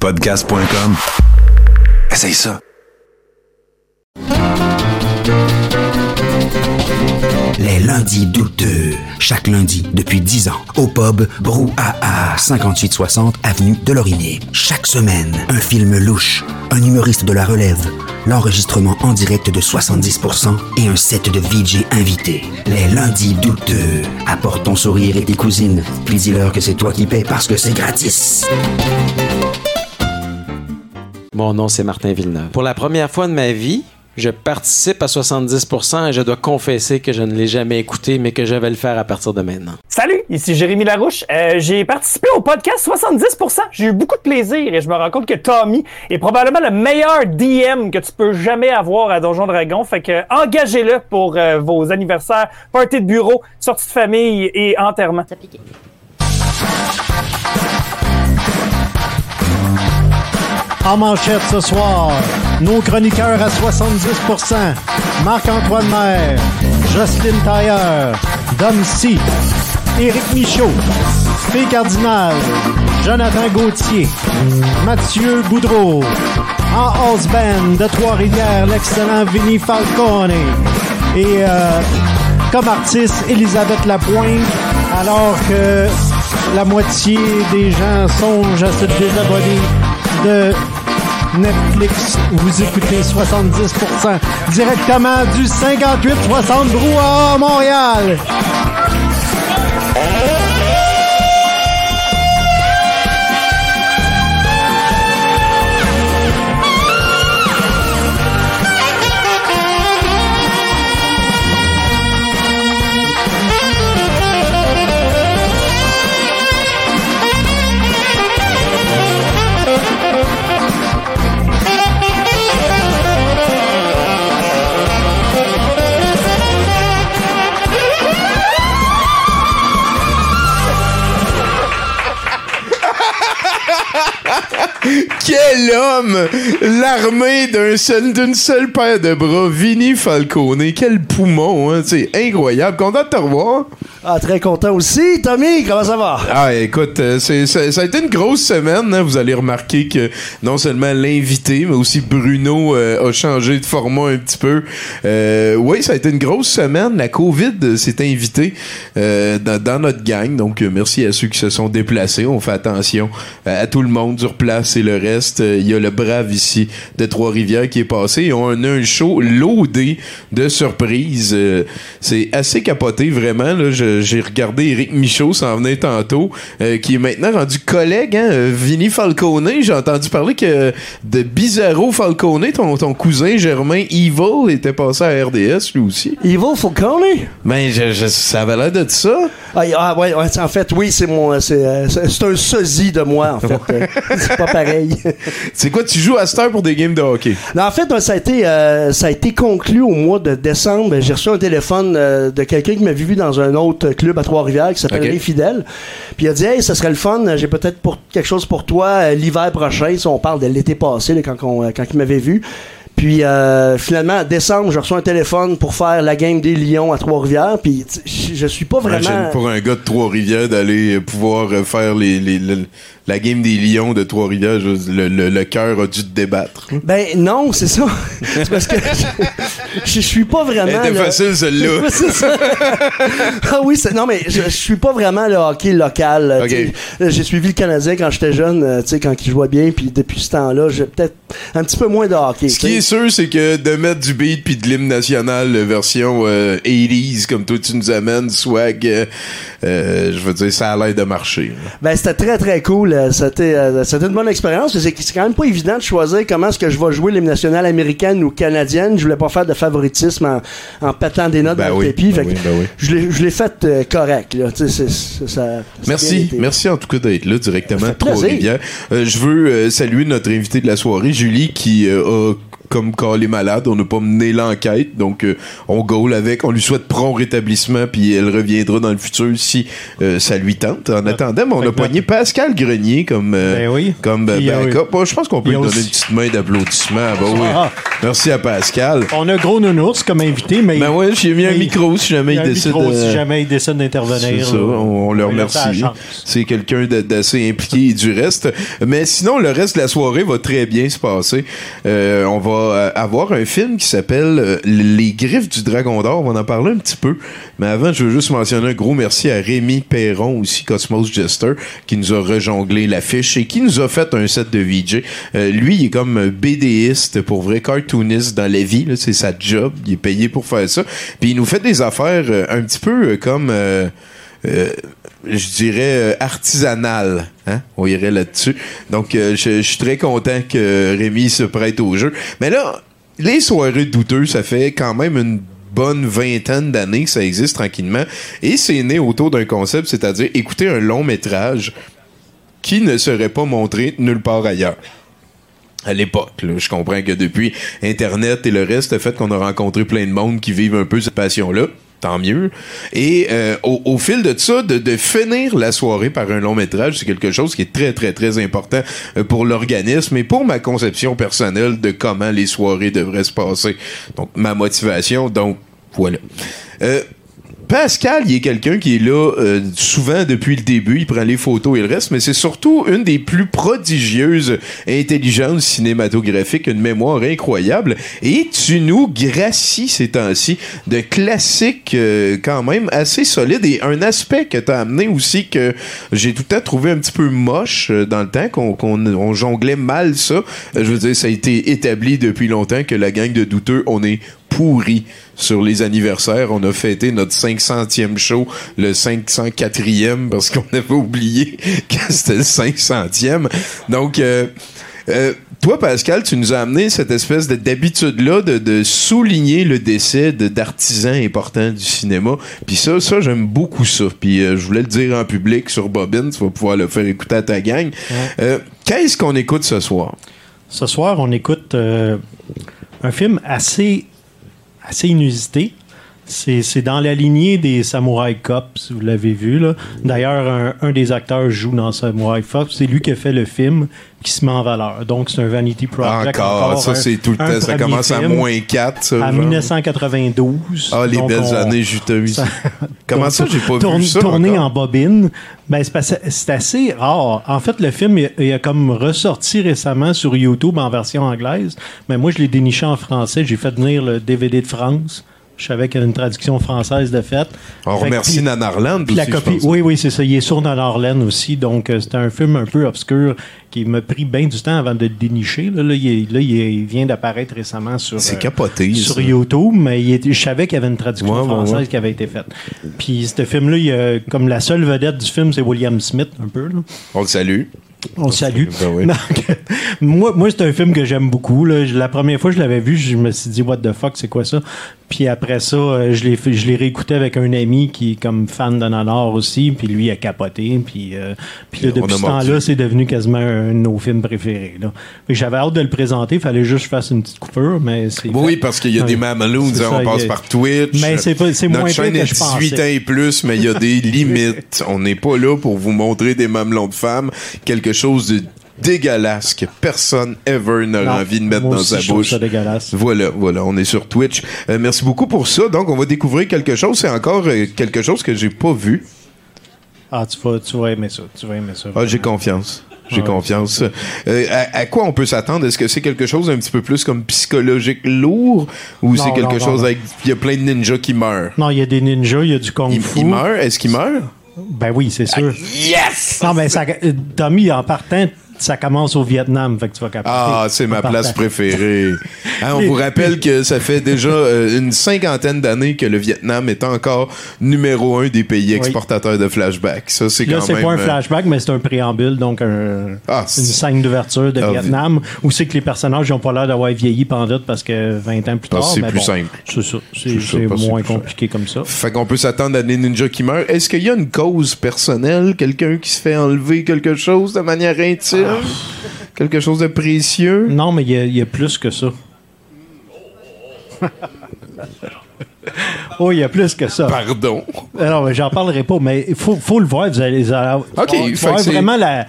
Podcast.com. Essaye ça. Les lundis douteux. Chaque lundi, depuis 10 ans, au pub Brouhaha, 5860 Avenue de Laurier. Chaque semaine, un film louche, un humoriste de la relève, l'enregistrement en direct de 70% et un set de VJ invités. Les lundis douteux. Apporte ton sourire et tes cousines, puis dis-leur que c'est toi qui paies parce que c'est gratis. Mon nom, c'est Martin Villeneuve. Pour la première fois de ma vie, je participe à 70% et je dois confesser que je ne l'ai jamais écouté, mais que je vais le faire à partir de maintenant. Salut, ici Jérémy Larouche. Euh, j'ai participé au podcast 70%. J'ai eu beaucoup de plaisir et je me rends compte que Tommy est probablement le meilleur DM que tu peux jamais avoir à Donjon Dragon. Fait que engagez-le pour euh, vos anniversaires, parties de bureau, sorties de famille et enterrements. En manchette ce soir, nos chroniqueurs à 70%. Marc-Antoine Maire, Jocelyne Tailleur, Dom C, Éric Michaud, Fé Cardinal, Jonathan Gauthier, Mathieu Boudreau. En house band de Trois-Rivières, l'excellent Vinny Falcone. Et euh, comme artiste, Elisabeth Lapointe, alors que la moitié des gens songent à se désabonner de Netflix. Vous écoutez 70% directement du 58-60 Brouhaha, Montréal. Quel homme! L'armée d'un seul, d'une seule paire de bras, Vinny Falcone. Quel poumon, hein? C'est incroyable. Content de te revoir. Ah, très content aussi. Tommy, comment ça va? Ah, écoute, euh, ça, a été une grosse semaine. hein. Vous allez remarquer que non seulement l'invité, mais aussi Bruno euh, a changé de format un petit peu. Euh, oui, ça a été une grosse semaine. La COVID s'est invitée dans, notre gang. Donc, merci à ceux qui se sont déplacés. On fait attention à tout le monde sur place et le reste. Il y a le brave ici de Trois-Rivières qui est passé. Et on a un show loadé de surprises. C'est assez capoté, vraiment. Là. Je- J'ai regardé Eric Michaud s'en venait tantôt, euh, qui est maintenant rendu collègue, hein, euh, Vinny Falcone. J'ai entendu parler que de Bizarro Falcone, ton, ton cousin Germain Evil, était passé à RDS lui aussi. Evil Falcone? Ben, je, je- ça avait l'air de ça. Ah, ah, ouais, ouais, en fait, oui, c'est mon, c'est, euh, c'est un sosie de moi, en fait. C'est pas pareil. C'est quoi, tu joues à cette heure pour des games de hockey? Non, en fait, moi, ça a été, ça a été conclu au mois de décembre. J'ai reçu un téléphone de quelqu'un qui m'avait vu dans un autre club à Trois-Rivières qui s'appelle Ok. Ray Fidèle. Puis il a dit, hey, ça serait le fun. J'ai peut-être pour quelque chose pour toi euh, l'hiver prochain. Si on parle de l'été passé, là, quand, on- euh, quand il m'avait vu. Puis euh, finalement, en décembre, je reçois un téléphone pour faire la game des Lions à Trois-Rivières. Puis je suis pas vraiment. Imagine pour un gars de Trois-Rivières d'aller pouvoir faire les, les- le- la game des Lions de Trois-Rivières, le, le, le cœur a dû te débattre. Ben non, c'est ça. c'est parce que je, je suis pas vraiment. Elle était là- facile, celle-là. Ah oui, non mais je, je suis pas vraiment le hockey local. euh, Ok. tu sais. Euh, J'ai suivi le Canadien quand j'étais jeune, euh, tu sais, quand il jouait bien, puis depuis ce temps-là, j'ai peut-être un petit peu moins de hockey. Ce tu qui sais. est sûr, c'est que de mettre du beat puis de l'hymne national euh, version euh, 80s, comme toi tu nous amènes, swag, euh, euh, je veux dire, ça a l'air de marcher. Ben c'était très très cool. Euh, C'était euh, c'était une bonne expérience. C'est quand même pas évident de choisir comment est-ce que je vais jouer l'hymne national américaine ou canadienne. Je voulais pas faire de favoritisme en, en pétant des notes Ben dans oui, le tapis. ben oui, ben oui. Je l'ai je l'ai fait euh, correct. Là. Ça- Merci, merci en tout cas d'être là directement plaisir. Trois-Rivières. Euh, je veux euh, saluer notre invité de la soirée, Julie, qui euh, a comme quand est malade, on n'a pas mené l'enquête, donc euh, on goal avec, on lui souhaite prompt rétablissement, puis elle reviendra dans le futur si euh, ça lui tente. En attendant, ben, on a poigné Pascal Grenier comme, euh, Ben oui. comme euh, euh, backup. Bon, je pense qu'on peut lui donner aussi- une petite main d'applaudissement. Ben oui. Ah. Merci à Pascal. On a Gros Nounours comme invité, mais Ben ouais, j'ai mis un mais- micro si jamais il décide micro si jamais il décide C'est d'intervenir. ça, là, on, on le remercie. C'est quelqu'un d'assez impliqué du reste. Mais sinon, le reste de la soirée va très bien se passer. Euh, on va euh, avoir un film qui s'appelle euh, Les Griffes du Dragon d'Or. On va en parler un petit peu. Mais avant, je veux juste mentionner un gros merci à Rémi Perron, aussi Cosmos Jester, qui nous a rejonglé l'affiche et qui nous a fait un set de VJ. Euh, lui, il est comme BDiste, pour vrai, cartooniste dans la vie. C'est sa job. Il est payé pour faire ça. Puis il nous fait des affaires un petit peu comme... je dirais euh, artisanal. Hein? On irait là-dessus. Donc, euh, je je suis très content que Rémi se prête au jeu. Mais là, les soirées douteux, ça fait quand même une bonne vingtaine d'années que ça existe tranquillement. Et c'est né autour d'un concept, c'est-à-dire écouter un long métrage qui ne serait pas montré nulle part ailleurs à l'époque. Je comprends que depuis Internet et le reste, le fait qu'on a rencontré plein de monde qui vivent un peu cette passion-là, tant mieux. Et euh, au, au fil de ça, de, de finir la soirée par un long métrage, c'est quelque chose qui est très, très, très important euh, pour l'organisme et pour ma conception personnelle de comment les soirées devraient se passer. Donc, ma motivation, donc, voilà. Euh, Pascal, il est quelqu'un qui est là euh, souvent depuis le début, il prend les photos et le reste, mais c'est surtout une des plus prodigieuses intelligences cinématographiques, une mémoire incroyable. Et tu nous gracies ces temps-ci de classiques euh, quand même assez solides et un aspect que tu as amené aussi que j'ai tout le temps trouvé un petit peu moche euh, dans le temps, qu'on on jonglait mal ça. Euh, je veux dire, ça a été établi depuis longtemps que la gang de douteux, on est pourri sur les anniversaires. On a fêté notre 500e show, le 504e, parce qu'on avait oublié que c'était le 500e. Donc, euh, euh, toi, Pascal, tu nous as amené cette espèce de- d'habitude-là de, de souligner le décès de- d'artisans importants du cinéma. Puis ça, ça j'aime beaucoup ça. Puis euh, je voulais le dire en public sur Bobine, tu vas pouvoir le faire écouter à ta gang. Euh, Qu'est-ce qu'on écoute ce soir? Ce soir, on écoute un film assez, assez inusité. C'est dans la lignée des Samurai Cop, si vous l'avez vu. là. D'ailleurs, un, un des acteurs joue dans Samurai Cop. C'est lui qui a fait le film qui se met en valeur. Donc, c'est un Vanity Project. Encore, ça c'est tout le temps. Ça commence à moins 4, ça. À genre. 1992. Ah, les Donc, belles on- années juteuses. ça- Comment ça, j'ai pas Tourne- vu ça? Tourné encore? en bobine? Ben, c'est assez rare. En fait, le film, il, il a comme ressorti récemment sur YouTube en version anglaise. Mais moi, je l'ai déniché en français. J'ai fait venir le DVD de France. Je savais qu'il y avait une traduction française de fait. On Fait remercie Nanarland la aussi, je copie, oui, oui, c'est ça. Il est sur Norland aussi. Donc, euh, c'était un film un peu obscur qui m'a pris bien du temps avant de le dénicher. Là, là, il, là, vient d'apparaître récemment sur, euh, capoté, sur. YouTube, mais il je savais qu'il y avait une traduction Ouais, française ouais. qui avait été faite. Puis, ce film-là, il y a- comme la seule vedette du film, c'est William Smith, un peu. là. On le salue. On le salue. Ben oui. Donc, moi, moi c'est un film que j'aime beaucoup. Là. La première fois que je l'avais vu, je me suis dit, what the fuck, c'est quoi ça? Puis après ça, euh, je l'ai fait- je l'ai réécouté avec un ami qui est comme fan de Nanar aussi, puis lui a capoté. Puis, euh, puis là, depuis ce temps-là, c'est devenu quasiment un de nos films préférés. là. J'avais hâte de le présenter, il fallait juste que je fasse une petite coupure, mais c'est. Oui, parce qu'il y a des ça, on passe a- par Twitch. Mais c'est pas- c'est Notre moins chaîne que est je 18 pensais. ans et plus, mais il y a des limites. On n'est pas là pour vous montrer des mamelons de femmes, quelque chose de dégueulasse que personne ever n'aurait Non, envie de mettre moi dans aussi, sa je bouche. ça dégueulasse. Voilà, voilà, on est sur Twitch. Euh, merci beaucoup pour ça. Donc, on va découvrir quelque chose. C'est encore euh, quelque chose que j'ai pas vu. Ah, tu vas, tu vas aimer ça. Tu vas aimer ça. Ah, j'ai confiance. J'ai Ouais, confiance. Euh, à, à quoi on peut s'attendre? Est-ce que c'est quelque chose d'un petit peu plus comme psychologique lourd ou c'est quelque non, chose non. avec. Il y a plein de ninjas qui meurent? Non, il y a des ninjas, il y a du kung Ils, fu. ils meurent? Est-ce qu'ils meurent? Ben oui, c'est sûr. Yes! Non, mais ça, Tommy, en partant, ça commence au Vietnam, fait que tu vas capoter. Ah, c'est ma place préférée. Hein, on vous rappelle que ça fait déjà euh, une cinquantaine d'années que le Vietnam est encore numéro un des pays exportateurs de flashbacks. Ça, c'est Là, quand c'est même... pas un euh, flashback, mais c'est un préambule, donc un- Ah, une c'est- scène d'ouverture de Ah, Vietnam, où c'est que les personnages n'ont pas l'air d'avoir vieilli pendant parce que 20 ans plus Parce tard. c'est plus bon, simple. C'est ça. C'est C'est c'est c'est moins simple. compliqué comme ça. Fait qu'on peut s'attendre à des ninjas qui meurent. Est-ce qu'il y a une cause personnelle? Quelqu'un qui se fait enlever quelque chose de manière intime? Quelque chose de précieux? Non, mais il y a- il y, a plus que ça. Oh, il y a plus que ça. Pardon. Alors, mais j'en parlerai pas, mais il faut, faut le voir. Vous allez, vous Ok, voir vraiment la.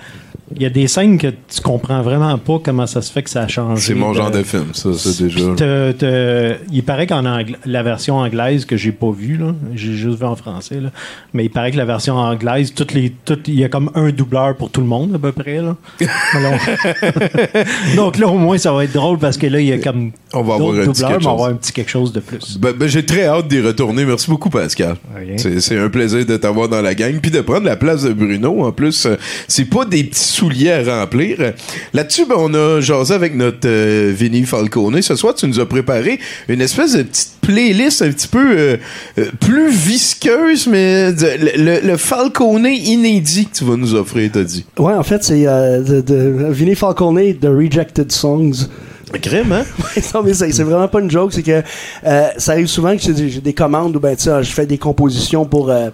Il y a des scènes que tu comprends vraiment pas comment ça se fait que ça a changé. C'est mon de- genre de film, ça, c'est déjà. Puis te- te- il paraît qu'en angla- la version anglaise que j'ai pas vue, j'ai juste vu en français, là, mais il paraît que la version anglaise, toutes les, toutes, il y a comme un doubleur pour tout le monde à peu près. Là. Donc là, au moins, ça va être drôle parce que là, il y a comme On va avoir un doubleurs, mais on va avoir un petit quelque chose de plus. Ben, ben, j'ai très hâte d'y retourner. Merci beaucoup, Pascal. C'est un plaisir de t'avoir dans la gang, puis de prendre la place de Bruno. En plus, euh, c'est pas des petits souliers à remplir. Là-dessus, ben, on a jasé avec notre euh, Vinny Falcone. Ce soir, tu nous as préparé une espèce de petite playlist un petit peu euh, euh, plus visqueuse, mais de- le, Falcone inédit que tu vas nous offrir, t'as dit. Ouais, en fait, c'est de, de Vinnie Falcone de Rejected Songs. Crème, hein? non, mais c'est vraiment pas une joke, c'est que euh, ça arrive souvent que j'ai des, j'ai des commandes ou ben tu sais, je fais des compositions pour euh,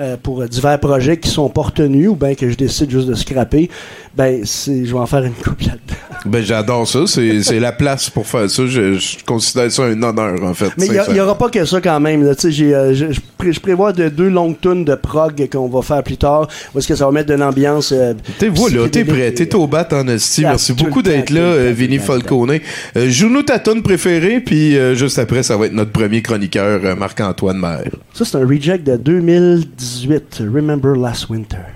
euh, pour divers projets qui sont pas retenus ou ben que je décide juste de scraper. Ben c'est je vais en faire une couple là-dedans. Ben, j'adore ça. C'est la place pour faire ça. Je, je considère ça un honneur, en fait. Mais il y a- il y, sincèrement. aura pas que ça quand même. Là. J'ai, euh, je, je pré- je prévois de deux longues tunes de prog qu'on va faire plus tard. Est-ce que ça va mettre de l'ambiance. Euh, T'es voilà, t'es prêt, t'es au bat en esti. Merci beaucoup d'être là, euh, Vinny Falcone. Euh, Joue-nous ta tune préférée, puis juste après, ça va être notre premier chroniqueur, Marc-Antoine Maire. Ça, c'est un reject de 2018. Remember Last Winter.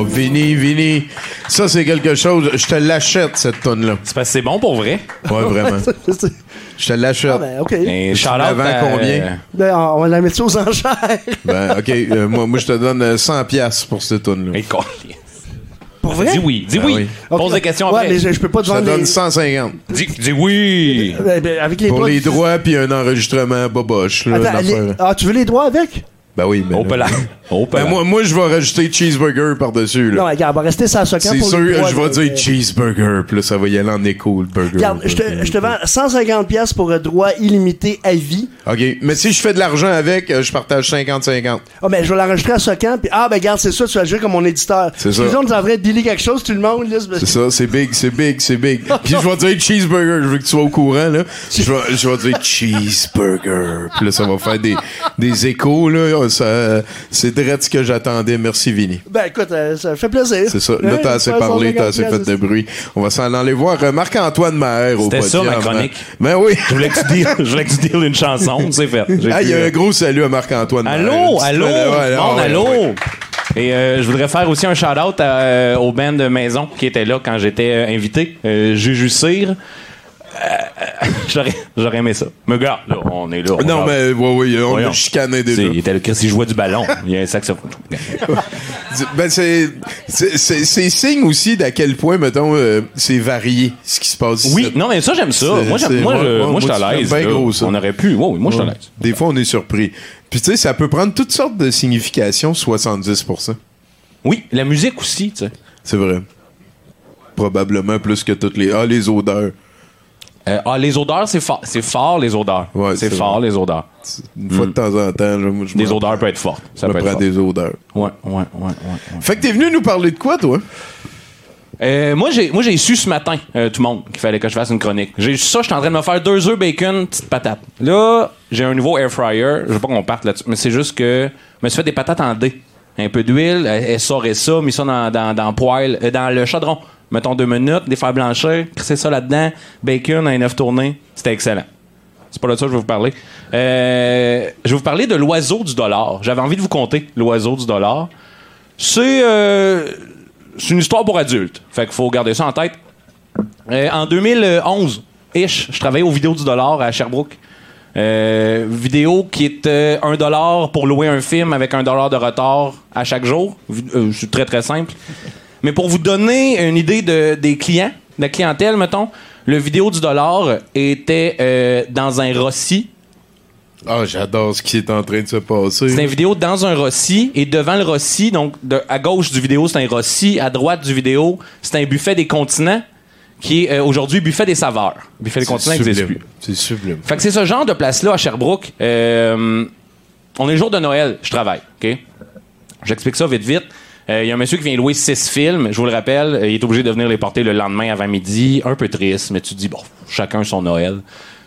Wow. Vinny, Vinny, ça, c'est quelque chose. Je te l'achète, cette tonne-là. C'est parce que c'est bon pour vrai. Ouais, vraiment. Je te l'achète. ah, ben, OK. Et la vends combien? Ben, on va la mettre ça aux enchères. Ben, OK. euh, moi, moi, je te donne euh, 100 piastres pour cette tonne-là. Pour vrai? Dis oui, dis Ben oui. Pose des questions Ouais, après. mais je, je peux pas te Je te donne les... 150. Dis, dis oui. Ben, ben, avec les Pour droits les droits puis un enregistrement boboche. Là, Attends, les- l'affaire. Ah, tu veux les droits avec? Ben oui, mais. Ben, moi, moi, je vais rajouter cheeseburger par-dessus. Non, regarde, on va rester sans socan C'est pour sûr, les je vais dire cheeseburger, puis là, ça va y aller en écho, le burger. Regarde, je te, je te vends 150$ piastres pour un droit illimité à vie. OK, mais si je fais de l'argent avec, euh, je partage 50-50. Ah, ben, je vais l'enregistrer à Socan, puis ah, ben, regarde, c'est ça, tu vas le jouer comme mon éditeur. C'est ça. les gens nous en de dealer quelque chose, tout le monde, là, c'est- C'est ça, c'est big, c'est big, c'est big. Puis je vais dire cheeseburger, je veux que tu sois au courant, là. Je vais, je vais dire cheeseburger. Puis là, ça va faire des, des échos, là. Ça, c'est direct ce que j'attendais. Merci, Vinny. Ben, écoute, euh, ça fait plaisir. C'est ça. Là, t'as assez 150 parlé, t'as assez fait de bruit. On va s'en aller voir euh, Marc-Antoine Maher au C'était ça, podium. ma chronique? Ben oui. Je voulais que tu dises, je voulais que tu dises une chanson, c'est fait. Ah, il y a euh, un gros salut à Marc-Antoine Maher. Allô, allô, Ouais, ouais, Monde, ouais, allô? ouais. Et euh, je voudrais faire aussi un shout-out euh, au band de maison qui était là quand j'étais euh, invité, euh, Juju. Euh, j'aurais, j'aurais aimé ça. Mais gars, là, on est là. on Non, mais ouais, ouais, on Voyons. a chicané déjà. Il était le Chris, il jouait du ballon. Il y a un saxophone. Ben, c'est, c'est, c'est, signe aussi d'à quel point, mettons, euh, c'est varié ce qui se passe ici. Oui, non, mais ça, j'aime ça. Moi, j'aime, moi, je, moi, je suis à l'aise. gros, ça. On aurait pu. Oui, oui, moi, je suis à l'aise. Des fois, on est surpris. Puis, tu sais, ça peut prendre toutes sortes de significations, 70% Oui, la musique aussi, tu sais. C'est vrai. probablement plus que toutes les. Ah, les odeurs. Euh, ah, les odeurs, c'est fort. C'est fort, les odeurs. Ouais, c'est fort, vrai. les odeurs. Une fois de temps en temps, je, je Les me- odeurs peuvent être fortes. Je Ça peut être fort. des odeurs. Ouais, ouais, ouais, ouais, ouais. Fait que t'es venu nous parler de quoi, toi? Euh, moi, j'ai, moi, j'ai su ce matin, euh, tout le monde, qu'il fallait que je fasse une chronique. J'ai su ça, j'étais en train de me faire deux œufs bacon, petite patate. Là, j'ai un nouveau air fryer. Je veux pas qu'on parte là-dessus, mais c'est juste que je me suis fait des patates en D. Un peu d'huile, elle, elle saurait ça, mis ça dans, dans, dans le poêle, euh, dans le chaudron. Mettons deux minutes, des faire blanchir, crisser ça là-dedans, bacon, un œuf tourné. C'était excellent. C'est pas de ça que je vais vous parler. Euh, je vais vous parler de l'oiseau du dollar. J'avais envie de vous conter l'oiseau du dollar. C'est euh, une histoire pour adultes. Fait qu'il faut garder ça en tête. Euh, en 2011, ish, je travaillais aux vidéos du dollar à Sherbrooke. Vidéo qui euh, un dollar pour louer un film avec un dollar de retard à chaque jour. C'est très très simple. Mais pour vous donner une idée de, des clients, de la clientèle, mettons, le vidéo du dollar était euh, dans un Rossi. Ah, j'adore ce qui est en train de se passer. C'est une vidéo dans un Rossi et devant le Rossi, donc de- à gauche du vidéo, c'est un Rossi, à droite du vidéo, c'est un buffet des continents qui est euh, aujourd'hui buffet des saveurs. Buffet des continents n'existe plus. C'est sublime. Fait que c'est ce genre de place-là à Sherbrooke. Euh, on est le jour de Noël, je travaille, OK? J'explique ça vite, vite. Euh, Il y a un monsieur qui vient louer six films, je vous le rappelle. euh, il est obligé de venir les porter le lendemain avant midi. Un peu triste, mais tu te dis, bon, chacun son Noël.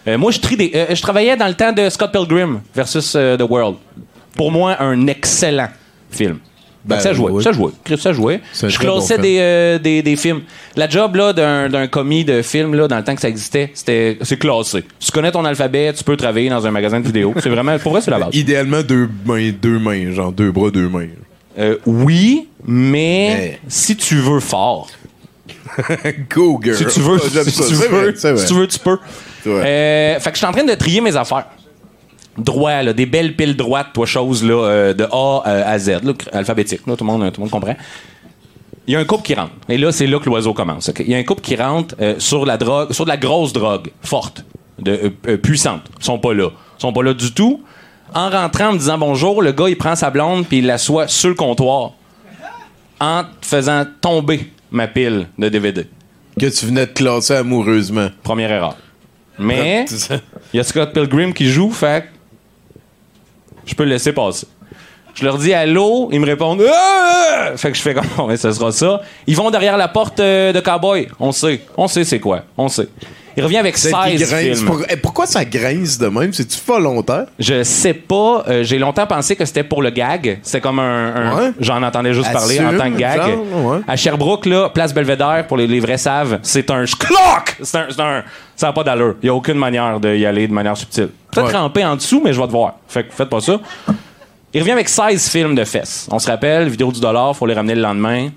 Euh, moi, je, trie des, euh, je travaillais dans le temps de Scott Pilgrim versus euh, The World. Pour moi, un excellent film. Ben, ça jouait, oui. ça jouait, ça jouait. Je bon classais des, euh, des, des films. La job là d'un commis de film là dans le temps que ça existait, c'était c'est classé. Tu connais ton alphabet, tu peux travailler dans un magasin de vidéo. C'est vraiment pour vrai c'est la base. Idéalement, deux mains, deux mains, genre deux bras, deux mains. Euh, oui, mais, Mais- si tu veux fort, Go, girl. si tu veux, si tu veux, vrai, si tu veux, tu peux. Euh, fait que je suis en train de trier mes affaires. Droit, là, des belles piles droites, toi, choses là, euh, de A à Z, là, alphabétique, là, tout, le monde, tout le monde comprend. Il y a un couple qui rentre. Et là, c'est là que l'oiseau commence. Il y a un couple qui rentre sur la drogue, sur de la grosse drogue, forte, de, puissante. Ils sont pas là. Ils sont pas là du tout. En rentrant, en me disant bonjour, le gars, il prend sa blonde puis il l'assoit sur le comptoir en faisant tomber ma pile de DVD. Que tu venais de classer amoureusement. Première erreur. Mais il y a Scott Pilgrim qui joue, fait je peux le laisser passer. Je leur dis allô, ils me répondent Ah! fait que je fais comme ben, ce sera ça. Ils vont derrière la porte euh, de Cowboy. On sait, on sait c'est quoi, on sait. Il revient avec C'est qui 16 grince. films. Pour- Pourquoi ça grince de même? C'est-tu volontaire? Je sais pas. euh, J'ai longtemps pensé que c'était pour le gag. C'était comme un. un- Ouais. J'en entendais juste parler en tant que gag. genre, ouais. À Sherbrooke, là, place Belvédère, pour les, les vrais savent, c'est un clock! C'est un, Ça n'a pas d'allure. Il n'y a aucune manière d'y aller de manière subtile. Peut-être Ouais. ramper en dessous, mais je vais te voir. Fait que faites pas ça. Il revient avec 16 films de fesses. On se rappelle, vidéo du dollar, faut les ramener le lendemain.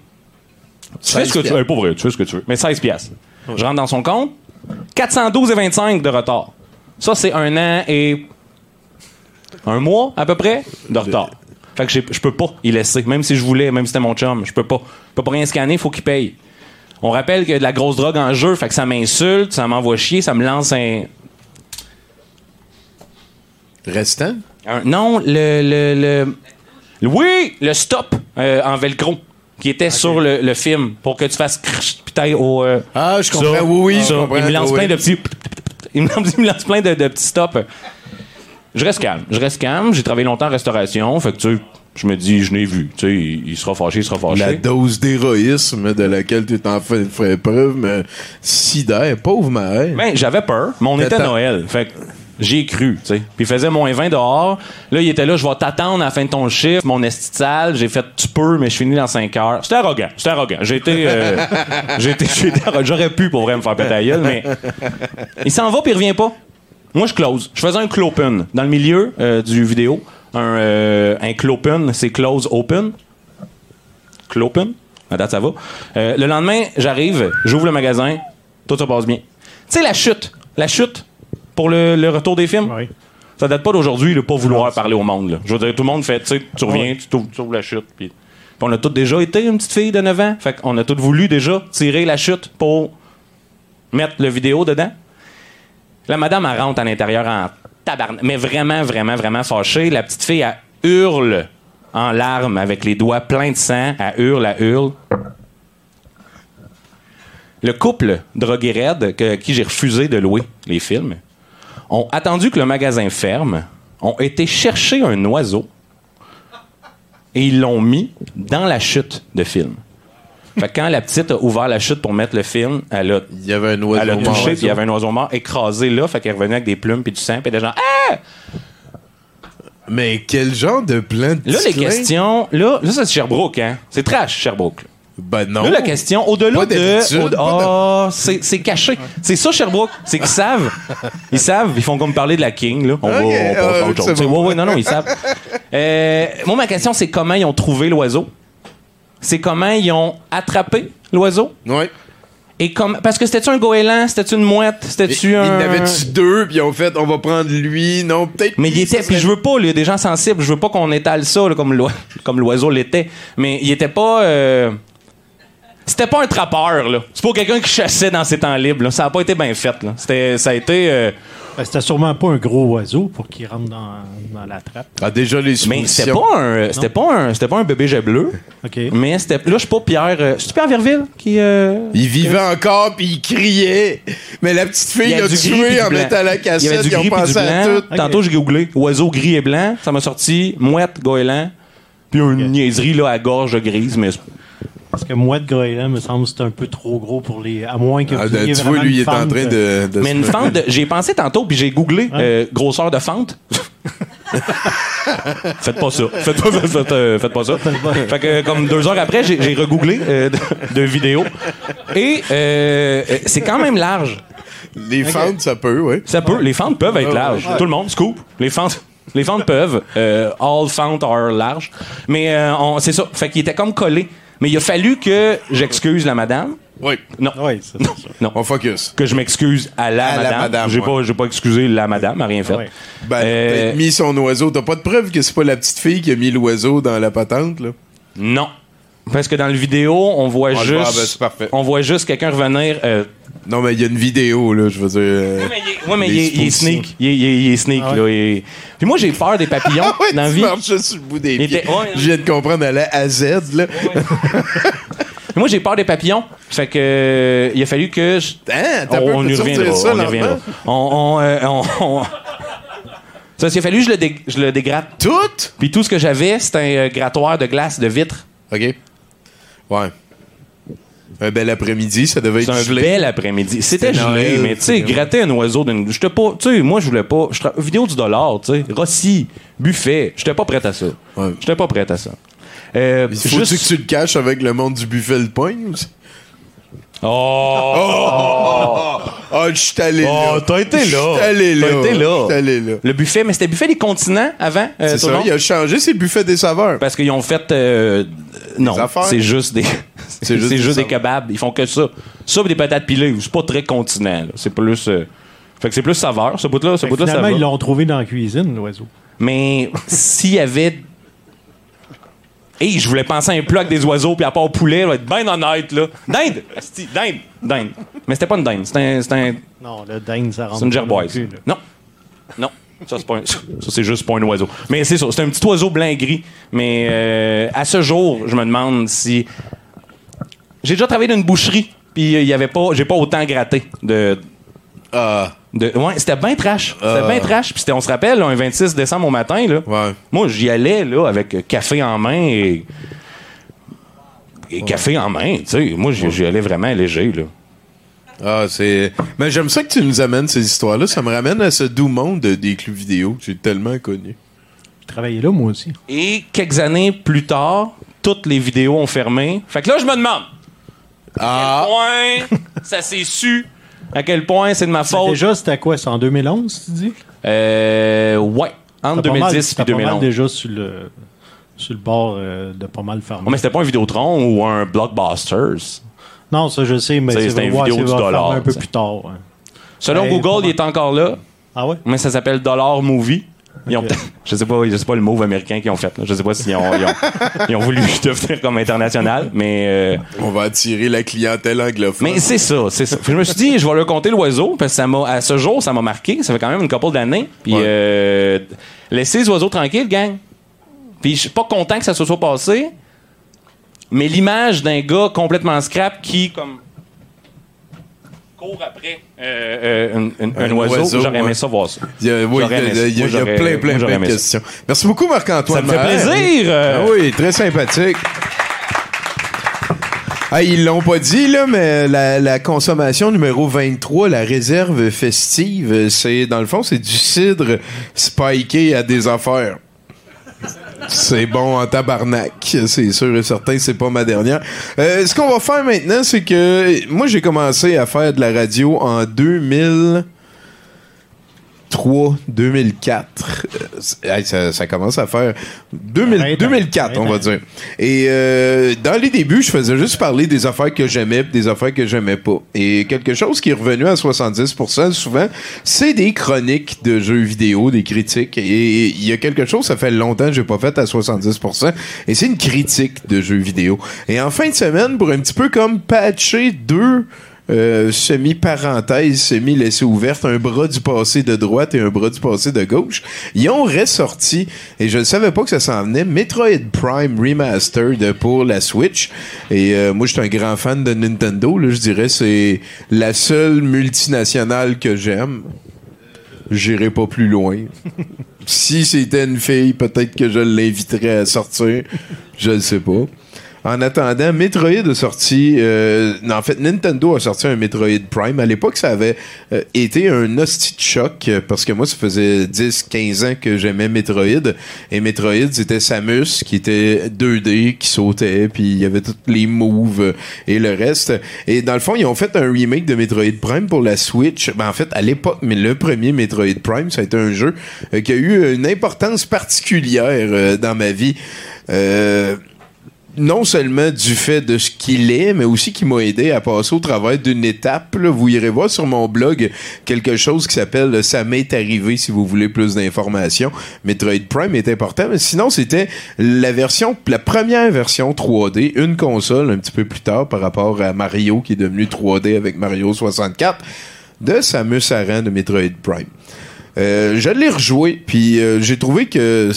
Tu fais 16 ce que tu veux. Pas vrai, tu fais ce que tu veux. Mais 16 piastres. Je rentre dans son compte. 412 et 25 de retard. Ça, c'est un an et un mois à peu près de retard. Fait que je peux pas y laisser, même si je voulais, même si c'était mon chum, je peux pas. Je peux pas rien scanner, faut qu'il paye. On rappelle qu'il y a de la grosse drogue en jeu, fait que ça m'insulte, ça m'envoie chier, ça me lance un, Restant? un- non, le, le, le- le- oui, le stop euh, en velcro qui était sur le, le film pour que tu fasses crrrch, puis t'ailles au euh, Ah, je comprends. oui, oui, ça. je comprends. Il me lance Oui, plein de petits. Il me lance, plein de, de petits stops. Je reste calme. Je reste calme. J'ai travaillé longtemps en restauration. Fait que, tu sais, je me dis, je l'ai vu. Tu sais, il, il sera fâché, il sera fâché. La dose d'héroïsme de laquelle tu es en fait fait preuve, mais sidère, pauvre mère. Ben, j'avais peur, mais on était à. Noël. Fait que j'ai cru, tu sais. Puis il faisait moins 20 dehors. Là, il était là, je vais t'attendre à la fin de ton chiffre, mon esti de salle. J'ai fait, tu peux, mais je finis dans 5 heures. C'était arrogant, c'était arrogant. J'ai été, euh, arrogant. j'aurais pu pour vrai me faire péter la gueule, mais il s'en va puis il revient pas. Moi, je close. Je faisais un clopen. Dans le milieu euh, du vidéo, un, euh, un clopen, c'est close open. Clopen. À date, ça va. Euh, le lendemain, j'arrive, j'ouvre le magasin, tout se passe bien. Tu sais, la chute. La chute pour le, le retour des films? Oui. Ça date pas d'aujourd'hui de pas vouloir parler au monde. là. Je veux dire, tout le monde fait, tu sais, tu reviens, tu t'ouvres tu ouvres la chute. Puis puis on a tous déjà été une petite fille de 9 ans. Fait qu'on a tous voulu déjà tirer la chute pour mettre le vidéo dedans. La madame, elle rentre à l'intérieur en tabarnak. Mais vraiment, vraiment, vraiment fâchée. La petite fille, elle hurle en larmes avec les doigts pleins de sang. Elle hurle, elle hurle. le couple drogué raide, que- qui j'ai refusé de louer les films, ont attendu que le magasin ferme, ont été chercher un oiseau et ils l'ont mis dans la chute de film. Fait que quand la petite a ouvert la chute pour mettre le film, elle a, Il y avait un oiseau elle a touché, puis il y avait un oiseau mort écrasé là, fait qu'elle est revenue avec des plumes puis du sang, puis des gens Ah! Mais quel genre de plan de Là, les questions, là, là c'est Sherbrooke, hein? C'est trash, Sherbrooke. là. Ben non. Là, la question, au-delà de. au- Ah, c'est caché. C'est ça, Sherbrooke. C'est qu'ils savent. Ils savent. Ils font comme parler de la King, là. On va, on euh, autre chose. Bon. Ouais, ouais, non, non, ils savent. Euh, moi, ma question, c'est comment ils ont trouvé l'oiseau? C'est comment ils ont attrapé l'oiseau? Ouais. Et comme, parce que c'était-tu un goéland, c'était-tu une mouette, Il c'était-tu y un. en avait-tu deux, puis ils ont fait, on va prendre lui? Non, peut-être. Mais il était, puis je veux pas, il y a des gens sensibles, je veux pas qu'on étale ça là, comme l'oiseau l'était. Mais il était pas. euh, C'était pas un trappeur, là. C'est pas quelqu'un qui chassait dans ses temps libres, là. Ça a pas été bien fait, là. C'était, ça a été. euh, Ben, C'était sûrement pas un gros oiseau pour qu'il rentre dans, dans la trappe. Ah, déjà les Mais c'était pas un, c'était pas un, c'était pas un bébé jet bleu. OK. Mais c'était, là, je suis pas Pierre. euh, c'est Pierre Verville qui. euh, Il vivait encore, puis il criait. Mais la petite il fille y a l'a du gris puis tué en blanc. mettant la Il y avait cassette. du Ils ont gris puis du pensé à blanc. Tantôt, j'ai googlé oiseau gris et blanc. Ça m'a sorti mouette, goéland. Puis une niaiserie là, à gorge grise, mais Parce que moi, de Groenland, me semble que c'est un peu trop gros pour les. À moins que Ah, vous ayez tu vois, lui, il est en train de. de Mais une fente, de- j'ai pensé tantôt, puis j'ai googlé euh, grosseur de fente. faites pas ça. Faites pas, faites, euh, faites pas ça. Fait que, euh, comme deux heures après, j'ai regooglé euh, de, de vidéos. Et euh, euh, c'est quand même large. Les fentes, ça peut, oui. Ça peut. Les fentes peuvent être larges. Tout le monde, scoop. Les fentes. Les fentes peuvent. Euh, all fentes are large. Mais euh, c'est ça. Fait qu'il était comme collé. Mais il a fallu que j'excuse la madame. Oui. Non. Oui, c'est ça. Non. On focus. Que je m'excuse à la À la madame. madame, j'ai ouais. pas, j'ai pas excusé la madame, elle a rien fait. Ouais. Ben, Euh, t'as mis son oiseau. T'as pas de preuve que c'est pas la petite fille qui a mis l'oiseau dans la patente, là? Non. Parce que dans le vidéo, on voit On le voit, juste. ben, c'est parfait. on voit juste quelqu'un revenir. euh, Non, mais il y a une vidéo, là, je veux dire. euh, Ouais, mais il est, ouais, sneak. Il est, sneak, Ah ouais. là. Puis moi, j'ai peur des papillons Ah ouais, dans la tu vie. marches sur le bout des pieds. était-. Je viens de comprendre à la à Z, là. Moi, j'ai peur des papillons. Fait que euh, il a fallu que. je- Hein, t'as on, peu on y reviendra. ça, on y reviendra. On, on, euh, on- on- Ça, il a fallu que je le, dé- je le dégratte. Tout? Puis tout ce que j'avais, c'était un euh, grattoir de glace de vitre. OK. Ouais. Un bel après-midi, ça devait être un gelé. bel après-midi. C'était gelé, mais tu sais, gratter un oiseau d'une. J'étais pas. Tu sais, moi, je voulais pas. tra- Vidéo du dollar, tu sais. Rossi, buffet. J'étais pas prêt à ça. Ouais. J'étais pas prêt à ça. Euh, Il faut juste- que tu le caches avec le monde du buffet le poigne aussi? Oh! Ah, je suis allé Oh, là. t'as été là. Je suis allé là. T'as été là. Je suis allé là. Le buffet, mais c'était buffet des continents avant. euh, C'est le ça, il a changé ses buffets des saveurs. Parce qu'ils ont fait. euh, non, c'est juste des. c'est juste juste, des kebabs. Ils font que ça. Ça, des patates pilées. C'est pas très continent. C'est plus. euh, fait que c'est plus saveur. Ce bout-là, ce bout-là, ça finalement, va. ils l'ont trouvé dans la cuisine, l'oiseau. Mais s'il y avait. Hey, je voulais penser à un plat avec des oiseaux, puis à part poulet, va être bien honnête, là. Dinde! Asti, Dinde! Dinde. Mais c'était pas une dinde, c'était un. Non, le dinde, ça rentre. C'est une gerboise. Non. Non. Ça, c'est pas un- ça, c'est juste pas un oiseau. Mais c'est ça, c'est un petit oiseau blanc et gris. Mais euh, à ce jour, je me demande si. J'ai déjà travaillé dans une boucherie, puis il y avait pas. J'ai pas autant gratté de. Ah, de ouais, c'était bien trash. C'était bien trash. Puis c'était- on se rappelle, là, un 26 décembre au matin, là. ouais. Moi, j'y allais là, avec euh, café en main et. et café en main, tu sais. Moi, j'y allais vraiment léger, là. Ah, c'est. Mais j'aime ça que tu nous amènes ces histoires-là. Ça me ramène à ce doux monde de- des clubs vidéo que j'ai tellement connu. Je travaillais là, moi aussi. Et quelques années plus tard, toutes les vidéos ont fermé. Fait que là, je me demande. Ah! À quel point ça s'est su. À quel point c'est de ma faute. Déjà, c'était quoi? C'est en 2011, tu dis? Euh, ouais. Entre T'as pas mal- 2010 et t'as pas mal 2011. déjà sur le, sur le bord euh, de pas mal fermé. Ouais, mais c'était pas un Vidéotron ou un Blockbusters? Non, ça, je sais, mais C'est- un ouais, vidéo du dollar, un peu plus tard. ouais. Selon Ouais, pas Google, il est encore là, Ah ouais? mais ça s'appelle Dollar Movie. Ils ont je sais pas, je sais pas le move américain qu'ils ont fait. là. Je sais pas s'ils ont, ils ont, ils ont voulu devenir comme international, mais euh, On va attirer la clientèle anglophone. Mais c'est ça, c'est ça. Puis je me suis dit, je vais leur compter l'oiseau, parce que ça m'a, à ce jour, ça m'a marqué. Ça fait quand même une couple d'années. Puis Ouais. euh, laissez les oiseaux tranquilles, gang. Puis je suis pas content que ça se soit passé, mais l'image d'un gars complètement scrap qui, comme. Après euh, euh, un, un- un Un oiseau, oiseau, j'aurais aimé ouais. ça voir ça. Il y a, oui, il y a- il y plein, plein, plein de questions. Merci beaucoup, Marc-Antoine. Ça me fait plaisir. euh, Ah oui, très sympathique. Ah, ils l'ont pas dit, là, mais la, la consommation numéro 23, la réserve festive, c'est, dans le fond, c'est du cidre spiké à des affaires. C'est bon en tabarnak, c'est sûr et certain, c'est pas ma dernière. Euh, ce qu'on va faire maintenant, c'est que moi j'ai commencé à faire de la radio en 2000. 2003, 2004. Euh, ça, ça commence à faire 2000 Ouais, 2004, on va dire. Et euh, dans les débuts, je faisais juste parler des affaires que j'aimais, des affaires que j'aimais pas. Et quelque chose qui est revenu à 70% souvent, c'est des chroniques de jeux vidéo, des critiques. Et il y a quelque chose, ça fait longtemps que j'ai pas fait à 70%, et c'est une critique de jeux vidéo. Et en fin de semaine, pour un petit peu comme patcher deux euh, semi-parenthèse, semi-laissée ouverte, un bras du passé de droite et un bras du passé de gauche. Ils ont ressorti, et je ne savais pas que ça s'en venait, Metroid Prime Remastered pour la Switch. Et euh, moi, je suis un grand fan de Nintendo. Là, je dirais c'est la seule multinationale que j'aime. J'irai pas plus loin. si c'était une fille, peut-être que je l'inviterais à sortir. Je ne sais pas. En attendant, Metroid a sorti. euh, en fait, Nintendo a sorti un Metroid Prime. À l'époque, ça avait euh, été un hostie de choc euh, parce que moi, ça faisait 10-15 ans que j'aimais Metroid. Et Metroid, c'était Samus qui était 2D, qui sautait, puis il y avait tous les moves euh, et le reste. Et dans le fond, ils ont fait un remake de Metroid Prime pour la Switch. Ben, en fait, à l'époque, mais le premier Metroid Prime, ça a été un jeu qui a eu une importance particulière dans ma vie. Non seulement du fait de ce qu'il est, mais aussi qui m'a aidé à passer au travers d'une étape. là. Vous irez voir sur mon blog quelque chose qui s'appelle Ça m'est arrivé si vous voulez plus d'informations. Metroid Prime est important, mais sinon c'était la version, la première version 3D, une console un petit peu plus tard par rapport à Mario qui est devenu 3D avec Mario 64 de Samus Aran de Metroid Prime. Euh, je l'ai rejoué, puis euh, j'ai trouvé que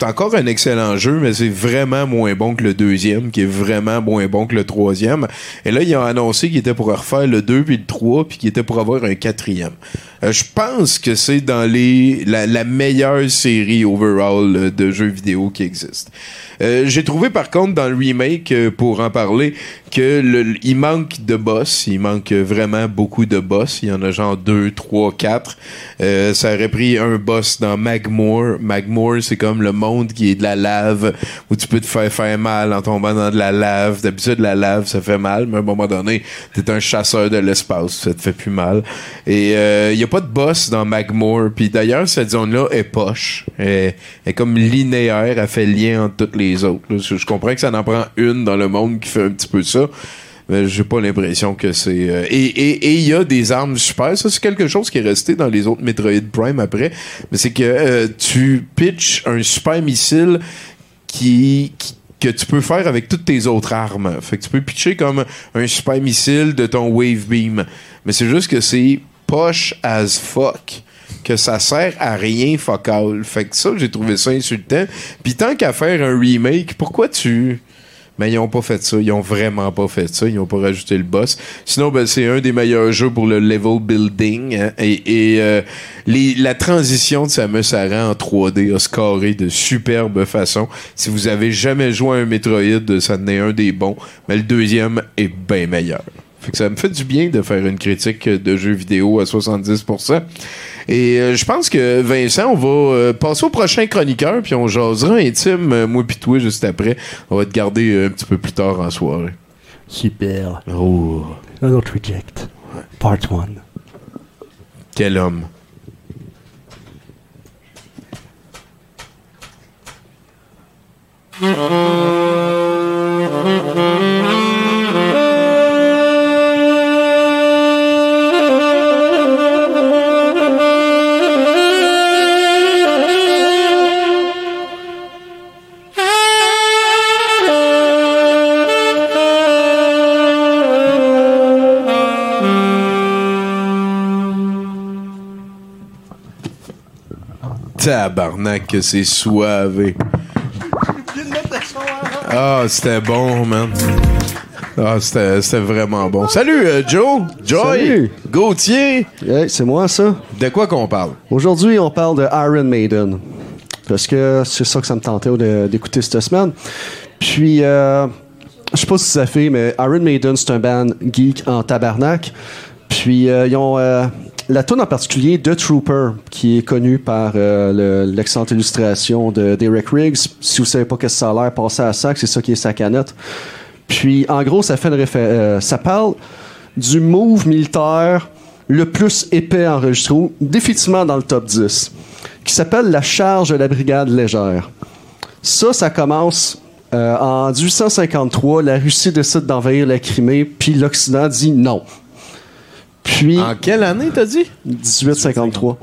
c'est encore un excellent jeu, mais c'est vraiment moins bon que le deuxième, qui est vraiment moins bon que le troisième. Et là, ils ont annoncé qu'ils étaient pour refaire le 2 puis le 3, puis qu'ils étaient pour avoir un quatrième. Euh, je pense que c'est dans les la, meilleure série overall euh, de jeux vidéo qui existe. Euh, j'ai trouvé par contre dans le remake, euh, pour en parler, que le- il manque de boss. Il manque vraiment beaucoup de boss. Il y en a genre 2, 3, 4. Euh, ça aurait pris un boss dans Magmoor. Magmoor, c'est comme le monde qui est de la lave, où tu peux te faire faire mal en tombant dans de la lave. D'habitude, la lave, ça fait mal, mais à un moment donné, t'es un chasseur de l'espace, ça te fait plus mal. Et il y a pas de boss dans Magmoor. Puis d'ailleurs, cette zone-là est poche. Elle est comme linéaire, elle fait lien entre toutes les autres. Je comprends que ça en prend une dans le monde qui fait un petit peu ça. Mais j'ai pas l'impression que c'est. euh, et il y a des armes super. Ça, c'est quelque chose qui est resté dans les autres Metroid Prime après. Mais c'est que euh, tu pitches un super missile qui, qui- que tu peux faire avec toutes tes autres armes. Fait que tu peux pitcher comme un super missile de ton wave beam. Mais c'est juste que c'est poche as fuck. Que ça sert à rien focal. Fait que ça, j'ai trouvé ça insultant. Puis tant qu'à faire un remake, pourquoi tu. Mais ils ont pas fait ça. Ils ont vraiment pas fait ça. Ils ont pas rajouté le boss. Sinon, ben, c'est un des meilleurs jeux pour le level building. hein. Et, euh, les- la transition de Samus Aran en 3D a scoré de superbe façon. Si vous avez jamais joué à un Metroid, ça en est un des bons. Mais le deuxième est bien meilleur. Fait que ça me fait du bien de faire une critique de jeux vidéo à 70%. Et euh, je pense que Vincent, on va euh, passer au prochain chroniqueur, puis on jasera intime, euh, moi pis toi, juste après. On va te garder euh, un petit peu plus tard en soirée. Super. Oh, Un autre reject. Part 1. quel homme. Tabarnak que c'est soivé. Ah, c'était bon, man. Ah, c'était c'était vraiment bon. Salut, euh, Joe, Joy, Salut. Gauthier. Hey, c'est moi ça? De quoi qu'on parle? Aujourd'hui, on parle de Iron Maiden. Parce que c'est ça que ça me tentait d'écouter cette semaine. Puis, euh, je sais pas si ça fait, mais Iron Maiden, c'est un band geek en tabarnak. Puis, euh, ils ont euh, la tune en particulier The Trooper, qui est connue par euh, le- l'excellente illustration de Derek Riggs. Si vous savez pas qu'est-ce que ça a l'air, passez à ça, c'est ça qui est sa canette. Puis, en gros, euh, ça parle du move militaire le plus épais enregistré, définitivement dans le top 10, qui s'appelle la charge de la brigade légère. Ça, ça commence euh, en 1853. La Russie décide d'envahir la Crimée, puis l'Occident dit non. Puis, En quelle année, t'as dit? 1853.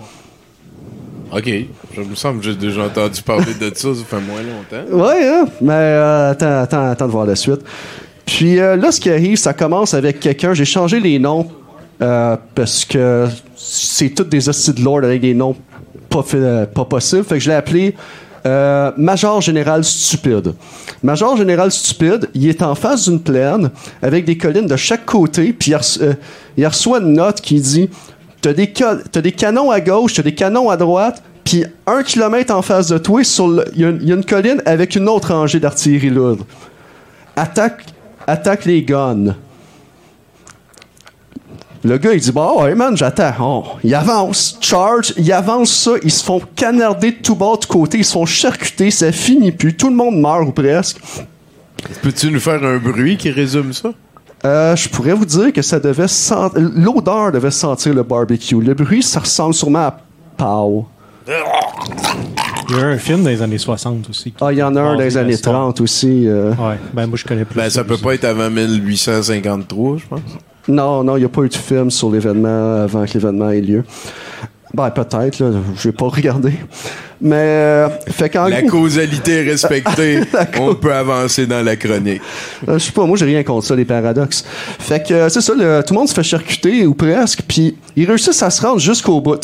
OK. Je me semble que j'ai déjà entendu parler de ça, ça fait moins longtemps. Ouais, hein? mais euh, attends, attends, attends de voir la suite. Puis euh, là, ce qui arrive, ça commence avec quelqu'un. J'ai changé les noms euh, parce que c'est toutes des hosties de lord avec des noms pas, euh, pas possibles. Fait que je l'ai appelé euh, Major Général Stupide. Major Général Stupide, il est en face d'une plaine avec des collines de chaque côté, puis il, euh, reçoit une note qui dit T'as des, t'as des canons à gauche, t'as des canons à droite, puis un kilomètre en face de toi, il y a une colline avec une autre rangée d'artillerie lourde. Attaque, attaque les guns. Le gars, il dit, bah ouais, man, j'attends. Oh, il avance, charge, il avance ça, ils se font canarder de tout bas, de côté, ils se font charcuter, ça finit plus, tout le monde meurt ou presque. Peux-tu nous faire un bruit qui résume ça? Euh, je pourrais vous dire que ça devait sentir. L'odeur devait sentir le barbecue. Le bruit, ça ressemble sûrement à Pow. Il y a un film dans les années 60 aussi. Ah, il y en a un les années l'histoire. 30 aussi. euh. Ouais, ben moi je connais plus. Ben, ça peut pas être avant 1853, je pense. Non, non, il n'y a pas eu de film sur l'événement avant que l'événement ait lieu. Ben, peut-être, là. Je vais pas regarder. Mais, euh, fait qu'en La causalité est respectée. On peut avancer dans la chronique. Euh, je sais pas, moi j'ai rien contre ça, les paradoxes. Fait que euh, c'est ça, le- tout le monde se fait charcuter ou presque, puis ils réussissent à se rendre jusqu'au bout.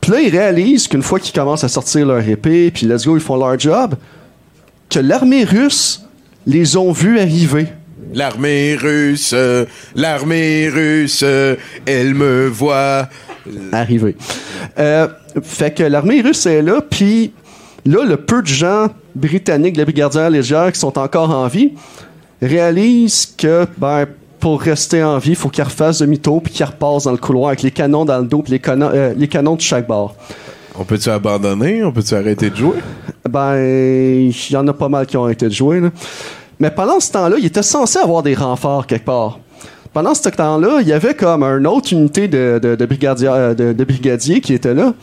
Puis là, ils réalisent qu'une fois qu'ils commencent à sortir leur épée, puis let's go, ils font leur job, que l'armée russe les ont vus arriver. L'armée russe, l'armée russe, elle me voit. Arriver. Euh, fait que l'armée russe est là, puis là, le peu de gens britanniques de la brigadière légère qui sont encore en vie réalisent que, ben, pour rester en vie, il faut qu'ils refassent demi-tour puis qu'ils repassent dans le couloir avec les canons dans le dos puis les, canons- euh, les canons de chaque bord. On peut-tu abandonner? On peut-tu arrêter de jouer? Ben, il y en a pas mal qui ont été joués. Là. Mais pendant ce temps-là, il était censé avoir des renforts quelque part. Pendant ce temps-là, il y avait comme une autre unité de, de, brigadier, euh, de, brigadiers qui était là,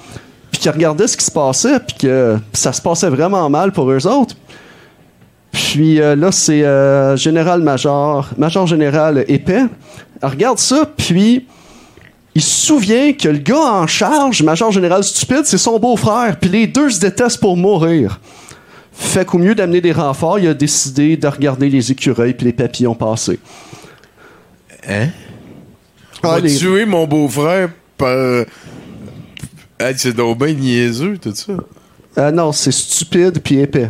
puis qui regardait ce qui se passait, puis que ça se passait vraiment mal pour eux autres. Puis euh, là, c'est euh, général-major, major-général épais. Regarde ça, puis il se souvient que le gars en charge, major-général stupide, c'est son beau-frère, puis les deux se détestent pour mourir. Fait qu'au mieux d'amener des renforts, il a décidé de regarder les écureuils puis les papillons passer. Hein? On Ah, les- tuer mon beau-frère par. Hey, c'est donc bien niaiseux, tout ça. Euh, non, c'est stupide puis épais.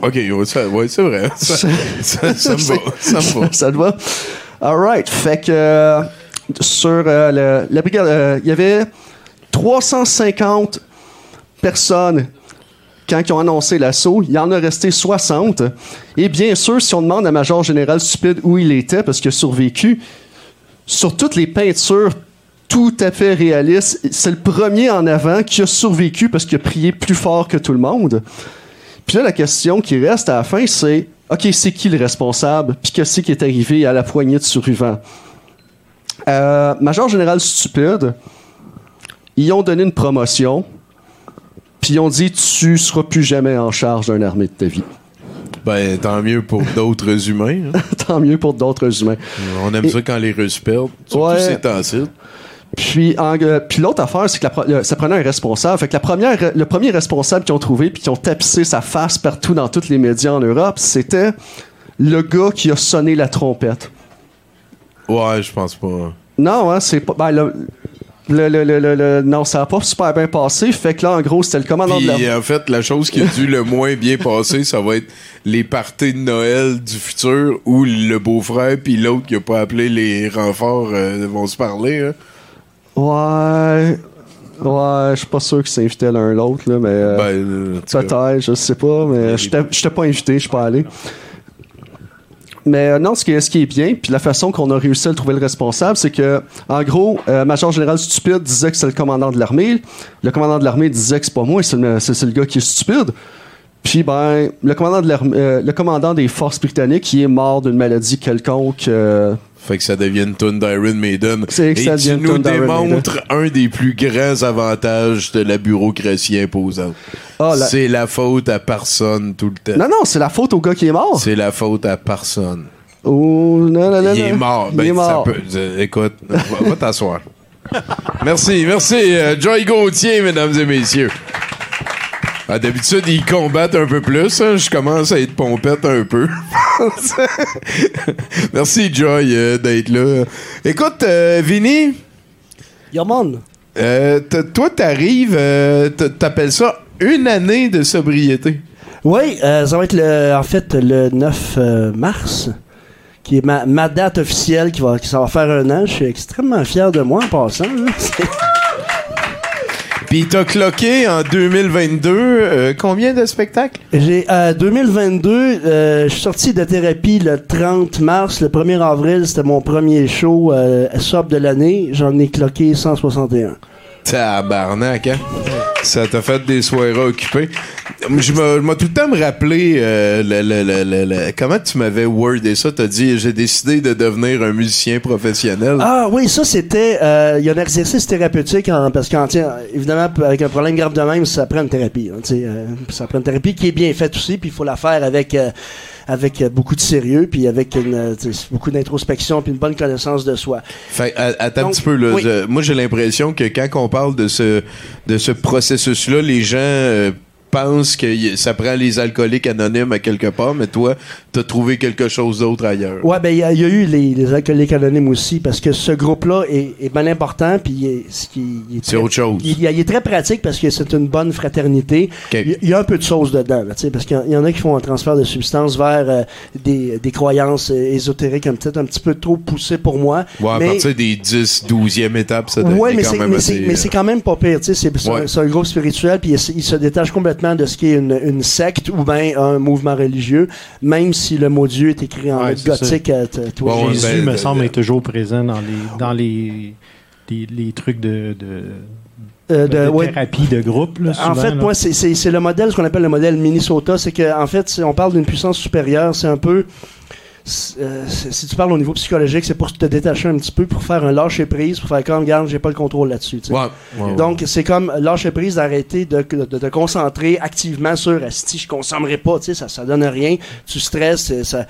Ok, ouais, ça- ouais, c'est vrai. Ça, ça, ça me va. Ça me va. Ça te va? Alright. Fait que euh, sur euh, le- la brigade, euh, il y avait 350 personnes quand ils ont annoncé l'assaut. Il y en a resté 60. Et bien sûr, si on demande à Major Général Stupide où il était parce qu'il a survécu, sur toutes les peintures tout à fait réalistes, c'est le premier en avant qui a survécu parce qu'il a prié plus fort que tout le monde. Puis là, la question qui reste à la fin, c'est OK, c'est qui le responsable? Puis qu'est-ce qui est arrivé à la poignée de survivants? Euh, Major Général Stupide, ils ont donné une promotion, puis ils ont dit Tu seras plus jamais en charge d'une armée de ta vie. Ben, tant mieux pour d'autres humains. hein. Tant mieux pour d'autres humains. On aime Et- ça quand les Russes perdent. Surtout Ouais. ces temps-ci. Puis, en- euh, puis l'autre affaire, c'est que la ça prenait un responsable. Fait que la première, le premier responsable qu'ils ont trouvé puis qui ont tapissé sa face partout dans tous les médias en Europe, c'était le gars qui a sonné la trompette. Ouais, je pense pas. Non, hein, c'est pas. Ben, le- le, le, le, le- non, ça a pas super bien passé. Fait que là, en gros, c'était le commandant de Puis la... en fait, la chose qui a dû le moins bien passer, ça va être les parties de Noël du futur où le beau-frère puis l'autre qui a pas appelé les renforts euh, vont se parler. hein. Ouais. Ouais, je suis pas sûr qu'ils s'invitaient l'un l'autre, là, mais. euh, Ben, euh. Peut-être, je sais pas, mais j'étais j'étais pas invité, je suis pas allé. Mais euh, non, ce qui, est, ce qui est bien, puis la façon qu'on a réussi à trouver le responsable, c'est que, en gros, euh, Major Général Stupide disait que c'est le commandant de l'armée. Le commandant de l'armée disait que c'est pas moi, c'est le, gars qui est stupide. Puis, ben, le commandant, de euh, le commandant des forces britanniques, qui est mort d'une maladie quelconque. Fait que ça devient une tune d'Iron Maiden. C'est que Et ça tu nous démontres un des plus grands avantages de la bureaucratie imposante. Ah, la- C'est la faute à personne tout le temps. Non, non, c'est la faute au gars qui est mort. C'est la faute à personne. Oh, non, non, non, Il est mort. Il Ben, est mort. ça peut- euh, écoute, va, va t'asseoir. merci, merci. euh, Joy Gauthier, mesdames et messieurs. Ah, D'habitude, ils combattent un peu plus. hein. Je commence à être pompette un peu. merci, Joy, euh, d'être là. Écoute, euh, Vinny, Yaman. euh, toi, t'arrives, euh, t'appelles ça une année de sobriété. Oui, euh, ça va être le, en fait le 9 euh, mars, qui est ma, ma date officielle, qui va, qui ça va faire un an. Je suis extrêmement fier de moi en passant. là. Puis t'as cloqué en 2022 euh, combien de spectacles? J'ai euh, 2022, euh, je suis sorti de thérapie le 30 mars, le 1er avril, c'était mon premier show euh, de l'année. J'en ai cloqué 161. Tabarnak, hein? Ça t'a fait des soirées occupées. Je m'ai tout le temps me rappeler euh, le- le- le- comment tu m'avais wordé ça? T'as dit j'ai décidé de devenir un musicien professionnel. Ah oui, ça c'était, euh, il y a un exercice thérapeutique en- parce qu'en évidemment avec un problème grave de même, ça prend une thérapie. hein, euh, ça prend une thérapie qui est bien faite aussi, puis il faut la faire avec euh, avec euh, beaucoup de sérieux, puis avec une, euh, beaucoup d'introspection, puis une bonne connaissance de soi. Fait, à- attends un petit peu là. oui. Je- moi j'ai l'impression que quand on parle de ce de ce processus-là, les gens euh, pensent que ça prend les alcooliques anonymes à quelque part, mais toi, t'as trouvé quelque chose d'autre ailleurs. Ouais, ben il y, a il y a eu les, les alcooliques anonymes aussi, parce que ce groupe-là est, est bien important, puis C'est autre chose. Il, est très pratique parce que c'est une bonne fraternité. Il, y a un peu de sauce dedans, là, parce qu'il y en- a qui font un transfert de substances vers euh, des, des croyances euh, ésotériques un, peut-être un petit peu trop poussées pour moi. Ouais, à mais, partir des 10, 12e étapes, ça devient Ouais, mais quand c'est, même assez... mais c'est quand même pas pire. tu sais, C'est, un- Ouais. c'est un groupe spirituel, puis il se détache complètement de ce qui est une, une secte ou bien un mouvement religieux, même si le mot Dieu est écrit en Ouais, lettres gothiques. toi, Ouais, ouais, Jésus, ben, me de- semble, de- est toujours présent dans les, dans les, les, les trucs de, de, euh, de- de ouais, thérapie de groupe. Là, En fait, là. moi, c'est- le modèle, ce qu'on appelle le modèle Minnesota. C'est que, en fait, on parle d'une puissance supérieure. C'est un peu. Euh, si tu parles au niveau psychologique, c'est pour te détacher un petit peu, pour faire un lâcher prise, pour faire comme, regarde, j'ai pas le contrôle là-dessus. Ouais, ouais, ouais. Donc, c'est comme lâcher prise d'arrêter de, de, de te concentrer activement sur si je consommerai pas, tu sais, ça, ça donne rien. Tu stresses, euh,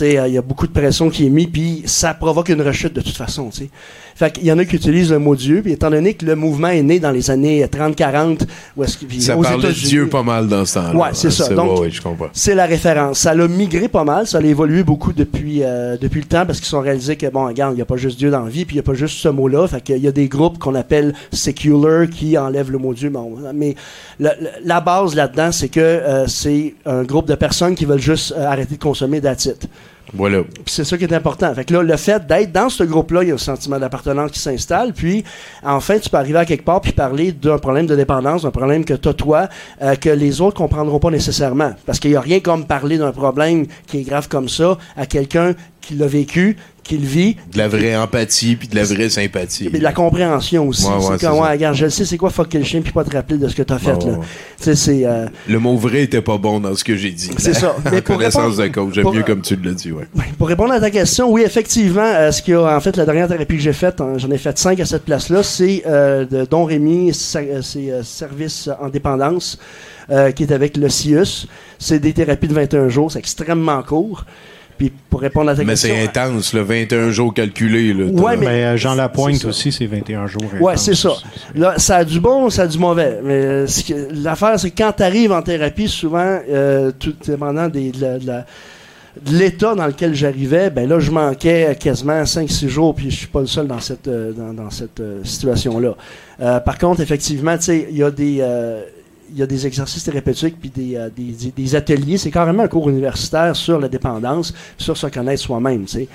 il y a beaucoup de pression qui est mise, puis ça provoque une rechute de toute façon, tu sais. Fait qu'il y en a qui utilisent le mot Dieu, puis étant donné que le mouvement est né dans les années 30-40, où est-ce que, Ça aux parlait de Dieu pas mal dans ce temps-là. Ouais, c'est ça. Donc- ouais, ouais, c'est la référence. Ça l'a migré pas mal, ça a évolué beaucoup depuis, euh, depuis le temps parce qu'ils sont réalisés que, bon, regarde, il n'y a pas juste Dieu dans la vie, puis il n'y a pas juste ce mot-là. Fait qu'il y a des groupes qu'on appelle secular qui enlèvent le mot Dieu. Bon, mais la base là-dedans, c'est que euh, c'est un groupe de personnes qui veulent juste euh, arrêter de consommer d'attitude. Voilà. C'est ça qui est important. Fait que là, le fait d'être dans ce groupe-là, il y a un sentiment d'appartenance qui s'installe. Puis, enfin, tu peux arriver à quelque part puis parler d'un problème de dépendance, d'un problème que t'as toi, euh, que les autres comprendront pas nécessairement. Parce qu'il y a rien comme parler d'un problème qui est grave comme ça à quelqu'un qui l'a vécu, qui le vit, De la vraie empathie puis de la vraie sympathie. et de la compréhension aussi. Ouais, ouais, c'est c'est comme, ouais, regarde, je sais, c'est quoi fucker le chien puis pas te rappeler de ce que t'as fait, là. c'est, euh, Le mot vrai était pas bon dans ce que j'ai dit. C'est ça. Mais pour connaissance répondre- de. J'aime pour- mieux comme tu l'as dit, ouais. Ouais, Pour répondre à ta question, oui, effectivement, euh, ce qu'il y a, en fait, la dernière thérapie que j'ai faite, hein, j'en ai fait cinq à cette place-là, c'est euh, de Don Rémy, sa- euh, c'est euh, Service en dépendance, euh, qui est avec le CIUS. C'est des thérapies de 21 jours, c'est extrêmement court. Puis pour répondre à ta Mais question... c'est intense, le 21 jours calculés. Là, Ouais, T'as- mais- Ben, euh, Jean Lapointe aussi, c'est 21 jours. Ouais, c'est ça. Là, ça a du bon, ça a du mauvais. Mais euh, l'affaire, c'est que quand tu arrives en thérapie, souvent, euh, tout dépendant des, de la- de la- de l'état dans lequel j'arrivais, ben là, je manquais quasiment 5-6 jours, puis je suis pas le seul dans cette, euh, dans, dans cette euh, situation-là. Euh, par contre, effectivement, tu sais, il y a des... il y a des exercices thérapeutiques puis des, euh, des, ateliers. C'est carrément un cours universitaire sur la dépendance, sur se connaître soi-même. tu sais.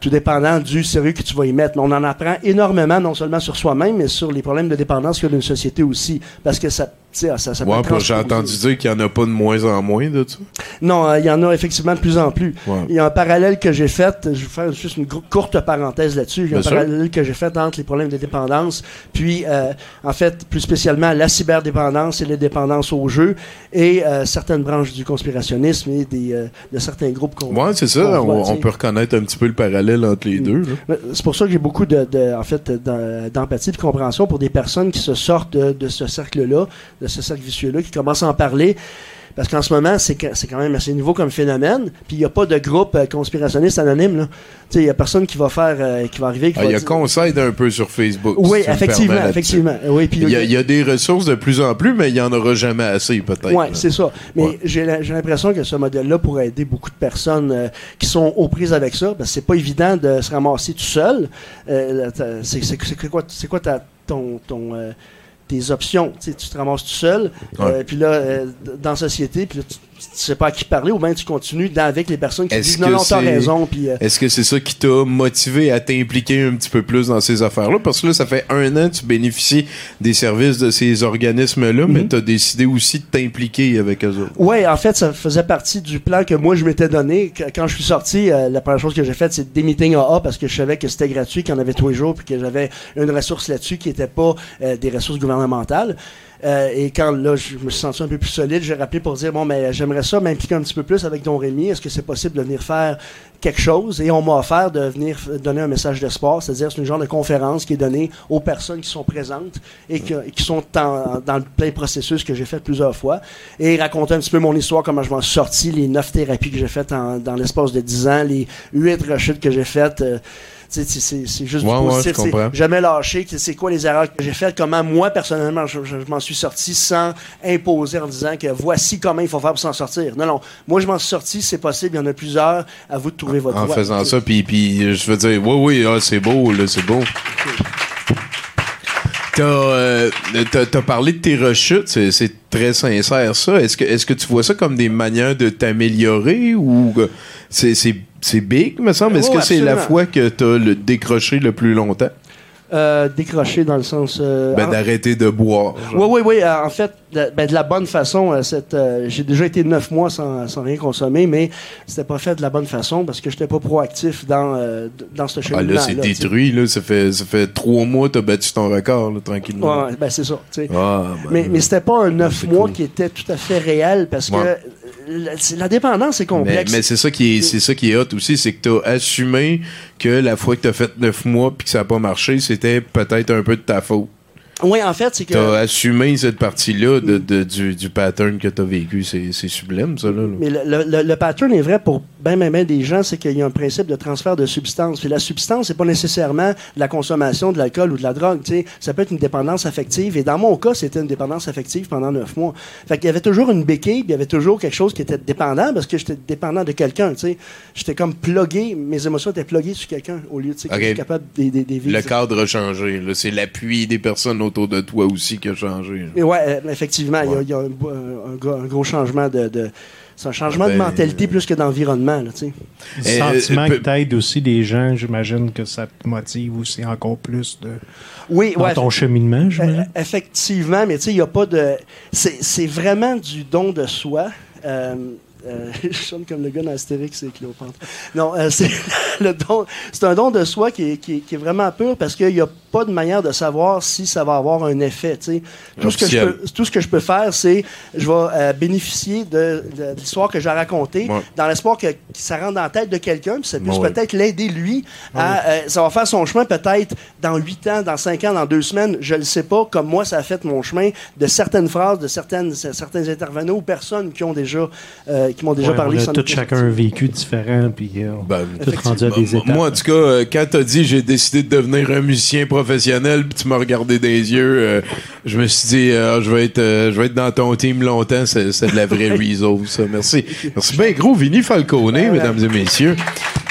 Tout dépendant du sérieux que tu vas y mettre. Mais on en apprend énormément, non seulement sur soi-même, mais sur les problèmes de dépendance qu'il y a d'une société aussi. Parce que ça, ça, ça Ouais, j'ai entendu dire qu'il y en a pas de moins en moins de ça. Non, euh, il y en a effectivement de plus en plus. Ouais. Il y a un parallèle que j'ai fait, je vais faire juste une courte parenthèse là-dessus. Il y a un sûr. parallèle que j'ai fait entre les problèmes de dépendance, puis euh, en fait, plus spécialement la cyberdépendance et les dépendances au jeu, et euh, certaines branches du conspirationnisme et des, de certains groupes qu'on Ouais, c'est ça. On, peut reconnaître un petit peu le parallèle entre les deux. là. Mais C'est pour ça que j'ai beaucoup de, de- en fait, d'em- d'empathie et de compréhension pour des personnes qui se sortent de, de ce cercle-là, de ce cercle vicieux-là, qui commencent à en parler. Parce qu'en ce moment, c'est quand même assez nouveau comme phénomène. Puis il n'y a pas de groupe euh, conspirationniste anonyme. il n'y a personne qui va faire, euh, qui va arriver. Ah, Il y a dire- Conseil un peu sur Facebook. Oui, si effectivement, effectivement. Oui, Il y, a, il y a des ressources de plus en plus, mais il y en aura jamais assez, peut-être. Oui, c'est ça. Mais Ouais. j'ai l'impression que ce modèle-là pourrait aider beaucoup de personnes euh, qui sont aux prises avec ça. Parce que c'est pas évident de se ramasser tout seul. C'est quoi, c'est quoi ta, ton, ton, tes options? Tu sais, tu te ramasses tout seul. Ouais. euh, puis là, euh, dans la société, puis là, tu, tu sais pas à qui parler, ou bien tu continues avec les personnes qui disent non, non, t'as raison. Puis, euh, Est-ce que c'est ça qui t'a motivé à t'impliquer un petit peu plus dans ces affaires-là? Parce que là, ça fait un an que tu bénéficies des services de ces organismes-là, mais Mhm. tu as décidé aussi de t'impliquer avec eux autres. Oui, en fait, ça faisait partie du plan que moi je m'étais donné. Qu- Quand je suis sorti, euh, la première chose que j'ai faite, c'est des meetings AA parce que je savais que c'était gratuit, qu'il y en avait tous les jours, puis que j'avais une ressource là-dessus qui n'était pas euh, des ressources gouvernementales. Euh, et quand là, je me suis senti un peu plus solide, j'ai rappelé pour dire bon, mais j'aimerais ça m'impliquer un petit peu plus avec Don Rémy. Est-ce que c'est possible de venir faire quelque chose? Et on m'a offert de venir donner un message d'espoir, c'est-à-dire c'est une genre de conférence qui est donnée aux personnes qui sont présentes et qui, sont dans le plein processus que j'ai fait plusieurs fois et raconter un petit peu mon histoire, comment je m'en suis sorti, les neuf thérapies que j'ai faites dans l'espace de dix ans, les huit rechutes que j'ai faites. euh, c'est juste Ouais, du ouais, positif. c'est jamais lâché. que C'est quoi les erreurs que j'ai faites? Comment moi, personnellement, je, je- je m'en suis sorti sans imposer en disant que voici comment il faut faire pour s'en sortir. Non, non. Moi, je m'en suis sorti, c'est possible. Il y en a plusieurs. À vous de trouver votre En voie. faisant ça, puis, puis je veux dire, oui, oui, ah, c'est beau, c'est beau. T'as euh, t'as- t'as parlé de tes rechutes, c'est très sincère ça. Est-ce que, est-ce que tu vois ça comme des manières de t'améliorer ou que c'est c'est- c'est big, me semble? Est-ce Ouais, que c'est la fois que t'as le décroché le plus longtemps? Euh, décroché dans le sens. euh, Ben, en- d'arrêter de boire. genre. Oui, oui, oui. euh, en fait, de, ben, de la bonne façon. cette, euh, j'ai déjà été neuf mois sans, sans rien consommer, mais c'était pas fait de la bonne façon parce que j'étais pas proactif dans, dans ce Ah cheminement. là, c'est détruit, là. Ça fait, ça fait trois mois que t'as battu ton record, là, tranquillement. Ouais, ben c'est ça. tu. Ah, ben, Mais, mais c'était pas un neuf mois cool. qui était tout à fait réel parce que Ouais. la, dépendance est complexe. mais c'est ça qui est, c'est ça qui est hot aussi, c'est que t'as assumé que la fois que t'as fait neuf mois puis que ça a pas marché, peut-être un peu de ta faute. Oui, en fait, c'est que. T'as assumé cette partie-là de, de- du, du pattern que t'as vécu. C'est, sublime, ça, là. Mais le, le- le- pattern est vrai pour bien, bien, bien des gens, c'est qu'il y a un principe de transfert de substance. Puis la substance, c'est pas nécessairement de la consommation de l'alcool ou de la drogue. tu sais. Ça peut être une dépendance affective. Et dans mon cas, c'était une dépendance affective pendant neuf mois. Fait qu'il y avait toujours une béquille, puis il y avait toujours quelque chose qui était dépendant parce que j'étais dépendant de quelqu'un. tu sais. J'étais comme plugué, mes émotions étaient pluguées sur quelqu'un au lieu de que Ok. je suis capable de, de, de vivre. Le cadre a changé. C'est l'appui des personnes autour de toi aussi qui a changé. Mais ouais, euh, effectivement, il y a- Ouais. il y a, un, bo- un- un gros, un gros changement de. de- c'est un changement de Ben, mentalité plus que d'environnement. là. Le Euh, sentiment euh, que t'aides aussi des gens, j'imagine que ça te motive aussi encore plus de, Oui, dans ouais. ton cheminement, Euh, j'imagine. effectivement, mais tu sais, il n'y a pas de. C'est vraiment du don de soi. Euh, euh, je sonne comme le gars dans Astérix et Cléopâtre. Non, euh, c'est le don. C'est un don de soi qui est, qui est- qui est vraiment pur parce qu'il n'y a pas de manière de savoir si ça va avoir un effet. Tout ce, que je peux, tout ce que je peux faire, c'est je vais euh, bénéficier de, de l'histoire que j'ai racontée Ouais. dans l'espoir que, que ça rentre dans la tête de quelqu'un, puis ça puisse Ouais. peut-être l'aider lui à. euh, ça va faire son chemin peut-être dans 8 ans, dans 5 ans, dans 2 semaines, je le sais pas, comme moi ça a fait mon chemin de certaines phrases, de certaines, certains intervenants ou personnes qui ont déjà, euh, qui m'ont déjà Ouais, parlé. on a tout chacun un vécu différent, puis euh, Ben, tout rendu à des étapes. Moi, en tout cas, euh, quand t'as dit j'ai décidé de devenir un musicien professionnel, professionnel, puis tu m'as regardé dans les yeux, euh, je me suis dit, euh, je vais être, euh, je vais être dans ton team longtemps. C'est, c'est de la vraie resolve, ça. Merci, merci bien gros, Vinny Falcone, mesdames et messieurs.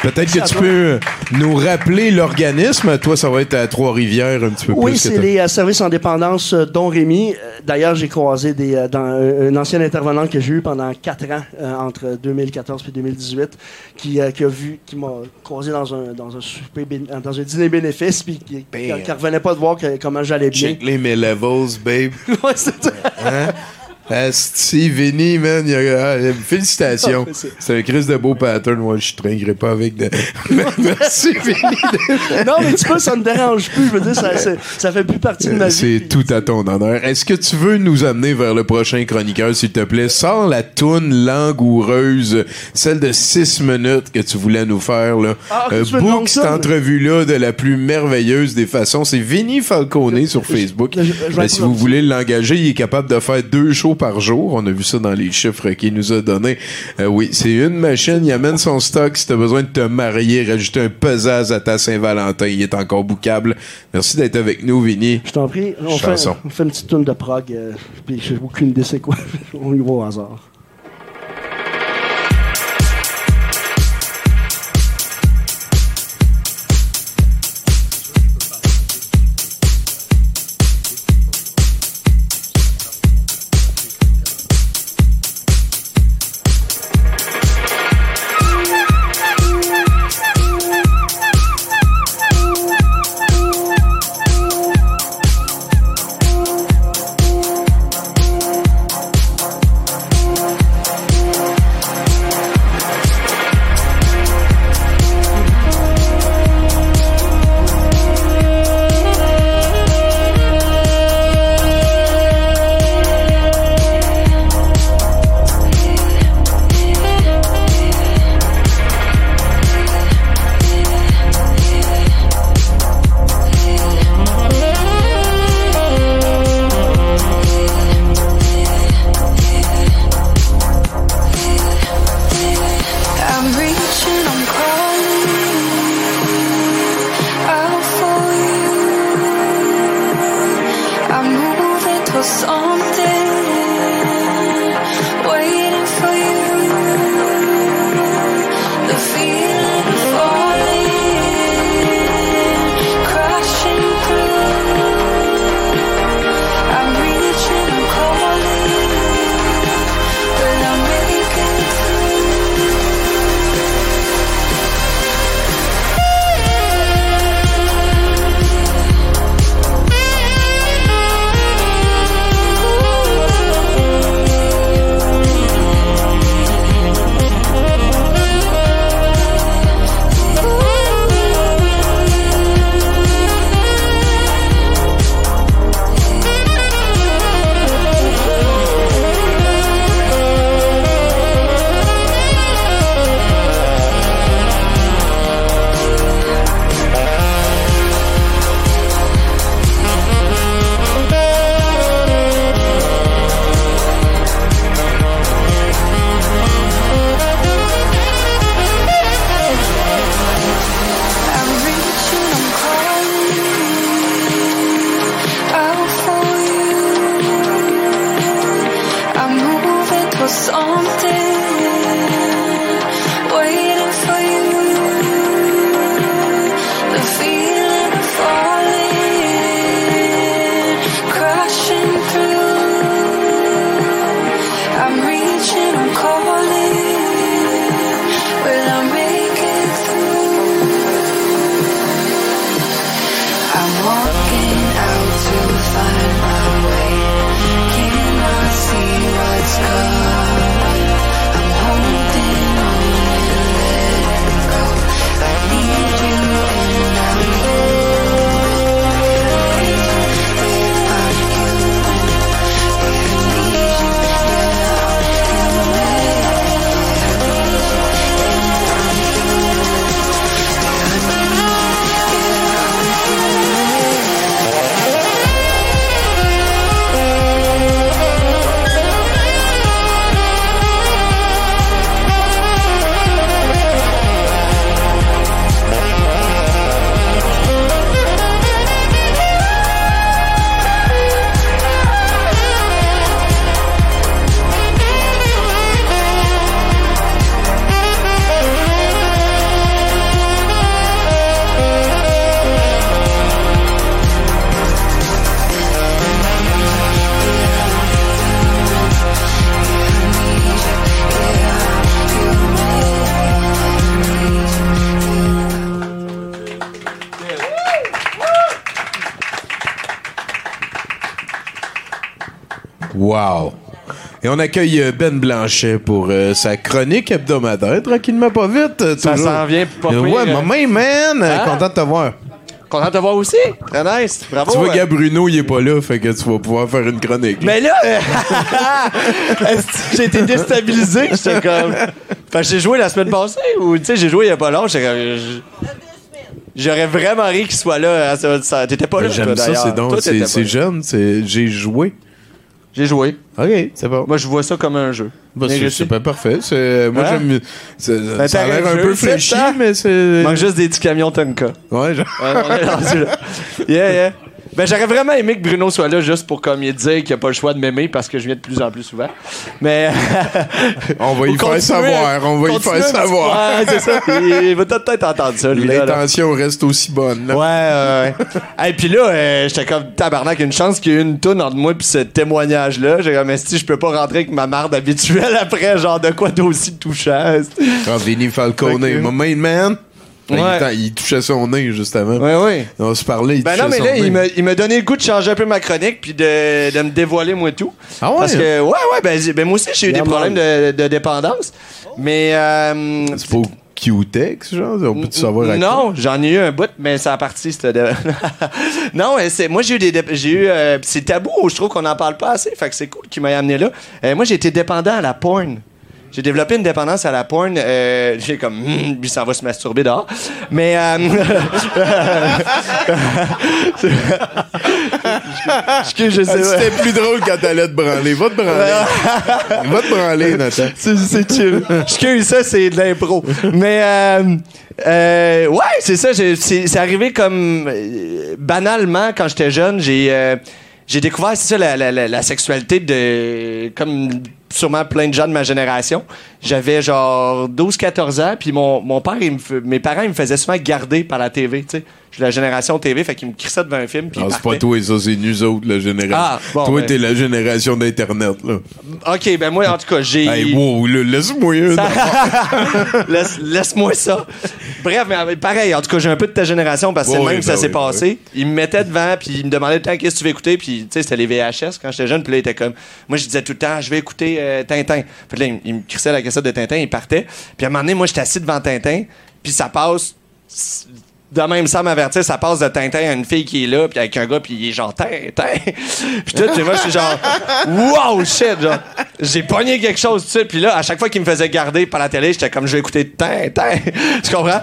Peut-être que tu peux nous rappeler l'organisme. Toi, ça va être à Trois-Rivières un petit peu Oui, plus. que c'est les euh, services en dépendance euh, Don Rémy. Euh, D'ailleurs, j'ai croisé des, euh, dans, un ancien intervenant que j'ai eu pendant quatre ans, entre 2014 et 2018, qui, qui a vu, qui m'a croisé dans un, dans un souper, dans un dîner bénéfice, puis qui, qui, qui revenait pas de voir que- comment j'allais bien. Check les mes levels, babe. Ouais, c'est ça. Hein? Asti, Vinny, man, il y a- ah, félicitations. Ah, c'est- un crise de beau pattern. Moi, je traînerai pas avec de. Merci, Vinny. non, mais tu vois, ça me dérange plus. Je veux dire, ça, ça fait plus partie de ma vie. C'est puis- tout à ton honneur. Est-ce que tu veux nous amener vers le prochain chroniqueur, s'il te plaît? Sors la toune langoureuse, celle de six minutes que tu voulais nous faire. Là. Ah, Euh, book cette entrevue-là de la plus merveilleuse des façons. C'est Vinny Falcone sur Facebook. je- je vais Ben, si vous voulez l'engager, il est capable de faire deux shows par jour. On a vu ça dans les chiffres qu'il nous a donnés. Euh, oui, c'est une machine. Il amène son stock. Si tu as besoin de te marier, rajouter un pesage à ta Saint-Valentin, il est encore boucable. Merci d'être avec nous, Vinny. Je t'en prie, on fait, on fait une petite tune de prog, euh, puis j'ai aucune idée c'est quoi. on y va au hasard. On accueille euh, Ben Blanchet pour euh, sa chronique hebdomadaire, tranquillement pas vite. euh, Ça s'en vient pas Euh, pire, Ouais, hein. maman, man, Hein? content de te voir. Content de te voir aussi. Très nice. Bravo. tu vois, euh. Gab Bruno, il est pas là, fait que tu vas pouvoir faire une chronique. Mais là, j'ai été déstabilisé. J'étais comme. Fait que j'ai joué la semaine passée ou, tu sais, j'ai joué il y a pas longtemps. J'étais comme. J'aurais vraiment ri qu'il soit là. hein, T'étais pas là, toi, J'aime ça, c'est donc, c'est jeune, c'est j'ai joué. J'ai joué. OK, c'est bon. Moi, je vois ça comme un jeu. Bah, c'est pas parfait. Moi, Hein? j'aime. Ben, Ça a l'air un peu ça. mais c'est. Il manque juste des petits camions Tonka. Ouais, genre. Ouais, on est rendu là. Yeah, yeah. Ben, j'aurais vraiment aimé que Bruno soit là juste pour comme il dire qu'il a pas le choix de m'aimer parce que je viens de plus en plus souvent. Mais. On va y faire savoir. On va y faire savoir. Ouais, c'est ça. Il, va peut-être entendre ça, lui. L'intention reste aussi bonne. là. Ouais, ouais. Et puis là, euh, j'étais comme tabarnak, une chance qu'il y ait une toune entre moi puis ce témoignage-là. J'ai comme, si je peux pas rentrer avec ma marde habituelle après, genre de quoi d'aussi touchant. Quand Vinny Falcone, Ok. mon main man. Ouais. Il, il touchait son nez, juste avant. Ouais, ouais. On se parlait, il Ben touchait non, mais son là, nez. il donné le goût de changer un peu ma chronique puis de, de me dévoiler moi tout. Ah ouais? Parce que, ouais, ouais, ben, ben moi aussi, j'ai eu des problèmes de, de dépendance. Mais, euh, C'est pas au Q-Tex, genre? On peut-tu savoir à? Non, j'en ai eu un bout, mais ça a parti. C'était de... non, c'est, moi, j'ai eu des. J'ai eu. euh, c'est tabou, je trouve qu'on n'en parle pas assez. Fait que c'est cool qu'il m'ait amené là. Euh, moi, j'ai été dépendant à la porn. J'ai développé une dépendance à la porn. Euh, j'ai comme, Hum, lui, ça va se masturber dehors. Mais. euh, je, je sais pas. C'était plus drôle quand t'allais te branler. Va te branler. Va te branler, Nathan. C'est, chill. Excuse, ça, c'est de l'impro. Mais, euh, euh, ouais, c'est ça. C'est, c'est arrivé comme euh, banalement quand j'étais jeune. J'ai, euh, j'ai découvert, c'est ça, la, la, la, la sexualité de. Comme sûrement plein de gens de ma génération. J'avais genre 12-14 ans, puis mon, mon père, il me mes parents, ils me faisaient souvent garder par la TV, tu sais. Je suis la génération TV, fait qu'ils me crissaient devant un film, puis Non, ils Ah, c'est pas toi, ça, c'est nous autres, la génération. Ah, bon, toi, ben. t'es la génération d'Internet, là. OK, ben moi, en tout cas, j'ai... Hey, wow, là, laisse-moi. Ça- Laisse- Laisse-moi ça. Bref, mais pareil, en tout cas, j'ai un peu de ta génération parce que c'est même que ça ben s'est oui, passé. Il me mettait devant, puis il me demandait tout le temps qu'est-ce que tu veux écouter, puis tu sais, c'était les VHS quand j'étais jeune, puis là, il était comme. Moi, je disais tout le temps, je vais écouter euh, Tintin. Puis là, il, me crissait la cassette de Tintin, il partait. Puis à un moment donné, moi, j'étais assis devant Tintin, puis ça passe. De même, sans m'avertir, ça passe de Tintin à une fille qui est là, puis avec un gars, puis il est genre Tintin. puis tout, puis moi, je suis genre, wow, shit, genre. J'ai pogné quelque chose, suite. Puis là, à chaque fois qu'il me faisait garder par la télé, j'étais comme, je vais écouter Tintin. tu comprends?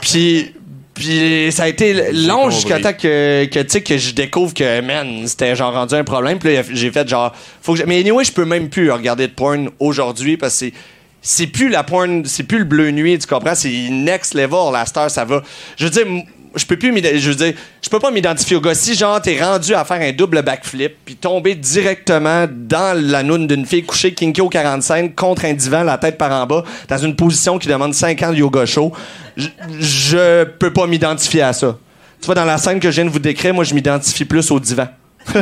Puis. Puis ça a été long jusqu'à temps que, que tu sais, que je découvre que, man, c'était genre rendu un problème. Puis j'ai fait genre, faut que Mais anyway, je peux même plus regarder de porn aujourd'hui parce que c'est c'est plus la porn, c'est plus le bleu nuit, tu comprends? C'est next level, la star, ça va. Je veux dire, je peux plus je je peux pas m'identifier au gars. Si genre t'es rendu à faire un double backflip puis tomber directement dans la noune d'une fille couchée kinky au 45 contre un divan, la tête par en bas, dans une position qui demande 5 ans de yoga show, je, peux pas m'identifier à ça. Tu vois, dans la scène que je viens de vous décrire, moi, je m'identifie plus au divan. tu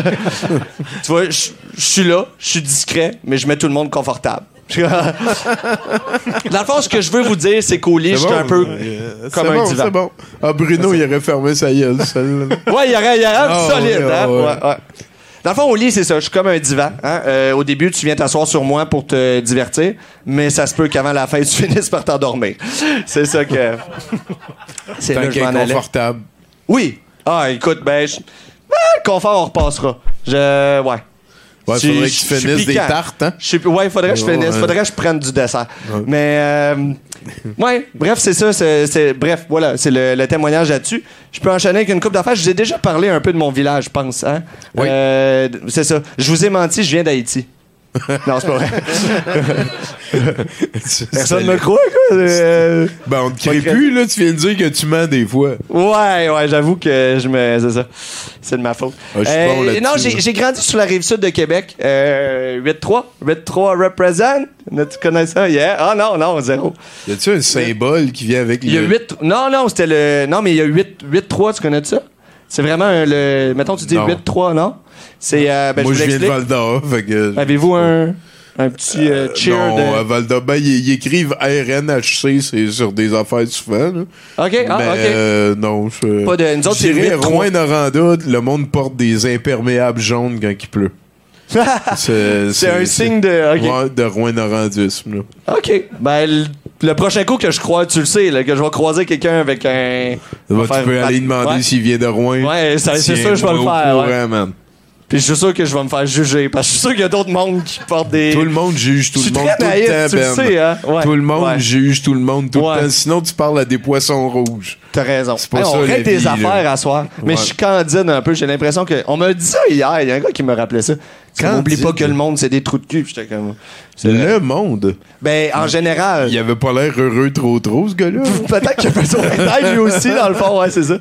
vois, je suis là, je suis discret, mais je mets tout le monde confortable. Dans le fond, ce que je veux vous dire, c'est qu'au lit, je suis bon, un peu euh, comme un bon, divan. C'est bon. Ah, Bruno, il aurait fermé sa gueule, celle-là. Ouais, il y aurait, il aurait un Ah, solide, ouais, hein? ouais. Ouais, ouais. Dans le fond, au lit, c'est ça. Je suis comme un divan. Hein? Euh, au début, tu viens t'asseoir sur moi pour te divertir, mais ça se peut qu'avant la fin, tu finisses par t'endormir. C'est ça que. c'est là que je confortable. Oui. Ah, écoute, ben, je- ben, le confort, on repassera. Je. Ouais. Ouais, Je- faudrait que je- tu finisses des tartes, hein? Ouais, faudrait que je finisse. Faudrait que je prenne du dessert. Mais, euh, ouais, bref, c'est ça. c'est- c'est- bref, voilà, c'est le, le témoignage là-dessus. Je peux enchaîner avec une coupe d'affaires. Je vous ai déjà parlé un peu de mon village, je pense. Hein? Oui. Euh, c'est ça. Je vous ai menti, je viens d'Haïti. non, c'est pas vrai. Personne ne me croit, quoi. Euh, Ben, on te crée plus, là. Tu viens de dire que tu mens des fois. Ouais, ouais, j'avoue que je me. C'est ça. C'est de ma faute. Ah, je suis Euh, non, j'ai grandi sur la rive sud de Québec. Euh, 8-3. 8-3 represent. Tu connais ça? Yeah. Ah non, non, zéro. Y a-tu un symbole qui vient avec y a le- 8. Non, non, c'était le. Non, mais il y a 8 8-3, tu connais ça? C'est vraiment le. Mettons, tu dis Non. 8-3, non? C'est. euh, ben, Moi, je viens de. Val d'Or. Avez-vous un. Un petit euh, cheer non, de. à Val d'Or, ben, ils, ils écrivent RNHC, c'est sur des affaires souvent, là. Ok, ah, Mais, ok. euh, non, je... Pas de- nous autres, c'est 8-3. Rouen-Noranda, le monde porte des imperméables jaunes quand il pleut. C'est un signe de. de Rouen-Norandisme. là. OK. Ben, le, le prochain coup que je crois, tu le sais, là, que je vais croiser quelqu'un avec un. Bah, tu peux aller demander Ouais. s'il vient de Rouen. Ouais, ça- c'est que je vais le faire, ouais. man. Puis je suis sûr que je vais me faire juger. Parce que je suis sûr qu'il y a d'autres mondes qui portent des. Tout le monde juge tout le monde tout naïf, le temps, tu Ben. sais, hein? Ouais. Tout le monde Ouais. juge tout le monde tout Ouais. le temps. Sinon, tu parles à des poissons rouges. T'as raison. C'est pas Hey, ça, on la règle vie, là. affaires à soir. Mais Ouais. je suis candide un peu. J'ai l'impression que. On m'a dit ça hier. Il y a un gars qui me rappelait ça. N'oublie pas que le monde, c'est des trous de cul. Puis J'étais comme. c'est. Le monde? Ben, en général. Il avait pas l'air heureux trop trop, ce gars-là. Peut-être qu'il a fait son médaille lui aussi, dans le fond, ouais, c'est ça.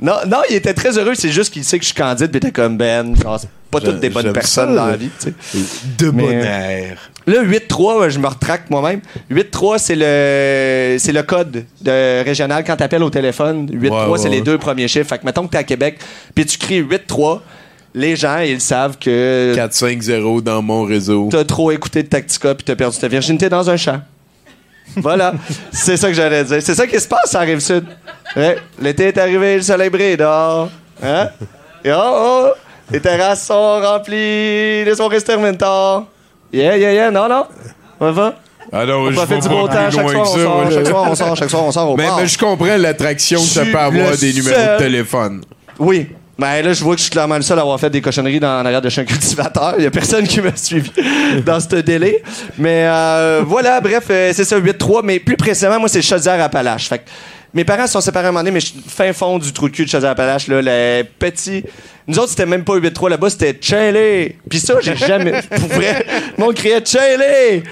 Non, non, il était très heureux, c'est juste qu'il sait que je suis candide, il était comme Ben. genre, c'est pas toutes des bonnes personnes ça, dans la vie, tu sais. De Mais- bon air. Là, 8-3, ouais, je me retracte moi-même. 8-3, c'est le c'est le code de régional quand t'appelles au téléphone. 8-3, Ouais, ouais, c'est les deux premiers chiffres. Fait que mettons que t'es à Québec, puis tu cries 8-3, les gens, ils savent que 4-5-0 dans mon réseau. t'as trop écouté de Tactica puis t'as perdu ta virginité dans un champ. Voilà. c'est ça que j'allais dire. C'est ça qui se passe, ça arrive sud. Ouais. L'été est arrivé, le soleil brille dehors. Hein? Et oh, oh, les terrasses sont remplies, les soirées se terminent tard. Yeah, yeah, yeah, non, non. On va. Alors, On Ah je profite du beau temps. Chaque soir, on sort, chaque soir, on sort, chaque soir, on sort au Mais, mais je comprends l'attraction que ça peut avoir des numéros de téléphone. Oui. Mais là, je vois que je suis clairement le seul à avoir fait des cochonneries dans en arrière de chez un cultivateur. Il y a personne qui m'a suivi dans ce délai. Mais euh, voilà, bref, euh, c'est ça, 8-3. Mais plus précisément, moi, c'est Chaudière-Appalaches. Fait que mes parents se sont séparés à un moment donné, mais je suis fin fond du trou de cul de Chaudière-Appalaches, là, les petits... Nous autres, c'était même pas 8-3 là-bas, c'était Chaley. Puis ça, j'ai jamais... Pour vrai, le monde criait Chaley.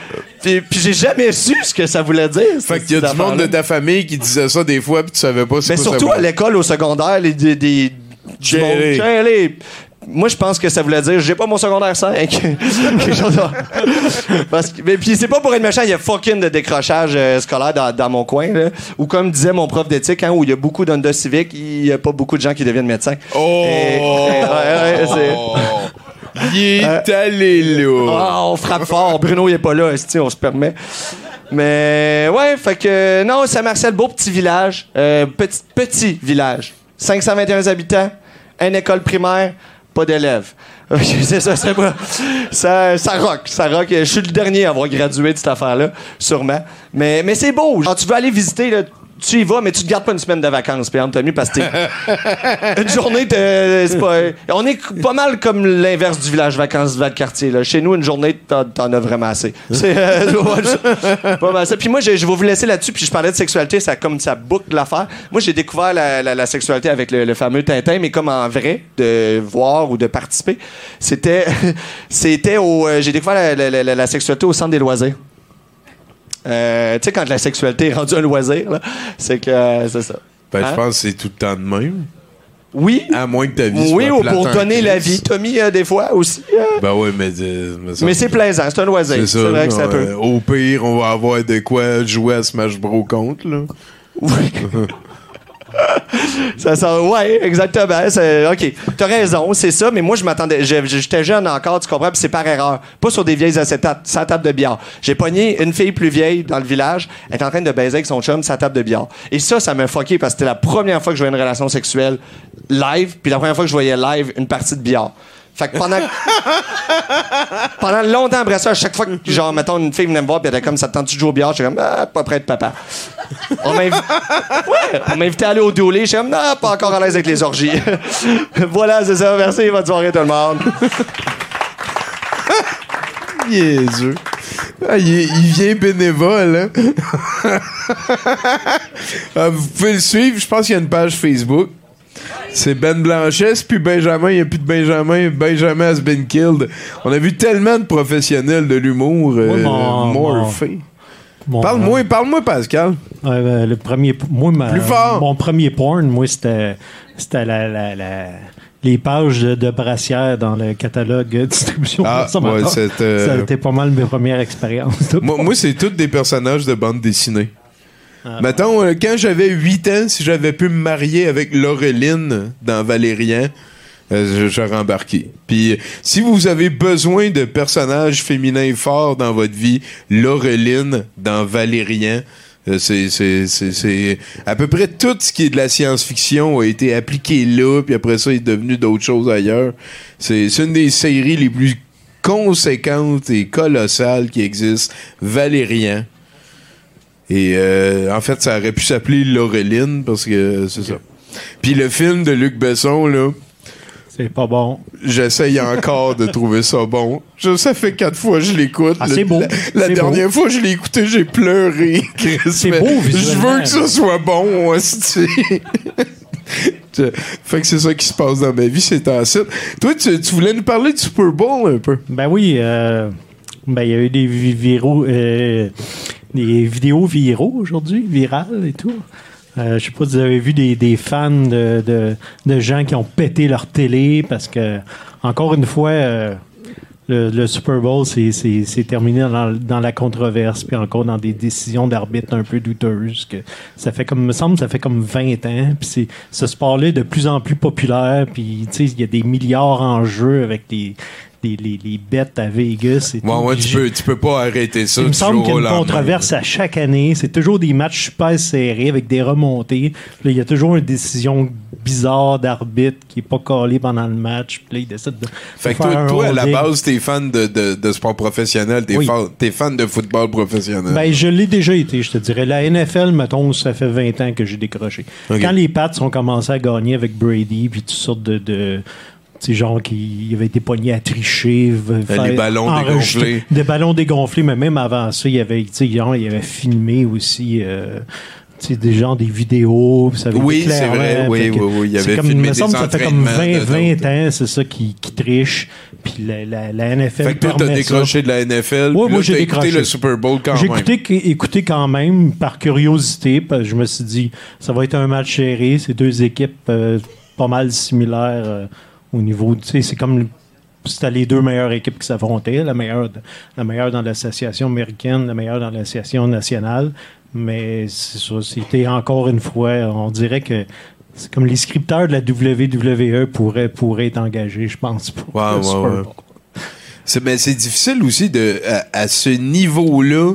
Puis, puis j'ai jamais su ce que ça voulait dire. Fait qu'il y a du monde de ta famille qui disait ça des fois, puis tu savais pas Mais quoi surtout ça à l'école, au secondaire, les, des, des, Chaley. Chaley. Moi, je pense que ça voulait dire j'ai pas mon secondaire 5. Quelque chose de- Parce que, mais puis c'est pas pour être méchant, il y a fucking de décrochage euh, scolaire dans, dans mon coin. Là. Ou comme disait mon prof d'éthique, hein, où il y a beaucoup d'Honda Civic, il y a pas beaucoup de gens qui deviennent médecins. Oh! Et- et- ouais, ouais, c'est- Il est allé là. ah, on frappe fort. Bruno, il est pas là, on se permet. Mais ouais, fait que non, Saint-Marcel, beau petit village. Euh, petit, petit village. 521 habitants, une école primaire, pas d'élèves. c'est ça, c'est pas. Ça, ça rock, ça rock. Je suis le dernier à avoir gradué de cette affaire-là, sûrement. Mais, mais c'est beau. Genre, tu veux aller visiter, là, tu y vas, mais tu te gardes pas une semaine de vacances, Pierre Anthony, parce que t'es- une journée, t'es- c'est pas. On est pas mal comme l'inverse du village vacances de quartier. Là. Chez nous, une journée, t'en, t'en as vraiment assez. C'est euh, pas mal ça. Puis moi, je, je vais vous laisser là-dessus. Puis je parlais de sexualité, ça comme ça boucle l'affaire. Moi, j'ai découvert la, la- la sexualité avec le, le fameux Tintin, mais comme en vrai, de voir ou de participer. C'était, c'était au. euh, j'ai découvert la sexualité au centre des loisirs. Euh, tu sais, quand la sexualité est rendue un loisir, c'est que euh, c'est ça. Ben, Hein? je pense que c'est tout le temps de même. Oui. À moins que ta vie Oui, soit ou plate pour donner la vie. Tommy, euh, des fois aussi. euh, Ben oui, mais, euh, mais c'est plaisant, c'est un loisir. c'est vrai que ça peut. Au pire, on va avoir de quoi jouer à Smash Bros contre, là. Ça, ça, ouais, exactement. OK. T'as raison, c'est ça, mais moi, je m'attendais. J'étais jeune encore, tu comprends, puis c'est par erreur. Pas sur des vieilles acétates, sa table de billard. J'ai pogné une fille plus vieille dans le village, elle est en train de baiser avec son chum, sa table de billard. Et ça, ça m'a fucké parce que c'était la première fois que je voyais une relation sexuelle live, puis la première fois que je voyais live une partie de billard. Fait que pendant, pendant longtemps après ça, à chaque fois que, genre, mettons, une fille venait me voir, puis elle était comme, ça te tente-tu de jouer au billard? J'étais comme, ah, pas prêt de papa. On m'a Ouais, à aller au doulé. J'étais comme, non, pas encore à l'aise avec les orgies. voilà, c'est ça. Merci, bonne soirée, tout le monde. Niaiseux. Ah, il vient bénévole, hein? Ah, vous pouvez le suivre, je pense qu'il y a une page Facebook. C'est Ben Blanchet, c'est plus Benjamin, il n'y a plus de Benjamin, Benjamin has been killed. On a vu tellement de professionnels de l'humour euh, Oui, mon- morphés. Mon- Parle-moi, parle-moi, Pascal. Ben, le premier, moi, ma- Plus fort. Mon premier porn, moi, c'était, c'était la, la- la- les pages de, de brassière dans le catalogue de distribution. Ah, ouais, euh, Ça a été pas mal mes premières expériences. Moi, moi, c'est tous des personnages de bande dessinée. Ah. Mettons, euh, quand j'avais 8 ans, si j'avais pu me marier avec Laureline dans Valérien, euh, j'aurais embarqué. Puis, euh, si vous avez besoin de personnages féminins forts dans votre vie, Laureline dans Valérien, euh, c'est, à peu près tout ce qui est de la science-fiction a été appliqué là, puis après ça, il est devenu d'autres choses ailleurs. C'est, une des séries les plus conséquente et colossale qui existe, Valérian. Et euh, en fait, ça aurait pu s'appeler Laureline parce que c'est ça. Puis le film de Luc Besson, là, C'est pas bon. j'essaye encore de trouver ça bon. Je, ça fait quatre fois que je l'écoute. Ah, c'est beau. La, dernière fois que je l'ai écouté, j'ai pleuré. C'est beau, Je veux que ça soit bon, fait que c'est ça qui se passe dans ma vie, c'est temps-ci. Toi, tu, tu voulais nous parler du Super Bowl un peu. Ben oui, euh, ben il y a eu des vi- viraux, euh, des vidéos viraux aujourd'hui, virales et tout. Euh, je sais pas si vous avez vu des, des fans de, de, de gens qui ont pété leur télé parce que, encore une fois, euh, le, le Super Bowl, c'est- terminé dans, dans la controverse, puis encore dans des décisions d'arbitre un peu douteuses. Que ça fait comme, me semble, ça fait comme 20 ans. Puis ce sport-là est de plus en plus populaire. Puis il y a des milliards en jeu avec des, des les, les bêtes à Vegas. Et Ouais, tout. ouais, tu peux, tu peux pas arrêter ça. il me semble qu'il y a une controverse à chaque année. C'est toujours des matchs super serrés avec des remontées. Puis là, il y a toujours une décision bizarre d'arbitre qui est pas collée pendant le match. Puis là, il décide de, Fait que toi, toi, à la base, t'es fan de, de, de sport professionnel, t'es Oui. fan, fan de football professionnel. Ben, je l'ai déjà été, je te dirais. La NFL, mettons, ça fait 20 ans que j'ai décroché. Quand les Pats ont commencé à gagner avec Brady, puis toutes sortes de. de sais, genre qui avait été pogné à tricher, les faire- ballons enregistrer- dégonflés. Des ballons dégonflés, mais même avant ça, il y avait, tu sais, genre, il avait filmé aussi. euh, tu sais, des gens, des vidéos. puis ça avait Oui, c'est vrai, oui, oui, oui, il c'est avait comme, filmé il me semble des ça fait comme 20, entraînements de 20 ans, c'est ça, qui, qui triche. Puis la, la, la NFL Fait que toi, t'as ça. décroché de la NFL. Puis moi, j'ai t'as écouté décroché. le Super Bowl quand J'ai même. écouté, écouté quand même par curiosité, parce que je me suis dit, ça va être un match serré. C'est deux équipes euh, pas mal similaires euh, au niveau. Tu sais, c'est comme c'était les deux meilleures équipes qui s'affrontaient, la meilleure, la meilleure dans l'association américaine, la meilleure dans l'association nationale. Mais c'est ça, c'était encore une fois, on dirait que c'est comme les scripteurs de la WWE pourraient, pourraient être engagés, je pense, pour le ouais. C'est, mais c'est difficile aussi de, à, à ce niveau-là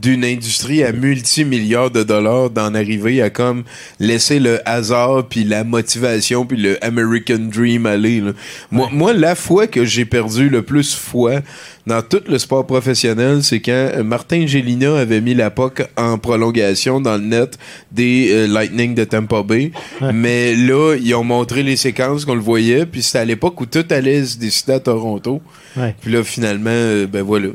d'une industrie à multimilliards de dollars d'en arriver à comme laisser le hasard puis la motivation puis le American Dream aller. là. Moi, moi, la fois que j'ai perdu le plus foi dans tout le sport professionnel, c'est quand euh, Martin Gélina avait mis la POC en prolongation dans le net des euh, Lightning de Tampa Bay. Mais là, ils ont montré les séquences qu'on le voyait, puis c'était à l'époque où tout allait se décider à Toronto. Ouais. Puis là, finalement, euh, ben voilà.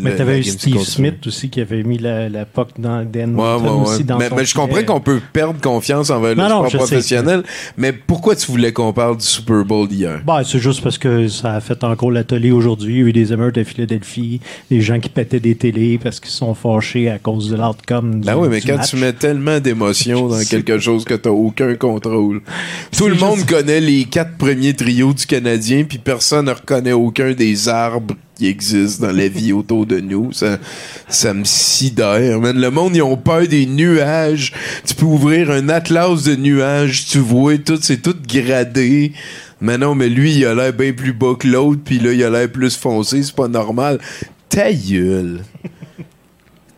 Mais t'avais eu Steve. Smith aussi qui avait mis la, la POC dans Dan Ouais, ouais, ouais. aussi dans mais, son mais je comprends qu'on peut perdre confiance envers le Non, non, sport sais. professionnel. Mais pourquoi tu voulais qu'on parle du Super Bowl d'hier? Ben, c'est juste parce que ça a fait encore l'atelier aujourd'hui. Il y a eu des émeutes à Philadelphie, des gens qui pétaient des télés parce qu'ils sont fâchés à cause de l'outcome. Ben oui, mais quand match. tu mets tellement d'émotions dans quelque chose que t'as aucun contrôle. Tout le monde connaît les quatre premiers trios du Canadien, puis personne ne reconnaît aucun des arbres qui existent dans la vie autour de nous. Ça, ça me sidère. Man. Le monde, ils ont peur des nuages. Tu peux ouvrir un atlas de nuages, tu vois, tout, c'est tout gradé. Mais non, mais lui, il a l'air bien plus bas que l'autre, puis là, il a l'air plus foncé, c'est pas normal. Ta gueule.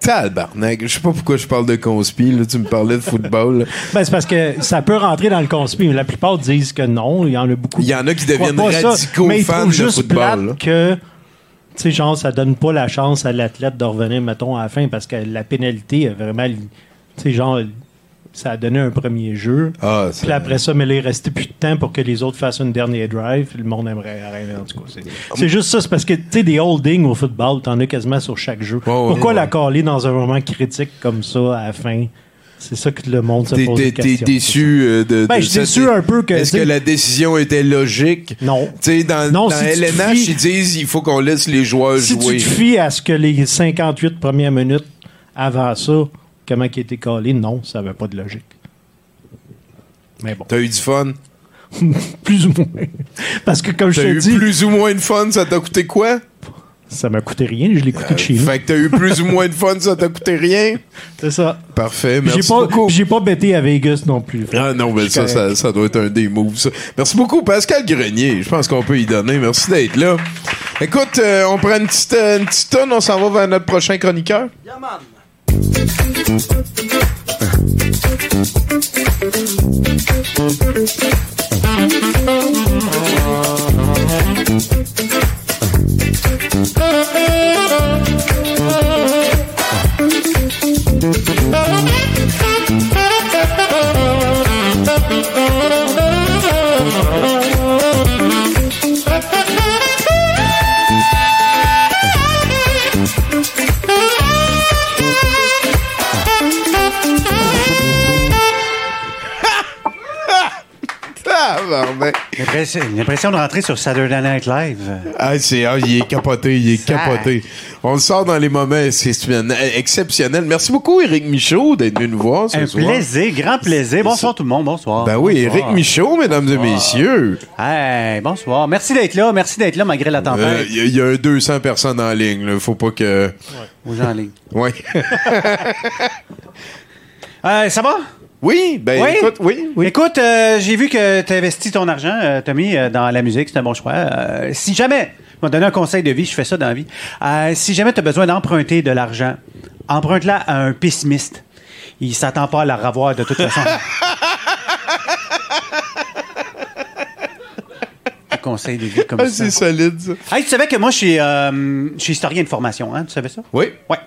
Tabarnak. Je sais pas pourquoi je parle de conspi, là. Tu me parlais de football. Ben, c'est parce que ça peut rentrer dans le conspire, mais la plupart disent que non. Il y en a beaucoup. Il y en a qui deviennent pas ça, radicaux mais fans de football, que, tu sais, genre, ça donne pas la chance à l'athlète de revenir, mettons, à la fin parce que la pénalité a vraiment. Tu sais, genre, ça a donné un premier jeu. Ah, Puis après ça, mais là, il restait plus de temps pour que les autres fassent une dernière drive. Le monde aimerait arrêter. En tout cas, c'est, c'est juste ça. C'est parce que, tu sais, des holdings au football, t'en as quasiment sur chaque jeu. Pourquoi ouais. la caler dans un moment critique comme ça à la fin? C'est ça que le monde se pose t'es- des t'es questions. déçu euh, de, Ben, de je suis ça, déçu t'es- un peu que, Est-ce que la décision était logique? Non. Tu sais, dans, Non, dans si tu te LNH, fies- ils disent il faut qu'on laisse les joueurs Si jouer. tu te fies à ce que les 58 premières minutes avant ça, comment qui été calé, non, ça n'avait pas de logique. Mais bon, T'as eu du fun? plus ou moins. Parce que comme je T'as te eu dis, plus ou moins de fun, ça t'a coûté quoi? Ça m'a coûté rien, je l'ai écouté de chez nous. Fait que t'as eu plus ou moins de fun, ça t'a coûté rien? C'est ça. Parfait, Puis J'ai merci pas, beaucoup. puis j'ai pas bêté à Vegas non plus. Ah non, mais ça, ça, doit être un des moves, ça. Merci beaucoup, Pascal Grenier. Je pense qu'on peut y donner. Merci d'être là. Écoute, euh, on prend une petite, euh, une petite tonne, on s'en va vers notre prochain chroniqueur. L'impression Thank you. L'impression de rentrer sur Saturday Night Live. Ah, c'est, ah, il est capoté, il est capoté. On le sort dans les moments exceptionnels. Merci beaucoup, Éric Michaud, d'être venu nous voir ce Un soir. plaisir, grand plaisir. Bonsoir tout le monde, bonsoir. Ben oui, Bonsoir. Éric Michaud, mesdames et messieurs. Hey, bonsoir. Merci d'être là, merci d'être là malgré la Euh, tempête. Il y, a- il y a un 200 personnes en ligne, là. Faut pas que. Aux gens en ligne. Ouais. Euh, ça va? Oui, ben Oui? écoute, oui, oui. Écoute, euh, j'ai vu que tu investis ton argent, euh, Tommy, euh, dans la musique. C'est un bon choix. Si jamais, je vais te donner un conseil de vie, je fais ça dans la vie. Si jamais tu as besoin d'emprunter de l'argent, emprunte-la à un pessimiste. Il s'attend pas à la revoir de toute façon. conseil de vie comme Ah, ça. c'est solide, ça. Hey, tu savais que moi, je suis, euh, je suis historien de formation, hein? Tu savais ça? Oui. Ouais.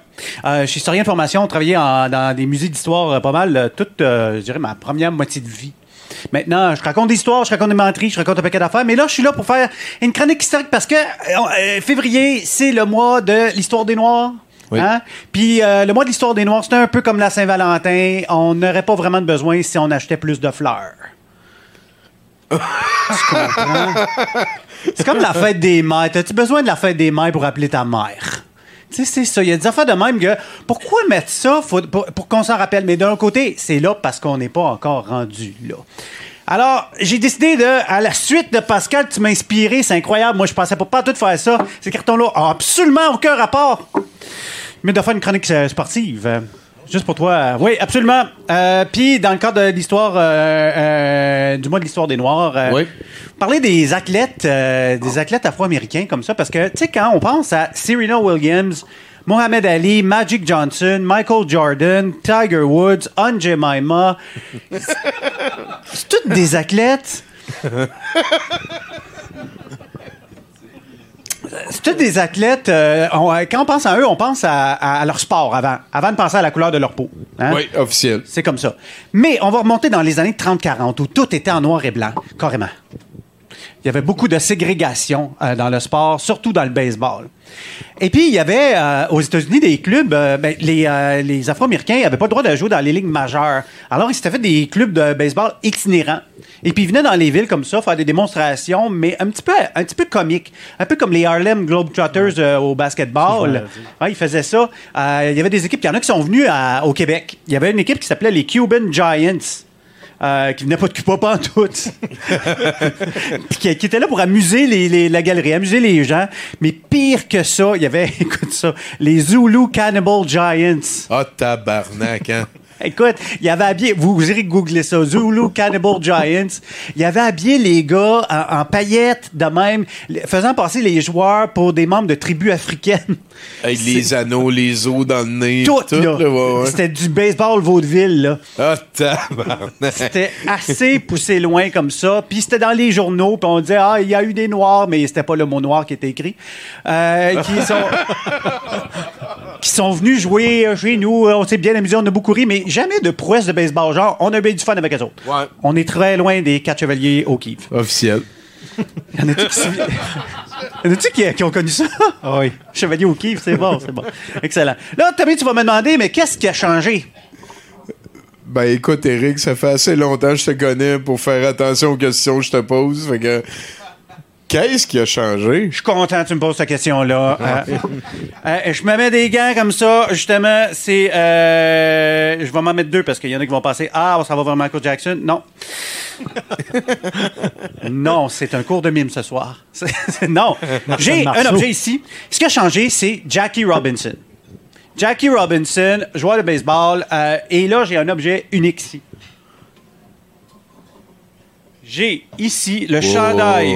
Euh, je suis historien de formation, travaillé en- dans des musées d'histoire euh, pas mal euh, toute, euh, je dirais, ma première moitié de vie. Maintenant, je raconte des histoires, je raconte des menteries, je raconte un paquet d'affaires, mais là, je suis là pour faire une chronique historique parce que euh, février, c'est le mois de l'histoire des Noirs. Oui. Hein? Puis euh, le mois de l'histoire des Noirs, c'est un peu comme la Saint-Valentin. On n'aurait pas vraiment de besoin si on achetait plus de fleurs. Tu comprends? C'est comme la fête des mères. T'as-tu besoin de la fête des mères pour appeler ta mère? Tu sais, c'est ça. Il y a des affaires de même que pourquoi mettre ça pour, qu'on s'en rappelle? Mais d'un côté, c'est là parce qu'on n'est pas encore rendu là. Alors, j'ai décidé de, à la suite de Pascal, tu m'as inspiré, c'est incroyable. Moi, je pensais pas, pas tout faire ça. Ces cartons-là ont absolument aucun rapport. Mais de faire une chronique euh, sportive. Juste pour toi. Oui, absolument. Euh, Puis, dans le cadre de l'histoire, euh, euh, du mois de l'histoire des Noirs, Oui. parler des athlètes, des athlètes afro-américains comme ça, parce que, tu sais, quand on pense à Serena Williams, Mohamed Ali, Magic Johnson, Michael Jordan, Tiger Woods, Jemima, c'est- tous des athlètes. C'est tous des athlètes. euh, on- quand on pense à eux, on pense à, à- à leur sport avant, avant de penser à la couleur de leur peau. hein? Oui, officiel. C'est comme ça. Mais on va remonter dans les années 30-40 où tout était en noir et blanc, carrément. Il y avait beaucoup de ségrégation euh, dans le sport, surtout dans le baseball. Et puis, il y avait euh, aux États-Unis des clubs, euh, ben, les, euh, les Afro-Américains n'avaient pas le droit de jouer dans les ligues majeures. Alors, ils s'étaient fait des clubs de baseball itinérants. Et puis, ils venaient dans les villes comme ça faire des démonstrations, mais un petit peu, un petit peu comiques. Un peu comme les Harlem Globetrotters au basketball. Ouais, ils faisaient ça. Il y avait des équipes, il y en a qui sont venus à- au Québec. Il y avait une équipe qui s'appelait les Cuban Giants. Euh, qui venait pas de Cuba pas en tout. Puis qui, qui était là pour amuser les, les- la galerie, amuser les gens. Mais pire que ça, il y avait, écoute ça, les Zulu Cannibal Giants. Ah, tabarnak, hein. Écoute, il y avait habillé, vous, vous irez googler ça, Zulu Cannibal Giants. Il y avait habillé les gars en, en paillettes de même, faisant passer les joueurs pour des membres de tribus africaines. Avec les anneaux, les os dans le nez. Tout, tout, là. ouais. C'était du baseball vaudeville, là. Ah, tabarnak. C'était assez poussé loin comme ça. Puis c'était dans les journaux. Puis on disait, ah, il y a eu des noirs, mais c'était pas le mot noir qui était écrit. Euh, qui, sont, qui sont venus jouer euh, chez nous. On s'est bien amusé, on a beaucoup ri, mais jamais de prouesse de baseball. Genre, on a eu du fun avec eux autres. Ouais. On est très loin des quatre chevaliers au Kiev. Officiel. Y en a-tu qui, qui, qui ont connu ça? Ah oui. Chevalier au Kiev, c'est bon, c'est bon. Excellent. Là, Tommy, tu vas me demander, mais qu'est-ce qui a changé? Ben écoute, Eric, ça fait assez longtemps que je te connais pour faire attention aux questions que je te pose. Fait que. Qu'est-ce qui a changé? Je suis content que tu me poses cette question-là. Euh, euh, je me mets des gants comme ça, justement, c'est... euh, je vais m'en mettre deux parce qu'il y en a qui vont penser « Ah, ça va vraiment à Michael Jackson. » Non. non, c'est un cours de mime ce soir. Non. J'ai un objet ici. Ce qui a changé, c'est Jackie Robinson. Jackie Robinson, joueur de baseball, euh, et là, j'ai un objet unique ici. J'ai ici le chandail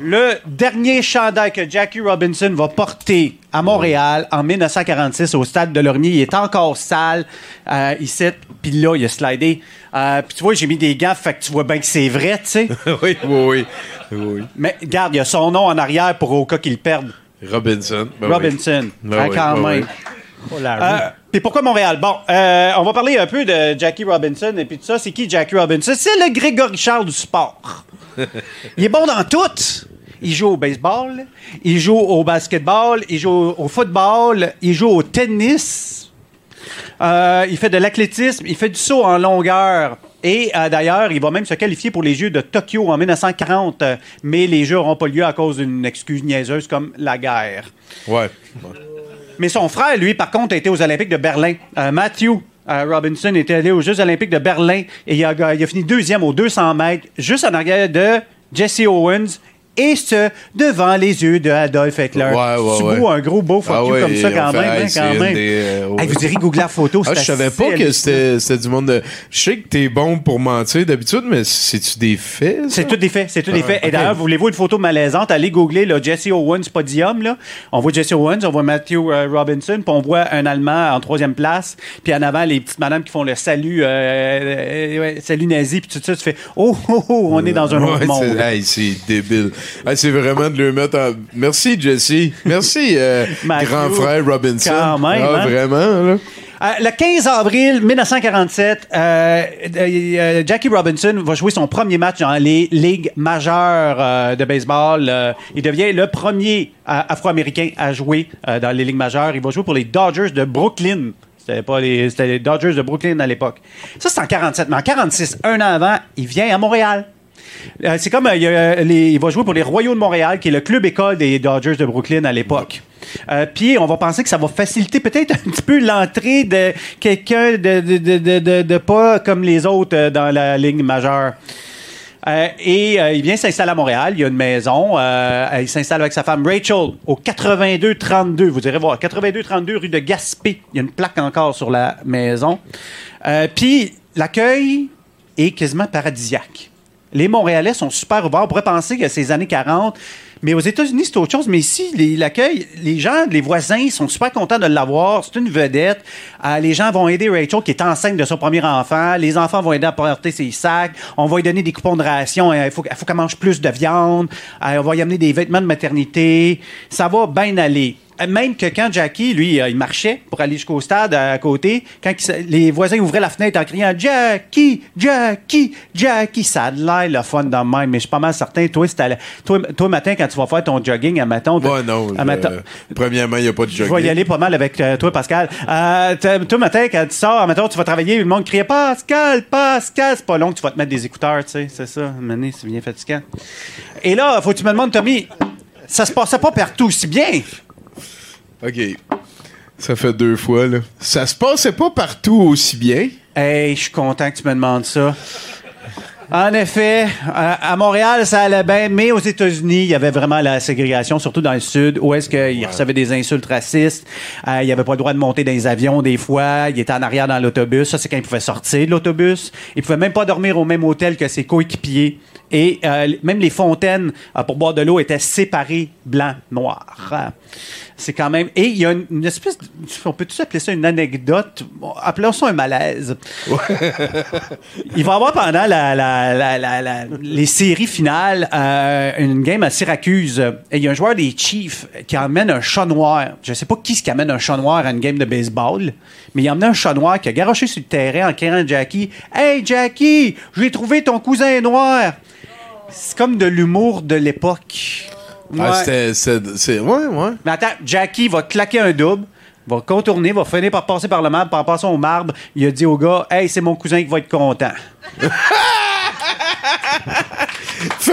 le dernier chandail que Jackie Robinson va porter à Montréal en 1946 au stade de Lormier, il est encore sale euh, ici, puis là, il a slidé. Euh, puis tu vois, j'ai mis des gants, fait que tu vois bien que c'est vrai, tu sais. oui, oui, oui. Mais regarde, il y a son nom en arrière pour au cas qu'il perde. Robinson. Ben. Robinson, Ben oui, quand ben même. oui. Euh, Puis pourquoi Montréal? Bon, euh, on va parler un peu de Jackie Robinson et puis tout ça. C'est qui Jackie Robinson? C'est le Grégory Charles du sport. Il est bon dans tout. Il joue au baseball, il joue au basketball, il joue au, football, il joue au tennis. Euh, il fait de l'athlétisme, il fait du saut en longueur Et euh, d'ailleurs, il va même se qualifier pour les Jeux de Tokyo en 1940, euh, mais les Jeux n'auront pas lieu à cause d'une excuse niaiseuse comme la guerre. Ouais. Mais son frère, lui, par contre, a été aux Olympiques de Berlin. Euh, Matthew euh, Robinson était allé aux Jeux Olympiques de Berlin et il a, il a fini deuxième aux 200 mètres, juste en arrière de Jesse Owens. Et ce, devant les yeux de Adolf Hitler. Ouais, ouais, C'est ouais. un gros beau fuck Ah you ouais, comme ça quand même. hein, quand même. des, euh, Hey, vous irez googler la photo. Ah, je savais pas que c'était du monde de. Je sais que t'es bon pour mentir d'habitude, mais c'est-tu des faits? C'est tout des faits, c'est tout des Ah, faits. Et d'ailleurs, voulez-vous une photo malaisante? Allez googler là, Jesse Owens podium. Là. On voit Jesse Owens, on voit Matthew euh, Robinson, puis on voit un Allemand en troisième place. Puis en avant, les petites madames qui font le salut, euh, euh, salut nazi, puis tout ça, tu fais oh, oh, oh, on est dans un autre monde. c'est débile. C'est vraiment de le mettre en. Merci, Jesse. Merci, euh, grand frère Robinson. Quand même, Ah, hein? vraiment, là. Euh, le 15 avril 1947, euh, euh, Jackie Robinson va jouer son premier match dans les ligues majeures de baseball. Il devient le premier Afro-américain à jouer dans les ligues majeures. Il va jouer pour les Dodgers de Brooklyn. C'était pas les, c'était les Dodgers de Brooklyn à l'époque. Ça, c'est en 47. Mais en 46, un an avant, il vient à Montréal. Euh, c'est comme euh, euh, il va jouer pour les Royaux de Montréal, qui est le club école des Dodgers de Brooklyn à l'époque. Puis on va penser que ça va faciliter peut-être un petit peu l'entrée de quelqu'un de, pas comme les autres dans la ligne majeure. Et il vient s'installer à Montréal. Il y a une maison. il s'installe avec sa femme Rachel au 82-32. Vous irez voir. 82-32 rue de Gaspé. Il y a une plaque encore sur la maison. Puis l'accueil est quasiment paradisiaque. Les Montréalais sont super ouverts. On pourrait penser que c'est les années 40. Mais aux États-Unis, c'est autre chose. Mais ici, les- l'accueil, les gens, les voisins sont super contents de l'avoir. C'est une vedette. Euh, les gens vont aider Rachel, qui est enceinte de son premier enfant. Les enfants vont aider à porter ses sacs. On va lui donner des coupons de ration. Euh, Il faut, il faut qu'elle mange plus de viande. Euh, on va lui amener des vêtements de maternité. Ça va bien aller. Euh, Même que quand Jackie, lui, euh, il marchait pour aller jusqu'au stade à côté, quand il les voisins ouvraient la fenêtre en criant Jackie, Jackie, Jackie, ça a de l'air le fun dans le même, mais je suis pas mal certain, toi, à la- toi, toi, matin, quand tu vas faire ton jogging à matin, Ouais, non. à je- premièrement, il n'y a pas de je jogging. vais y aller pas mal avec euh, toi, Pascal. Euh, toi, matin, quand tu sors, matin, tu vas travailler, le monde crie Pascal, Pascal. C'est pas long que tu vas te mettre des écouteurs, tu sais, c'est ça. Mané, c'est bien fatigant. Et là, faut que tu me demandes, Tommy, ça se passait pas partout aussi bien. OK. Ça fait deux fois, là. Ça se passait pas partout aussi bien? Hey, je suis content que tu me demandes ça. En effet, à Montréal, ça allait bien, mais aux États-Unis, il y avait vraiment la ségrégation, surtout dans le Sud, où est-ce qu'ils recevaient des insultes racistes. Euh, il avait pas le droit de monter dans les avions des fois. Il était en arrière dans l'autobus. Ça, c'est quand il pouvait sortir de l'autobus. Il pouvait même pas dormir au même hôtel que ses coéquipiers. Et euh, même les fontaines euh, pour boire de l'eau étaient séparées blanc, noir. C'est quand même. Et il y a une, une espèce. De, on peut-tu appeler ça une anecdote Bon, Appelons ça un malaise. il va y avoir pendant la- les séries finales euh, une game à Syracuse. Et il y a un joueur des Chiefs qui amène un chat noir. Je sais pas qui ce qui amène un chat noir à une game de baseball, mais il amené un chat noir qui a garoché sur le terrain en criant à Jackie Hey Jackie, j'ai trouvé ton cousin noir. C'est comme de l'humour de l'époque. Ah, c'était- c'est- c'est- ouais, ouais. Mais attends, Jackie va claquer un double, va contourner, va finir par passer par le marbre, par passer au marbre. Il a dit au gars, hey, c'est mon cousin qui va être content.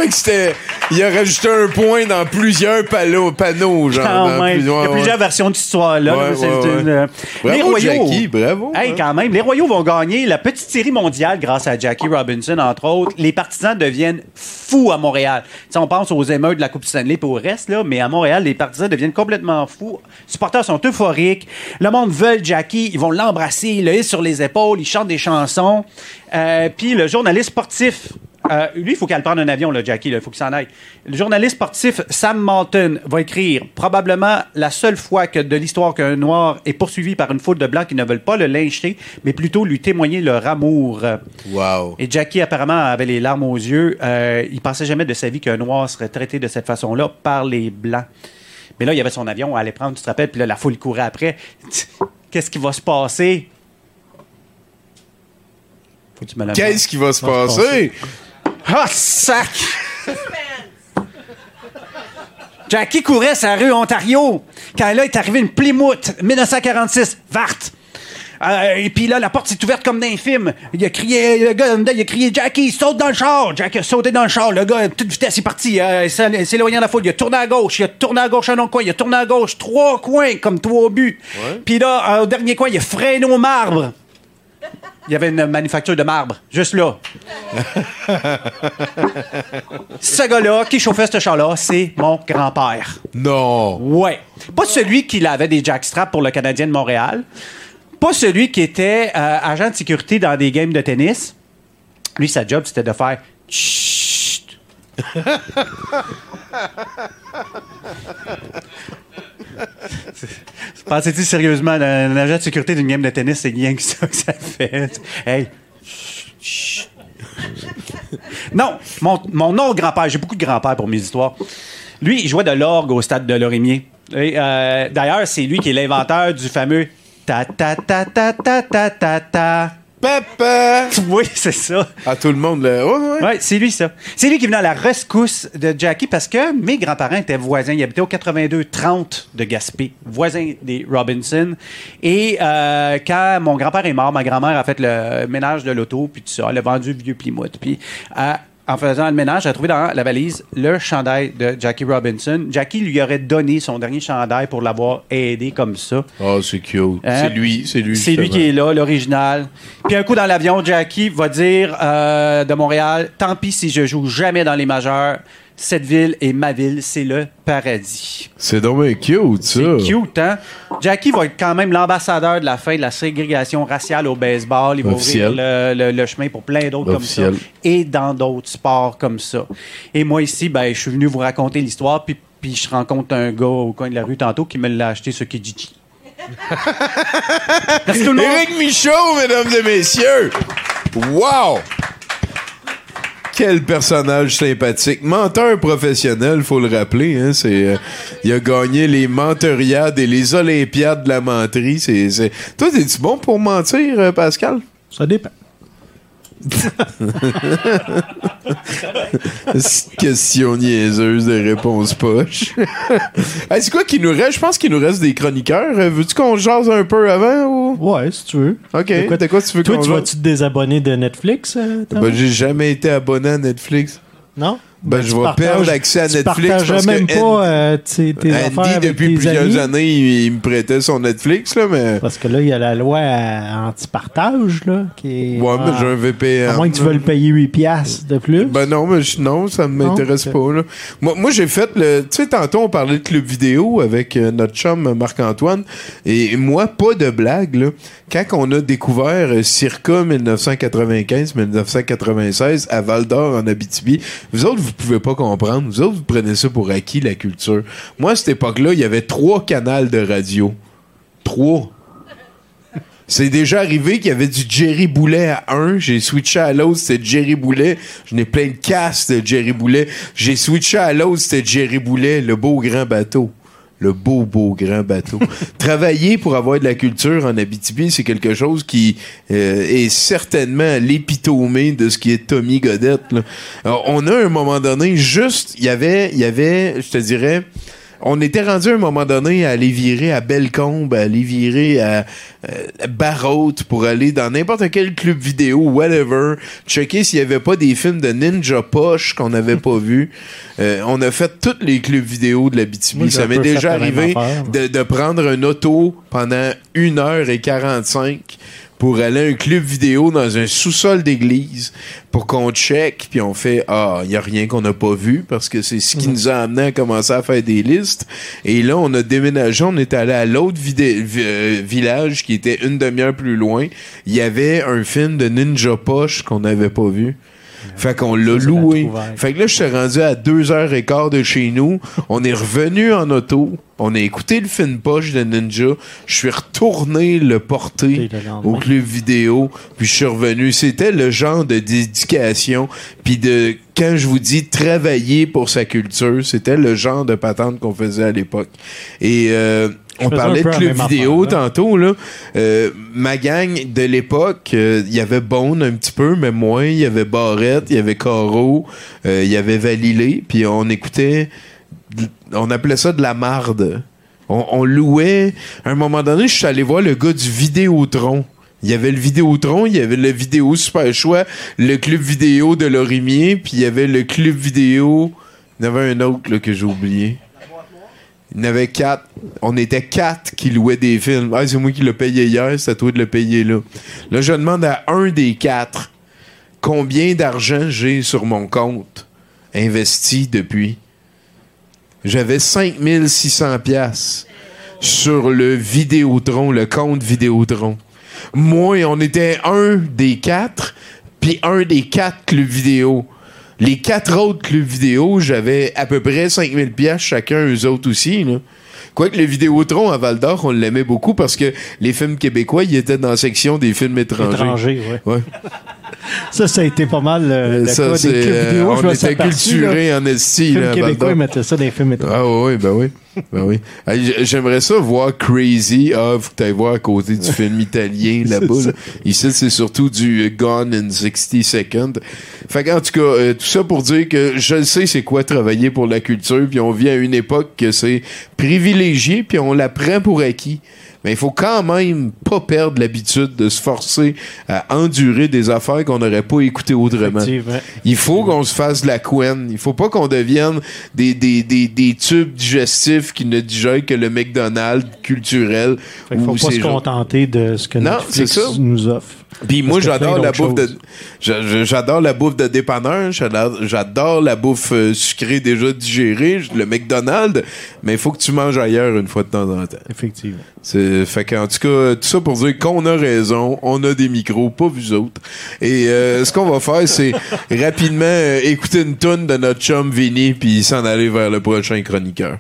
Fait que c'était. Il a rajouté un point dans plusieurs panneaux, panneaux genre. Dans Il y a ouais. plusieurs versions de cette histoire-là. Ouais, une, euh, Jackie, bravo, Hey, hein. quand même. Les Royaux vont gagner la petite série mondiale grâce à Jackie Robinson, entre autres. Les partisans deviennent fous à Montréal. Tu sais, on pense aux émeutes de la Coupe Stanley et au reste, là, mais à Montréal, les partisans deviennent complètement fous. Les supporters sont euphoriques. Le monde veut Jackie. Ils vont l'embrasser, ils le hissent sur les épaules, ils chantent des chansons. Euh, Puis le journaliste sportif euh, lui, il faut qu'elle prenne un avion, là, Jackie. Il faut qu'il s'en aille. Le journaliste sportif Sam Malton va écrire probablement la seule fois que de l'histoire qu'un noir est poursuivi par une foule de blancs qui ne veulent pas le lyncher, mais plutôt lui témoigner leur amour. Wow. Et Jackie, apparemment, avait les larmes aux yeux. Euh, il pensait jamais de sa vie qu'un noir serait traité de cette façon-là par les blancs. Mais là, il y avait son avion à aller prendre, tu te rappelles, puis là, la foule courait après. Qu'est-ce qui va se passer? Qu'est-ce qui Va se passer? Ah, sac! Jackie courait la rue Ontario quand là est arrivée une Plymouth 1946 Vart. Euh, et puis là, la porte s'est ouverte comme dans un film. Il a crié, le gars, il a crié Jackie, saute dans le char. Jackie a sauté dans le char. Le gars, à toute vitesse, il est parti. Euh, il s'est s'est éloigné de la foule. Il a tourné à gauche. Il a tourné à gauche un autre coin. Il a tourné à gauche. Trois coins, comme trois buts. Puis là, euh, au dernier coin, il a freiné au marbre. Il y avait une manufacture de marbre, juste là. ce gars-là qui chauffait ce char-là, c'est mon grand-père. Non. Ouais. Pas celui qui avait des jackstraps pour le Canadien de Montréal. Pas celui qui était euh, agent de sécurité dans des games de tennis. Lui, sa job, c'était de faire Chut. Pensez-tu sérieusement, un, agent de sécurité d'une game de tennis, c'est rien que ça que ça fait? Hey! Non, mon, mon autre grand-père, j'ai beaucoup de grands-pères pour mes histoires. Lui, il jouait de l'orgue au stade de Lorimier. Euh, D'ailleurs, c'est lui qui est l'inventeur du fameux ta ta ta ta ta ta ta. Papa! Oui, c'est ça. À tout le monde, là. Ouais, ouais. Ouais, c'est lui, ça. C'est lui qui venait à la rescousse de Jackie parce que mes grands-parents étaient voisins. Ils habitaient au 82-30 de Gaspé, voisins des Robinson. Et euh, quand mon grand-père est mort, ma grand-mère a fait le ménage de l'auto, puis tout ça. Elle a vendu le vieux Plymouth. Puis euh, en faisant le ménage, a trouvé dans la valise le chandail de Jackie Robinson. Jackie lui aurait donné son dernier chandail pour l'avoir aidé comme ça. Oh, c'est cute. Hein? C'est lui, c'est lui. C'est lui qui est là, l'original. Puis un coup dans l'avion, Jackie va dire euh, de Montréal Tant pis si je joue jamais dans les majeurs. Cette ville est ma ville, c'est le paradis. C'est bien cute, ça. C'est cute, hein? Jackie va être quand même l'ambassadeur de la fin de la ségrégation raciale au baseball. Il va Officiel. ouvrir le, le- le chemin pour plein d'autres comme ça. Et dans d'autres sports comme ça. Et moi, ici, ben, je suis venu vous raconter l'histoire, puis, puis je rencontre un gars au coin de la rue tantôt qui me l'a acheté ce Kijiji. Éric Michaud, mesdames et messieurs! Wow! Quel personnage sympathique. Menteur professionnel, faut le rappeler. Hein, c'est, euh, il a gagné les mentoriades et les olympiades de la menterie. C'est. Toi, t'es-tu bon pour mentir, euh, Pascal? Ça dépend. Question niaiseuse de réponse poche. Hey, c'est quoi qui nous reste? Je pense qu'il nous reste des chroniqueurs. Euh, Veux-tu qu'on jase un peu avant ou? Ouais, si tu veux. Ok. De quoi- quoi tu veux Toi, tu vas-tu te désabonner de Netflix? euh? Ben, j'ai jamais été abonné à Netflix. non? Ben, je tu vais perdre accès à tu Netflix partages parce même que pas euh, tes, affaires Andy, avec depuis tes plusieurs amis? années, il, il me prêtait son Netflix, là, mais. Parce que là, il y a la loi euh, anti-partage, là, qui est... Ouais, mais ah, j'ai un VPN. À moins que tu veuilles le payer 8 piastres de plus. Ben non, mais je- non, ça ne m'intéresse pas. Là. Moi, moi j'ai fait le. Tu sais, tantôt, on parlait de club vidéo avec euh, notre chum Marc-Antoine. Et moi, pas de blague, là. Quand on a découvert euh, Circa 1995-1996 à Val d'Or en Abitibi, vous autres, vous pouvez pas comprendre. Vous autres, vous prenez ça pour acquis, la culture. Moi, à cette époque-là, il y avait trois canals de radio. Trois. C'est déjà arrivé qu'il y avait du Jerry Boulet à un. J'ai switché à l'autre, c'était Jerry Boulet. Je n'ai plein de casques de Jerry Boulet. J'ai switché à l'autre, c'était Jerry Boulet, le beau grand bateau. Le beau, beau grand bateau. Travailler pour avoir de la culture en Abitibi, c'est quelque chose qui euh, est certainement l'épitomée de ce qui est Tommy Godette. là. Alors, on a à un moment donné, juste, il y avait, il y avait, je te dirais, on était rendu à un moment donné à aller virer à Bellecombe, à aller virer à, euh, à Barraute pour aller dans n'importe quel club vidéo, whatever, checker s'il y avait pas des films de Ninja Poche qu'on n'avait pas vus. Euh, on a fait tous les clubs vidéo de la BTB. Ça m'est déjà arrivé affaire. de, de prendre un auto pendant 1h45 pour aller à un club vidéo dans un sous-sol d'église pour qu'on check puis on fait ah il y a rien qu'on n'a pas vu parce que c'est ce qui Mhm. nous a amené à commencer à faire des listes. Et là on a déménagé on est allé à l'autre euh, village qui était une demi-heure plus loin. Il y avait un film de Ninja Poche qu'on n'avait pas vu fait qu'on l'a loué. Fait que là, je suis rendu à deux heures et quart de chez nous. On est revenu en auto. On a écouté le film poche de Ninja. Je suis retourné le porter le au club vidéo. Puis je suis revenu. C'était le genre de dédication. Puis de, quand je vous dis travailler pour sa culture, c'était le genre de patente qu'on faisait à l'époque. Et euh, on parlait de club vidéo affaire, tantôt. Là. Euh, ma gang de l'époque, euh, il y avait Bone un petit peu, mais moins. Il y avait Barrette, il y avait Caro, euh, il y avait Valilé. Puis on écoutait... On appelait ça de la marde. On, on louait. À un moment donné, je suis allé voir le gars du Vidéotron. Il y avait le Vidéotron, il y avait le Vidéo Super Choix, le club vidéo de Lorimier, puis il y avait le club vidéo. Il y en avait un autre là, que j'ai oublié. Il y avait quatre. On était quatre qui louaient des films. Ah, c'est moi qui l'ai payé hier, c'est à toi de le payer là. Là, je demande à un des quatre combien d'argent j'ai sur mon compte investi depuis. J'avais 5600 pièces sur le Vidéotron, le compte Vidéotron. Moi, on était un des quatre, puis un des quatre clubs vidéo. Les quatre autres clubs vidéo, j'avais à peu près 5000 pièces chacun, eux autres aussi. Là. Quoique le Vidéotron à Val d'Or, on l'aimait beaucoup parce que les films québécois, ils étaient dans la section des films étrangers. Étranger, ouais. Ouais. Ça, ça a été pas mal euh, le Ça, cas des clubs euh, vidéo. Je on était culturés en esti, Les québécois, ils mettaient ça dans les films étrangers. Ah oui, ben oui. Ben oui. J'aimerais ça voir Crazy. Ah, faut que t'ailles voir à côté du film italien là-bas. là. Ici, c'est surtout du euh, Gone in 60 Seconds. Fait qu'en tout cas, euh, tout ça pour dire que je le sais c'est quoi travailler pour la culture, puis on vit à une époque que c'est privilégié, puis on la prend pour acquis. Mais il faut quand même pas perdre l'habitude de se forcer à endurer des affaires qu'on n'aurait pas écoutées autrement. Il faut qu'on se fasse de la couenne. Il faut pas qu'on devienne des, des, des, des tubes digestifs qui ne digèrent que le McDonald's culturel. Fait qu'il faut pas se contenter de ce que Non, Netflix ça. nous offre. Puis moi, j'adore la bouffe de. J'adore la bouffe de dépanneur. J'adore j'adore la bouffe euh, sucrée déjà digérée, le McDonald's. Mais il faut que tu manges ailleurs une fois de temps en temps. Effectivement. C'est fait qu'en tout cas, tout ça pour dire qu'on a raison, on a des micros, pas vous autres. Et euh, ce qu'on va faire, c'est rapidement euh, écouter une tonne de notre chum Vinny, puis s'en aller vers le prochain chroniqueur.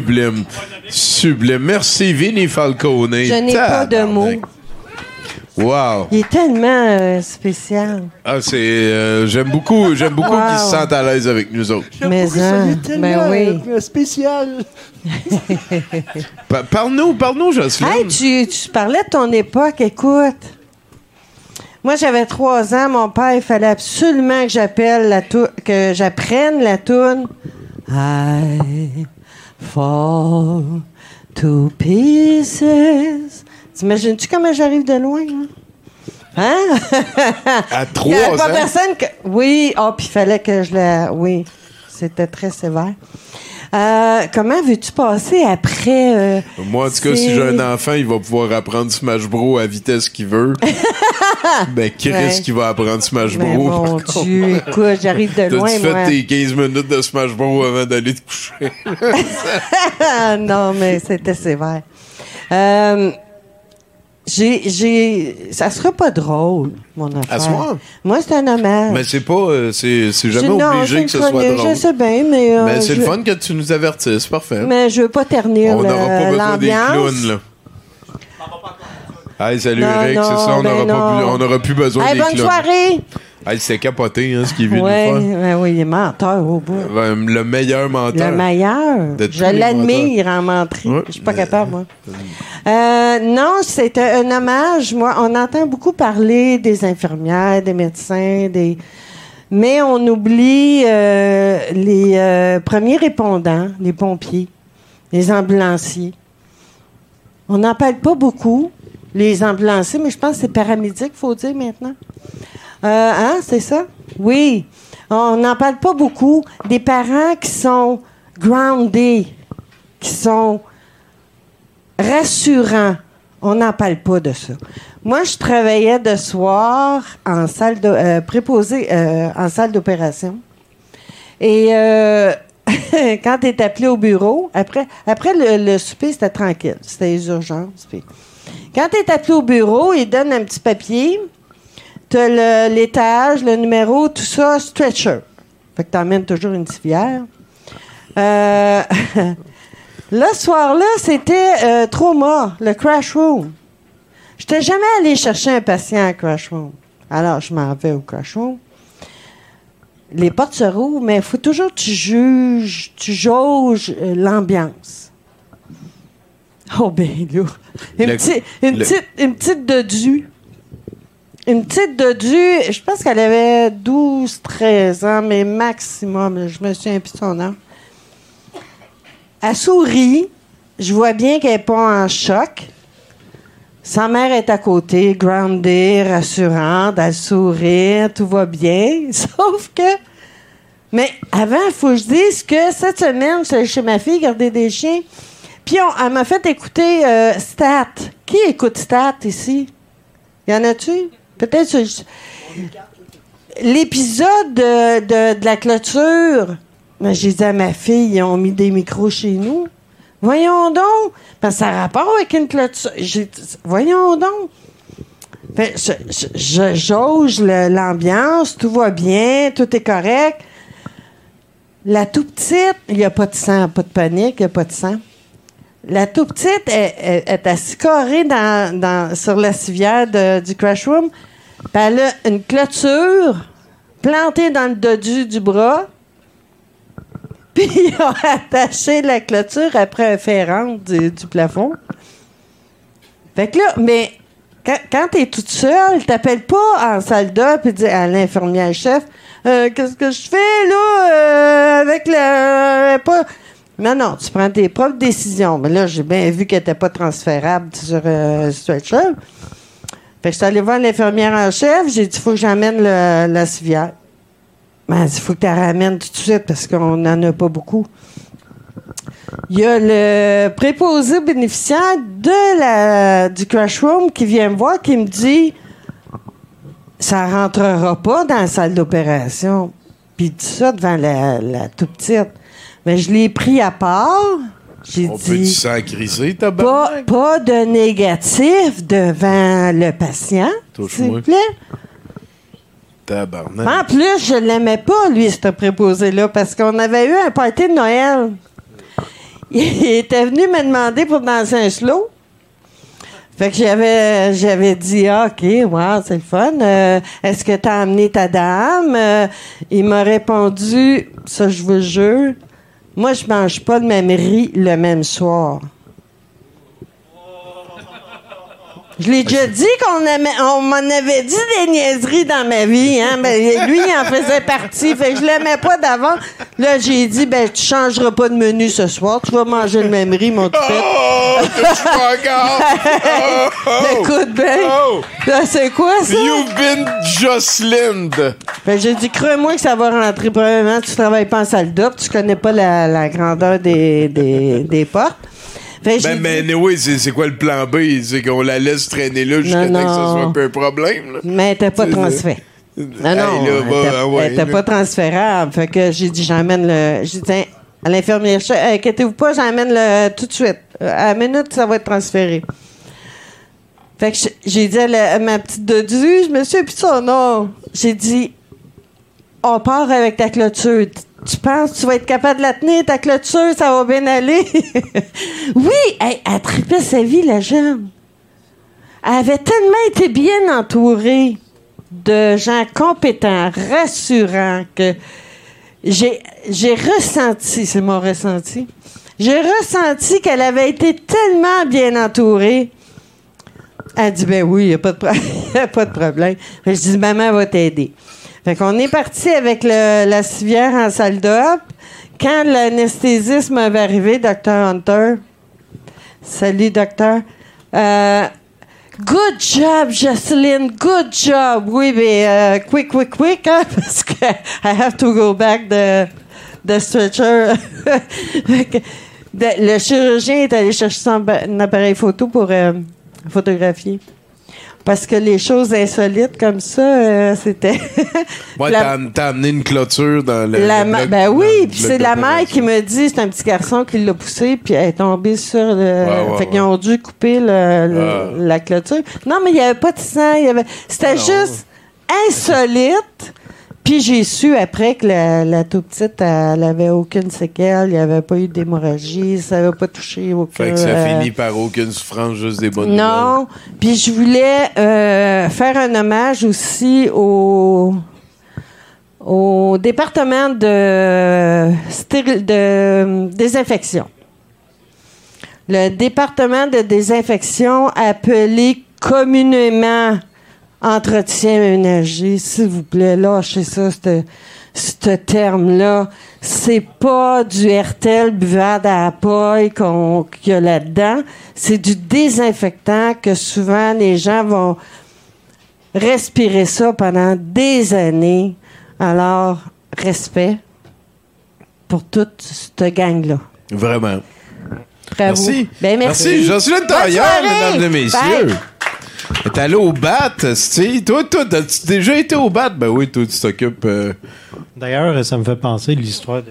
Sublime, sublime. Merci Vinny Falcone. Je n'ai pas de mots. Wow. Il est tellement euh, spécial. Ah, c'est. euh, j'aime beaucoup, j'aime beaucoup Wow. qu'ils se sentent à l'aise avec nous autres. Mais hein, ben oui. euh, spécial. Pa- parle-nous, parle-nous, Jocelyne. Hey, tu, tu parlais de ton époque, écoute. Moi, j'avais trois ans. Mon père, il fallait absolument que j'appelle la que j'apprenne la toune. I fall to pieces. T'imagines-tu comment j'arrive de loin, là? Hein? À Il trois y avait pas ans. personne que... Oui, oh, puis il fallait que je la... Oui, c'était très sévère. Euh, comment veux-tu passer après... euh, Moi, en tout cas, si j'ai un enfant, il va pouvoir apprendre Smash Bros à vitesse qu'il veut. ben, qui Ouais. qu'il va apprendre Smash Mais Bros? mon contre? Dieu, écoute, j'arrive de loin, T'as-tu fait moi. tes 15 minutes de Smash Bros avant d'aller te coucher? Ah, non, mais c'était sévère. Euh, j'ai, j'ai, ça sera pas drôle, mon affaire. À soir? Moi, c'est un hommage. Mais c'est pas, euh, c'est, c'est jamais C'est- non, c'est obligé que ce soit drôle. Je sais bien, mais. euh, Mais c'est je- le fun que tu nous avertisses, parfait. Mais je veux pas ternir on le- n'aura pas besoin des l'ambiance. clowns, là. Hey, salut Non, Eric, c'est ça, on ben n'aura non. plus- on plus besoin Hey, des bonne clowns. soirée! Hey, c'était capoté, hein, ce qu'il vient Ouais, de faire. ben oui, il est menteur au bout. Ben, le meilleur menteur. Le meilleur? Je l'admire en menterie. Ouais, Je suis pas capable, moi. Euh, non, c'est un hommage. Moi, on entend beaucoup parler des infirmières, des médecins, des. Mais on oublie euh, les euh, premiers répondants, les pompiers, les ambulanciers. On n'en parle pas beaucoup. les ambulanciers, mais je pense que c'est paramédic, faut dire maintenant. Hein, c'est ça? Oui. On n'en parle pas beaucoup. Des parents qui sont grounded, qui sont rassurants. On n'en parle pas de ça. Moi, je travaillais de soir en salle euh, préposé euh, en salle d'opération. Et euh, quand tu es appelé au bureau, après, le, le souper, c'était tranquille. C'était les urgences. Quand tu es appelé au bureau, ils donnent un petit papier. Tu as l'étage, le numéro, tout ça, stretcher. Fait que tu emmènes toujours une civière. Là, ce soir-là, c'était euh, trauma, le crash room. Je n'étais jamais allé chercher un patient à crash room. Alors, je m'en vais au crash room. Les portes se rouvrent, mais il faut toujours que tu juges, tu jauges euh, l'ambiance. Oh, ben là. Une, Le- petite, une, le- petite, une petite dodue. Une petite dodue, je pense qu'elle avait 12, 13 ans, mais maximum. Je me souviens plus de son âge. Elle sourit. Je vois bien qu'elle n'est pas en choc. Sa mère est à côté, groundée, rassurante, elle sourit, tout va bien. Sauf que. Mais avant, il faut que je dise que cette semaine, je suis chez ma fille garder des chiens. Puis on- elle m'a fait écouter euh, Stat. Qui écoute Stat ici? Y en a-tu? Peut-être. L'épisode de, de- de la clôture, ben, j'ai dit à ma fille, ils ont mis des micros chez nous. Voyons donc. Que ça a rapport avec une clôture. Voyons donc. Fait, je, jauge l'ambiance, tout va bien, tout est correct. La tout petite, il n'y a pas de sang, pas de panique, il n'y a pas de sang. La tout petite elle est assise carrée dans, dans- sur la civière du crash room. Elle a une clôture plantée dans le dodu du bras. Puis ils ont attaché la clôture après un ferrant du, plafond. Fait que là, mais quand, quand t'es toute seule, t'appelles pas en salle d'op et dis à l'infirmière chef Euh, Qu'est-ce que je fais là euh, avec le. pas... Non, non, tu prends tes propres décisions. Mais là, j'ai bien vu qu'elle n'était pas transférable sur euh, stretcher. Fait que je suis allée voir l'infirmière en chef, j'ai dit, il faut que j'amène la civière. Ben, il faut que tu la ramènes tout de suite parce qu'on n'en a pas beaucoup. Il y a le préposé bénéficiaire de la, du crash room qui vient me voir, qui me dit ça rentrera pas dans la salle d'opération. Puis il dit ça devant la, la tout petite. Mais je l'ai pris à part. J'ai On peut dit sang criser, ta pas, pas de négatif devant le patient, s'il vous plaît. Tabarnak. En plus, je l'aimais pas, lui, ce préposé-là, parce qu'on avait eu un party de Noël. Il était venu me demander pour danser un slow. Fait que j'avais, dit, ah, OK, wow, c'est le fun. Euh, est-ce que tu as amené ta dame? Euh, il m'a répondu, ça, je vous jure, moi, je mange pas le même riz le même soir. Je l'ai déjà dit qu'on m'en avait dit des niaiseries dans ma vie, hein. Ben, lui, il en faisait partie. Fait que je l'aimais pas d'avant. Là, j'ai dit, ben, tu changeras pas de menu ce soir. Tu vas manger le même riz, mon toupette. Oh, encore! Oh. Écoute bien. Oh. Là, c'est quoi ça? You've been Jocelyn. Fait que j'ai dit, crois-moi que ça va rentrer. Probablement, tu travailles pas en salle d'op. Tu connais pas la, la grandeur des, des, des portes. Ben, dit- mais anyway, c'est c'est quoi le plan B? C'est qu'on la laisse traîner là jusqu'à temps que non. soit un peu un problème. là. Mais elle n'était pas transférée. Non, non, elle va, était- ah ouais, pas transférable. Fait que j'ai dit, j'emmène le. J'ai dit, tiens, à l'infirmière, inquiétez-vous pas, j'emmène le tout de suite. À la minute, ça va être transféré. Fait que j'ai- dit à, la- à ma petite dodue, je me suis de son nom. J'ai dit, on part avec ta clôture. Tu- penses que tu vas être capable de la tenir, ta clôture, ça va bien aller? oui, hey, elle tripait sa vie, la jeune. Elle avait tellement été bien entourée de gens compétents, rassurants, que j'ai, ressenti, c'est mon ressenti, j'ai ressenti qu'elle avait été tellement bien entourée. Elle dit, ben oui, il n'y a, a pas de problème. Je dis, maman va t'aider. Fait qu'on est parti avec le- la civière en salle d'op. Quand l'anesthésisme avait arrivé, Dr. Hunter, salut docteur, euh, Good job, Jocelyn. Good job. Oui, mais euh, quick, quick, quick, hein, parce que I have to go back the, the stretcher. Le chirurgien est allé chercher son appareil photo pour euh, photographier. Parce que les choses insolites comme ça, euh, c'était. Ouais, La- t'as, amené une clôture dans le. La le ma- bloc- ben oui, puis c'est la mère qui me dit, c'est un petit garçon qui l'a poussé, puis elle est tombée sur le. ouais, fait qu'ils ont dû couper le- le- Ah. la clôture. Non, mais il n'y avait pas de sang, il y avait. C'était juste insolite. Puis j'ai su après que la, la toute petite, elle avait aucune séquelle, il n'y avait pas eu d'hémorragie, ça n'avait pas touché aucun. Fait que ça euh, finit par aucune souffrance, juste des bonnes non. Puis je voulais euh, faire un hommage aussi au, au département de, de désinfection. Le département de désinfection appelé communément entretien ménager, s'il vous plaît, lâchez ça, ce ce terme-là. C'est pas du RTL buvade à paille qu'on- qu'il y a là-dedans. C'est du désinfectant que souvent les gens vont respirer ça pendant des années. Alors, respect pour toute cette gang-là. Vraiment. Bravo. Merci. Ben, merci. Merci. Jocelyne Bonne Tailleur, soirée. mesdames et messieurs. Bye. T'es allé au bat, tu Toi, toi, t'as-tu déjà été au bat? Ben oui, toi, tu t'occupes. euh, D'ailleurs, ça me fait penser l'histoire de.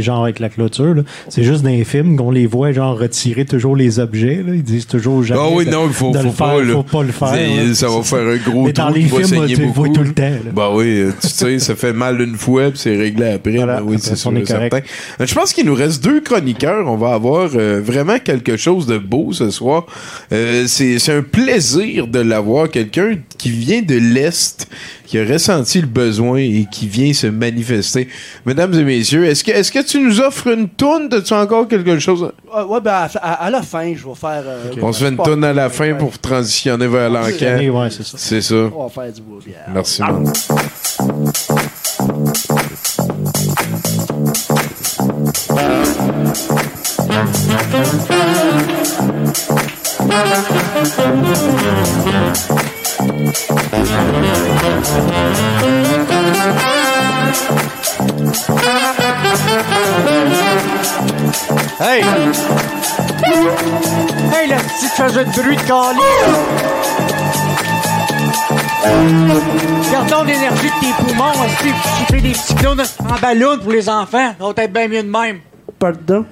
Genre avec la clôture, là. c'est juste dans les films qu'on les voit genre retirer toujours les objets. Là. Ils disent toujours jamais. Ah oui, de- non, il faut, de faut pas. faire, là. faut pas le faire. C'est- là. Ça va faire un gros Mais dans trou les qui va films, saigner tu le vois tout le temps. là. Ben oui, euh, tu sais, ça fait mal une fois, puis c'est réglé après. Voilà, Ben oui, après c'est sûr on est et certain. Euh, Je pense qu'il nous reste deux chroniqueurs. On va avoir euh, vraiment quelque chose de beau ce soir. Euh, c'est c'est un plaisir de l'avoir. Quelqu'un qui vient de l'Est, qui a ressenti le besoin et qui vient se manifester. Mesdames et messieurs, est-ce que, est-ce que tu nous offres une toune? As-tu encore quelque chose? Ah, ouais, ben, à, à- à la fin, je vais faire. euh, On se fait une toune à la fin pour transitionner vers l'enquête. Ouais, c'est ça. C'est ça. On va faire du. Merci, man. Hey! Hey, la petite faisait de bruit de calice! Gardons l'énergie de tes poumons aussi, puis tu fais des petits clowns en ballon pour les enfants? Ça va être bien mieux de même. Pardon?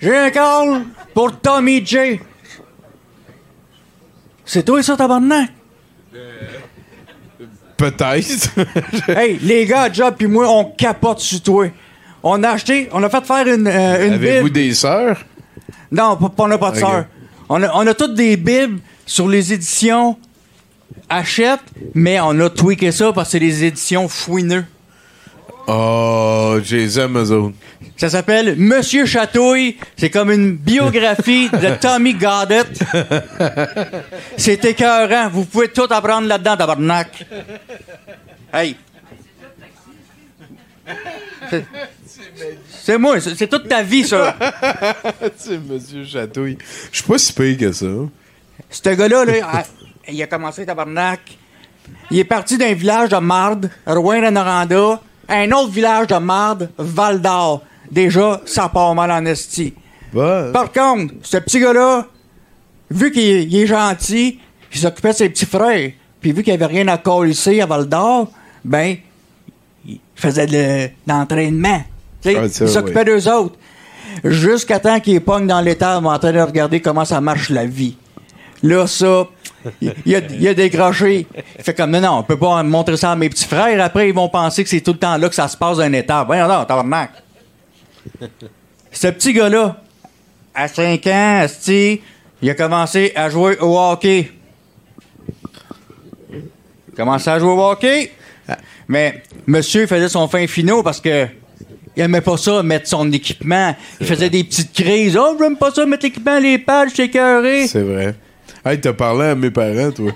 J'ai un call pour Tommy J. C'est toi ça, tabarnak? Peut-être. hey, les gars, Job puis moi, on capote sur toi. On a acheté, on a fait faire une, euh, une Avez-vous Bible. des sœurs? Non, on n'a pas de Ok. sœur. On a, on a toutes des bibles sur les éditions Achète, mais on a tweaké ça parce que c'est des éditions fouineux. Oh, j'ai les aime, eux autres. Ça s'appelle Monsieur Chatouille. C'est comme une biographie de Tommy Goddard. C'est écœurant. Vous pouvez tout apprendre là-dedans, tabarnak. Hey. C'est- moi, c'est toute ta vie, ça. c'est Monsieur Chatouille. Je suis pas si pire que ça. Ce gars-là, là, ah, il a commencé tabarnak. Il est parti d'un village de Marde, Rouen-Noranda, à un autre village de Marde, Val d'Or. Déjà, ça part mal en esti. Bah, Par contre, ce petit gars-là, vu qu'il est- il est gentil, il s'occupait de ses petits frères, puis vu qu'il avait rien à coller à Val d'Or, ben, il faisait de l'entraînement. Ah, il s'occupait d'eux autres. Jusqu'à temps qu'il pogne dans l'état en train de regarder comment ça marche la vie. Là, ça, il, il a, il a décroché. Il fait comme, non, non, on peut pas montrer ça à mes petits frères. Après, ils vont penser que c'est tout le temps là que ça se passe d'un état. Voyons donc, tabarnak. Ce petit gars-là, à 5 ans, asti, il a commencé à jouer au hockey. Il a commencé à jouer au hockey. Mais monsieur faisait son fin finaux parce que il aimait pas ça, mettre son équipement. Il faisait des petites crises. Oh, j'aime pas ça, mettre l'équipement, les pads, j'étais écœuré. c'est vrai. Hey, t'as parlé à mes parents, toi.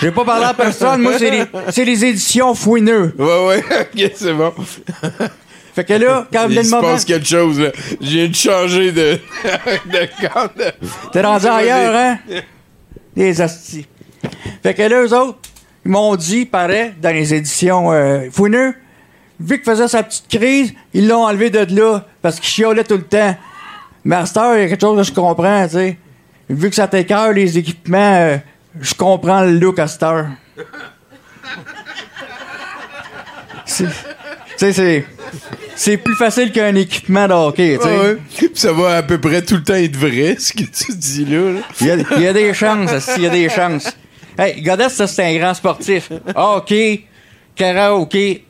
J'ai pas parlé à personne. Moi, c'est les, c'est les éditions fouineux. Ouais, ouais, ok, c'est bon. Fait que là, quand Il vient le se moment. passe quelque chose, là. Je viens de changer de. T'es rendu ailleurs, hein? Les astis. Fait que là, eux autres, ils m'ont dit, paraît, dans les éditions euh, Fouineux, vu qu'il faisait sa petite crise, ils l'ont enlevé de là parce qu'il chiolait tout le temps. Master, il y a quelque chose que je comprends, tu sais. Vu que ça t'écœure, les équipements, euh, je comprends le look à cette heure. C'est- c'est. C'est plus facile qu'un équipement de hockey, tu sais. Ouais. Puis Ça va à peu près tout le temps être vrai, ce que tu dis là. là. Il y, a, il y a des chances, il y a des chances? Hey, Godet, ça, c'est un grand sportif. Hockey, karaoké.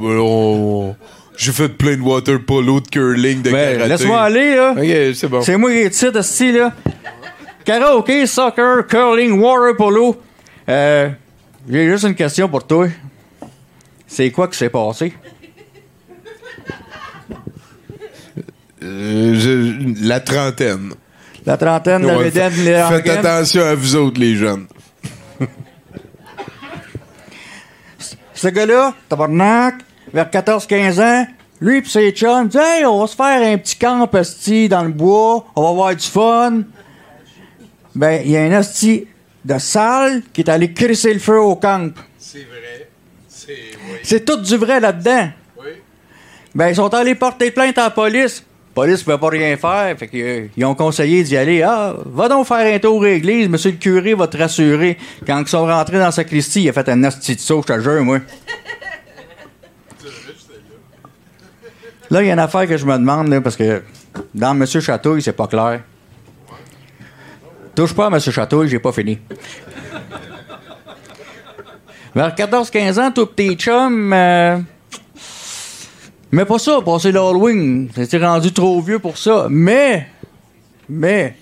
On- J'ai fait plein de water polo, de curling, de Ben, karaté. laisse-moi aller, là. Ok, c'est bon. C'est moi qui décide, esti, là. Karaoké, soccer, curling, water polo. Euh, j'ai juste une question pour toi. C'est quoi qui s'est passé? Euh, je- la trentaine. La trentaine, la Ouais, bédaine, fa- les Faites rengaines. attention à vous autres, les jeunes. Ce gars-là, tabarnak, vers 14-15 ans, lui pis ses chums, disent Hey, on va se faire un petit camp esti dans le bois, on va avoir du fun. Ben, il y a un esti de salle qui est allé crisser le feu au camp. C'est vrai. C'est tout du vrai là-dedans. Ben, ils sont allés porter plainte à la police. La police ne pouvait pas rien faire. Fait qu'ils ont conseillé d'y aller. Ah, va donc faire un tour à l'église. Monsieur le curé va te rassurer. Quand ils sont rentrés dans la sacristie, il a fait un asti de saut, je te jure, moi. Là, il y a une affaire que je me demande, là, parce que dans Monsieur Chatouille, c'est pas clair. Touche pas à Monsieur Chatouille, j'ai pas fini. Vers 14-15 ans, tout petit chum, euh, mais pas ça, passer l'Halloween. C'était rendu trop vieux pour ça. Mais, mais,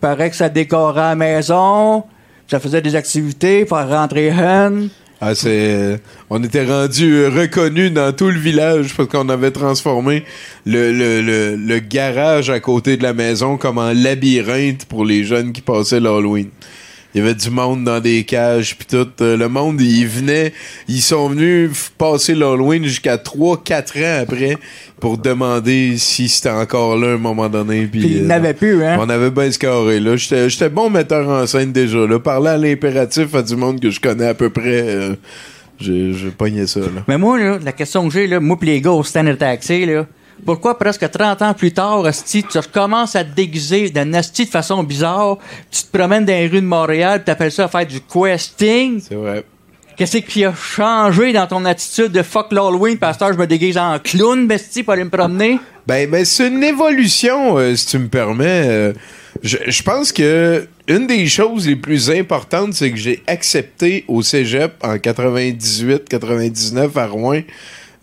paraît que ça décorait la maison, ça faisait des activités, faire rentrer hen. Ah, c'est. On était rendu reconnu dans tout le village parce qu'on avait transformé le, le, le, le garage à côté de la maison comme en labyrinthe pour les jeunes qui passaient l'Halloween. Il y avait du monde dans des cages puis tout. Euh, Le monde, ils venaient, ils sont venus passer l'Halloween jusqu'à 3-4 ans après pour demander si c'était encore là à un moment donné. Puis, il euh, n'avait plus, hein? on avait bien scoré, là. J'étais j'étais bon metteur en scène déjà, là. Parler à l'impératif à du monde que je connais à peu près, euh, j'ai j'ai pogné ça, là. Mais moi, là, la question que j'ai, là, moi pis les gars au stand taxi, là, pourquoi presque 30 ans plus tard, asti, tu recommences à te déguiser d'un asti de façon bizarre, tu te promènes dans les rues de Montréal, pis t'appelles ça faire du questing? C'est vrai. Qu'est-ce qui a changé dans ton attitude de fuck l'Halloween, pasteur, je me déguise en clown, bestie, pour aller me promener? Ben, ben c'est une évolution, euh, si tu me permets. Euh, je, je pense que une des choses les plus importantes, c'est que j'ai accepté au cégep en 98-99 à Rouen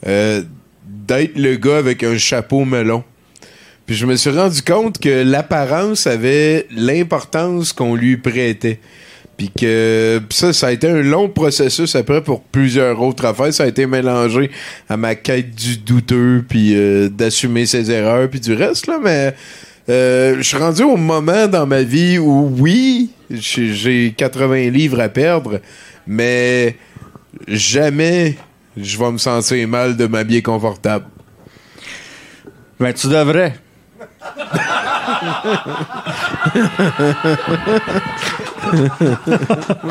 euh, d'être le gars avec un chapeau melon. Puis je me suis rendu compte que l'apparence avait l'importance qu'on lui prêtait. Puis que ça, ça a été un long processus après pour plusieurs autres affaires. Ça a été mélangé à ma quête du douteux, puis euh, d'assumer ses erreurs, puis du reste, là. Mais euh, je suis rendu au moment dans ma vie où, oui, j'ai 80 livres à perdre, mais jamais je vais me sentir mal de m'habiller confortable. Ben, tu devrais.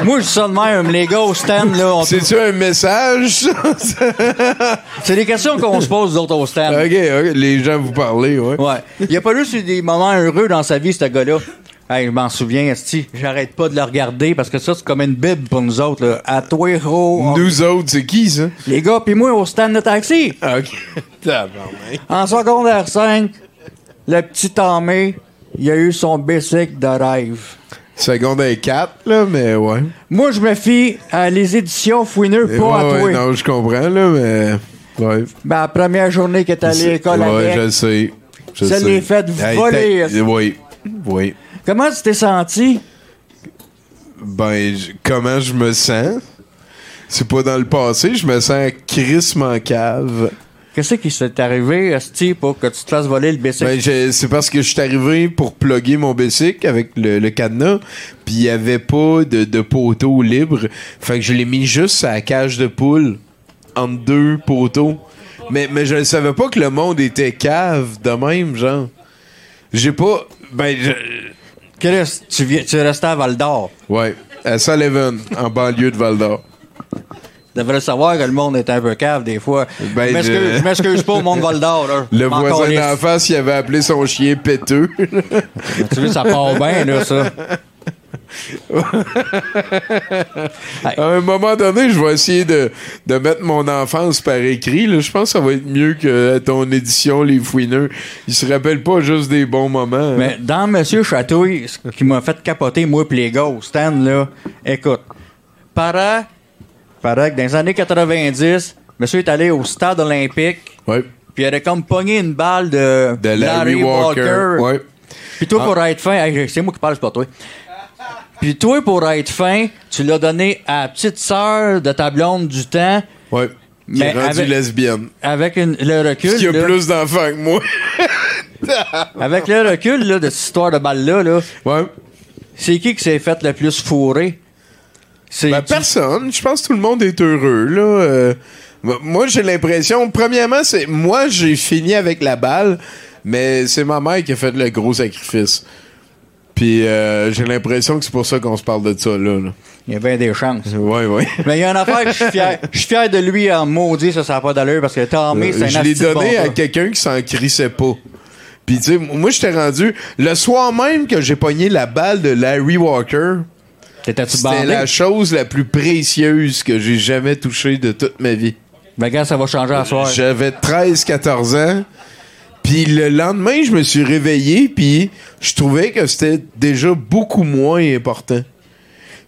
Moi, je suis ça de même, les gars au stand, là. C'est-tu un message? C'est des questions qu'on se pose, d'autres au stand. ok, ok, les gens vous parlez, ouais. Ouais. Il a pas juste eu des moments heureux dans sa vie, ce gars-là. Hey, je m'en souviens, Esti. J'arrête pas de le regarder parce que ça, c'est comme une bible pour nous autres, là. À toi, on- Nous autres, c'est qui, ça? Les gars, puis moi, au stand de taxi. Ah, ok. En secondaire 5, le petit Tomé, il a eu son bicycle de rêve. Secondaire 4, là, mais ouais. Moi, je me fie à les éditions Fouineux, Eh, pas ouais, à toi. ouais, non, je comprends, là, mais. Ouais. Ben, la première journée que t'es allé à l'école Ouais, avec. je sais. Je Ça sais. l'est fait voler. Oui. Oui. Comment tu t'es senti? Ben, comment je me sens? C'est pas dans le passé, je me sens crissement cave. Qu'est-ce qui s'est arrivé, Esti, pour que tu te fasses voler le bicycle? Ben, c'est parce que je suis arrivé pour plugger mon bicycle avec le, le cadenas, puis il y avait pas de, de poteau libre. Fait que je l'ai mis juste à la cage de poule, entre deux poteaux. Mais, mais je ne savais pas que le monde était cave de même, genre. J'ai pas. Ben, je- Chris, tu, viens, tu restais à Val d'Or. Ouais, à Sullivan, en banlieue de Val d'Or. Tu devrais savoir que le monde est un peu cave des fois. Ben, je m'excuse- pas au monde de Val d'Or. Le voisin d'en face, il avait appelé son chien péteux. Tu vois, ça part bien, là, ça. À un moment donné, je vais essayer de, de mettre mon enfance par écrit. là. Je pense que ça va être mieux que ton édition, Les Fouineux. Ils se rappellent pas juste des bons moments. hein. Mais dans Monsieur Chatouille, ce qui m'a fait capoter, moi pis les gars, au stand, là, écoute, paraît, paraît que dans les années 90, monsieur est allé au stade olympique, Ouais. puis il avait comme pogné une balle de, De Larry Walker. Ouais. Puis toi, Ah. pour être fin, c'est moi qui parle, c'est pas toi. Puis toi, pour être fin, tu l'as donné à la petite sœur de ta blonde du temps. Ouais. Qui est rendue lesbienne. Avec une- le recul. Qui a là, plus d'enfants que moi. Avec le recul là, de cette histoire de balle-là, là, c'est qui qui s'est fait le plus? C'est Ben, personne. Je pense que tout le monde est heureux, là. Euh, moi, j'ai l'impression, premièrement, c'est moi, j'ai fini avec la balle, mais c'est ma mère qui a fait le gros sacrifice. Puis euh, j'ai l'impression que c'est pour ça qu'on se parle de ça, là. là. Il y a bien des chances. Oui, oui. Mais il y a une affaire que je suis fier. Je suis fier de lui en maudit, ça, ça n'a pas d'allure parce que Tommy, c'est un Euh, je l'ai donné bon à quelqu'un qui s'en crissait pas. Puis, tu sais, moi, j'étais rendu. Le soir même que j'ai pogné la balle de Larry Walker, c'était la chose la plus précieuse que j'ai jamais touchée de toute ma vie. Ben, gars, ça va changer à soir. J'avais 13-14 ans. Puis le lendemain, je me suis réveillé, puis je trouvais que c'était déjà beaucoup moins important.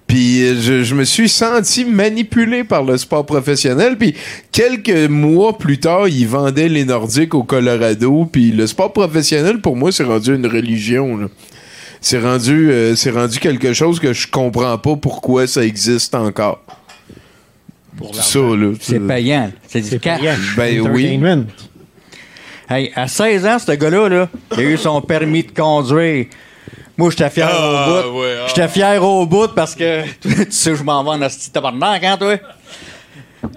Puis euh, je, je me suis senti manipulé par le sport professionnel. Puis quelques mois plus tard, ils vendaient les Nordiques au Colorado. Puis le sport professionnel, pour moi, c'est rendu une religion. là. C'est rendu, euh, c'est rendu quelque chose que je comprends pas pourquoi ça existe encore. Tout ça, là. C'est payant. C'est du cash. Ben oui. Hey, à 16 ans, ce gars-là, là, il a eu son permis de conduire. Moi, j'étais fier Ah, au bout. ouais, ah. J'étais fier au bout parce que tu sais, je m'en vais en asti de tabarnak, hein, toi?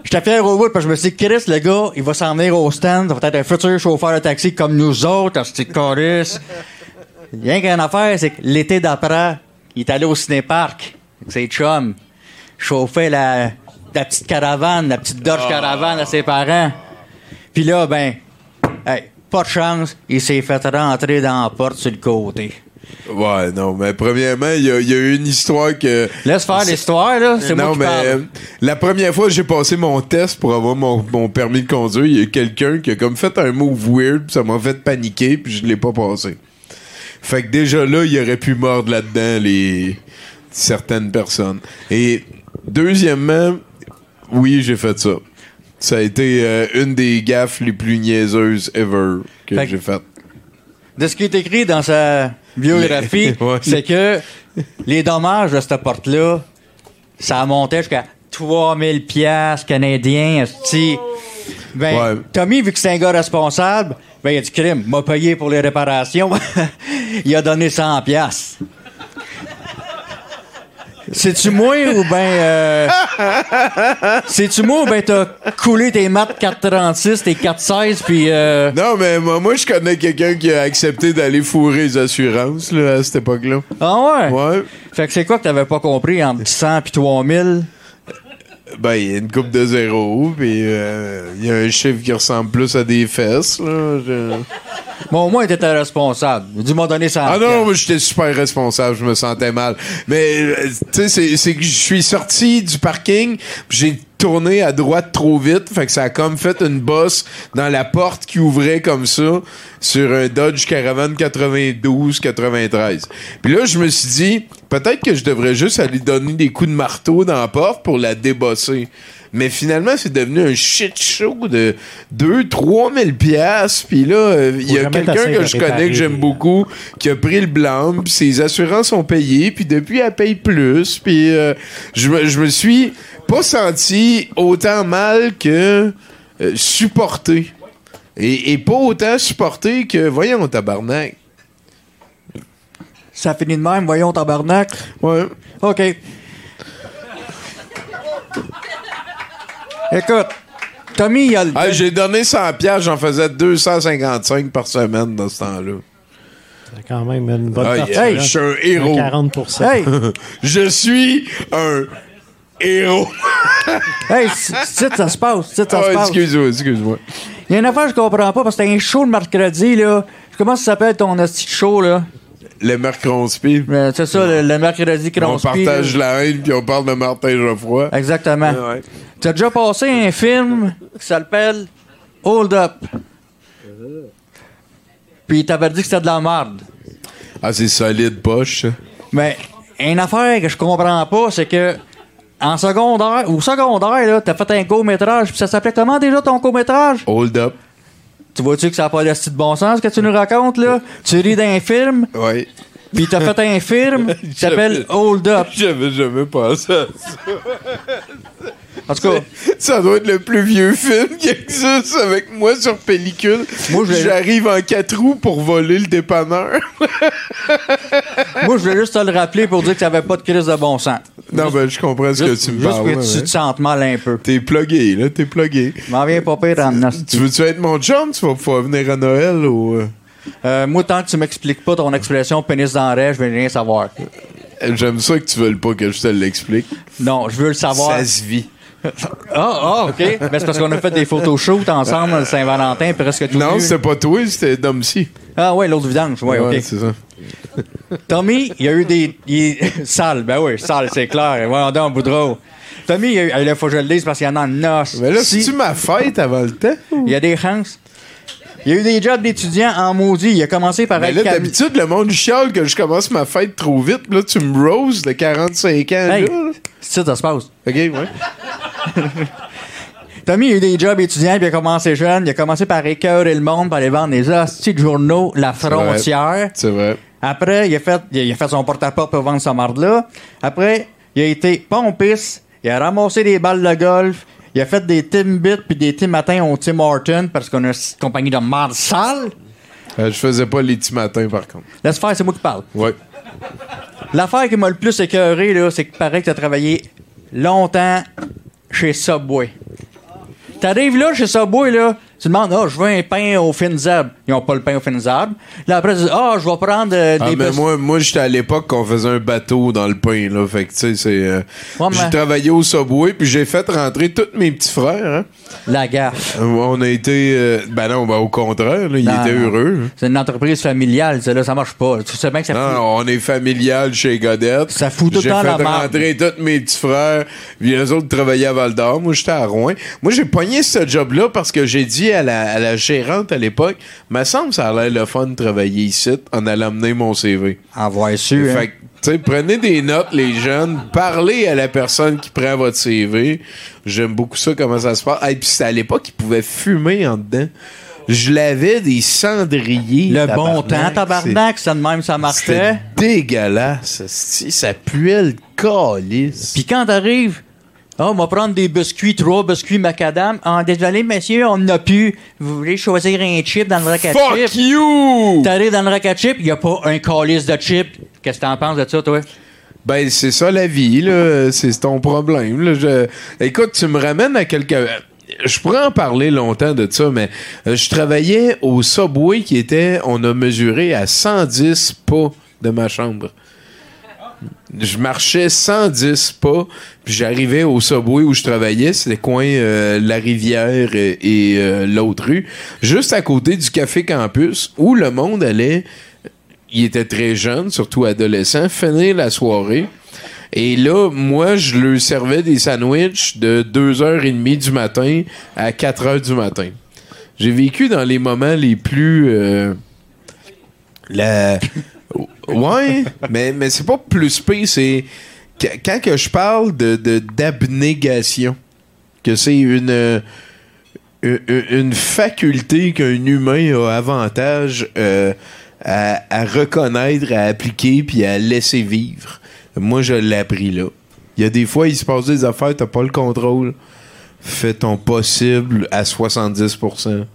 J'étais fier au bout parce que je me suis dit, Chris, le gars, il va s'en venir au stand. Ça va être un futur chauffeur de taxi comme nous autres, asti de Coris. Rien qu'une affaire, c'est que l'été d'après, il est allé au cinéparc avec ses chums. Chauffait la, la petite caravane, la petite Dodge caravane à ses parents. Puis là, ben, hey, pas de chance, il s'est fait rentrer dans la porte sur le côté. Ouais, non, mais premièrement, il y, a- il y a eu une histoire que. Laisse faire l'histoire, là, c'est moi Non, qui mais parle. euh, la première fois que j'ai passé mon test pour avoir mon, mon permis de conduire, il y a quelqu'un qui a comme fait un move weird, ça m'a fait paniquer, puis je l'ai pas passé. Fait que déjà là, il aurait pu mordre là-dedans les certaines personnes. Et deuxièmement, oui, j'ai fait ça. Ça a été euh, une des gaffes les plus niaiseuses ever que j'ai faites. De ce qui est écrit dans sa biographie, Ouais. c'est que les dommages de cette porte-là, ça montait jusqu'à 3000 pièces canadiens. Ben, Ouais. Tommy, vu que c'est un gars responsable, ben, il a du crime, m'a payé pour les réparations. il a donné 100 pièces. C'est-tu moi ou ben euh, C'est-tu moi ou ben t'as coulé tes maths 436, tes 416 puis euh, Non, mais moi, moi, je connais quelqu'un qui a accepté d'aller fourrer les assurances là, à cette époque-là. Ah ouais? Ouais. Fait que c'est quoi que t'avais pas compris entre 100 puis 3000? Ben, il y a une coupe de zéro, puis euh, il y a un chiffre qui ressemble plus à des fesses. Là. Je- Bon, au moins, t'étais responsable. Du m'a donné 100 Ah non, moi j'étais super responsable, je me sentais mal. Mais euh, tu sais, c'est- que je suis sorti du parking, j'ai tourné à droite trop vite, fait que ça a comme fait une bosse dans la porte qui ouvrait comme ça sur un Dodge Caravan 92-93. Puis là, je me suis dit, peut-être que je devrais juste aller donner des coups de marteau dans la porte pour la débosser. Mais finalement, c'est devenu un shit show de 2-3 000 piastres. Puis là, euh, il y a quelqu'un que je connais que j'aime beaucoup qui a pris le blanc, puis ses assurances sont payées, puis depuis, elle paye plus. Puis euh, je, me- je me suis pas senti autant mal que euh, supporté. Et, et pas autant supporté que, voyons, tabarnak. Ça finit de même, voyons, tabarnak. Ouais. OK. Écoute, Tommy, il a le. Ah, j'ai donné 100 pièces, j'en faisais 255 par semaine dans ce temps-là. C'est quand même une bonne Ah, partie. hein. je suis un héros. 40 Hey, Je suis un héros. hey, ça se passe. ça Ah, se passe. excuse-moi, excuse-moi. Il y a une affaire que je comprends pas parce que t'as un show le mercredi, là. Comment ça s'appelle ton de show, là? Le mercredi. Euh, C'est ça, le, le mercredi On Crosby. partage la haine puis on parle de Martin Geoffroy. Exactement. Ah ouais. Tu as déjà passé un film qui s'appelle Hold Up. Puis il t'avait dit que c'était de la merde. Ah, c'est solide, poche. ça. Mais une affaire que je comprends pas, c'est que en secondaire, au secondaire, là, t'as fait un court-métrage, puis ça s'appelait comment déjà ton court-métrage? Hold up. Tu vois-tu que ça n'a pas de de bon sens ce que tu nous racontes, là? Tu ris d'un film, Ouais. puis t'as fait un film qui s'appelle Hold Up. J'avais jamais pensé à ça. En tout cas, Ça doit être le plus vieux film qui existe avec moi sur pellicule. Moi, J'arrive en quatre roues pour voler le dépanneur. moi, je voulais juste te le rappeler pour dire que ça avait pas de crise de bon sens. non, ben, je comprends ce que Juste, tu me juste parles. que là, tu ouais. te sentes mal un peu. T'es plugué, là, t'es plugué. M'en viens pas pire en. Tu veux-tu être mon chum? Tu vas pouvoir venir à Noël ou... euh? Euh, moi, tant que tu m'expliques pas ton expression pénis dans je vais rien savoir. J'aime ça que tu veuilles pas que je te l'explique. Non, je veux le savoir. Ça se vit. Ah, ah, OK. Ben, c'est parce qu'on a fait des photoshoots ensemble le Saint-Valentin, presque tout Non, c'était pas toi, c'était Domsi. Ah ouais, l'autre vidange. Ouais, OK. c'est ça. Tommy, il y a eu des... il- Sale, ben oui, sale, c'est clair. Voyons donc, Boudreau. Tommy, il y a eu... Là, faut que je le dise parce qu'il y en a une noce. Mais là, Si- c'est-tu ma fête avant le temps? Il y a des chances. Il y a eu des jobs d'étudiants en maudit. Il a commencé par Mais là, cam- d'habitude, le monde chiale que je commence ma fête trop vite. Là, tu me roses de 45 ans. Hey, c'est ça, ça se passe. OK, ouais. Tommy, il a eu des jobs étudiants, puis il a commencé jeune. Il a commencé par écœurer le monde, par aller vendre des hosties de journaux, La Frontière. C'est vrai. Après, il a fait, il a fait son porte-à-porte pour vendre sa marde-là. Après, il a été pompiste. Il a ramassé des balles de golf. Il a fait des Timbits puis des Tim Matins au Tim Horton parce qu'on a une compagnie de marde sale. Euh, je faisais pas les petits matins, par contre. Laisse faire, c'est moi qui parle. Ouais. L'affaire qui m'a le plus écœuré, là, c'est que paraît que tu as travaillé longtemps chez Subway. T'arrives là chez Subway, là, tu demandes, ah, je veux un pain au Finzab. Ils ont pas le pain au Finzab. Là, après, tu dis, ah, je vais prendre euh, Ah, des mais biscuits. moi, moi j'étais à l'époque qu'on faisait un bateau dans le pain, là. Fait que, tu sais, c'est. euh, Ouais, mais- J'ai travaillé au Subway, puis j'ai fait rentrer tous mes petits frères, hein. La gaffe. Euh, On a été. euh, ben non, ben au contraire, là, ils Non, étaient non. heureux. hein. C'est une entreprise familiale, ça, là, ça marche pas. Tu sais bien que ça Non, fout- non, on est familial chez Godette. Ça fout tout le J'ai temps fait la merde. rentrer tous mes petits frères. Puis les autres travaillaient à Val d'Or. Moi, j'étais à Rouen. Moi, j'ai pogné ce job-là parce que j'ai dit à la, à la gérante à l'époque, me semble ça a l'air le fun de travailler ici en allant amener mon CV. Hein. Fait que, tu sais, prenez des notes, les jeunes. Parlez à la personne qui prend votre CV. J'aime beaucoup ça, comment ça se passe. Et puis, c'était à l'époque, ils pouvaient fumer en dedans. Je l'avais des cendriers. Le bon temps, tabarnak, ça de même, ça marchait. C'était dégueulasse. Ça puait le calice. Puis quand t'arrives, oh, on va prendre des biscuits, trois biscuits macadam. Ah, désolé, monsieur, on n'a plus. Vous voulez choisir un chip dans le rack à Fuck chips? you! T'arrives dans le rack à chips, il n'y a pas un calice de chips. Qu'est-ce que t'en penses de ça, toi? Ben, c'est ça la vie, là. C'est ton problème. là. Je- Écoute, tu me ramènes à quelque. Je pourrais en parler longtemps de ça, mais euh, je travaillais au Subway qui était, on a mesuré à 110 pas de ma chambre. Je marchais 110 pas, puis j'arrivais au Subway où je travaillais, c'était coin euh, La Rivière et, euh, l'autre rue, juste à côté du Café Campus, où le monde allait il était très jeune, surtout adolescent, finir la soirée. Et là, moi, je leur servais des sandwichs de 2h30 du matin à 4h du matin. J'ai vécu dans les moments les plus... euh, la... Ouais, mais, mais c'est pas plus pire, c'est... qu- Quand que je parle de, d'abnégation, que c'est une... euh, une faculté qu'un humain a avantage euh, à, à reconnaître, à appliquer puis à laisser vivre. Moi, je l'ai appris là. Il y a des fois, il se passe des affaires, t'as pas le contrôle. Fais ton possible à 70%.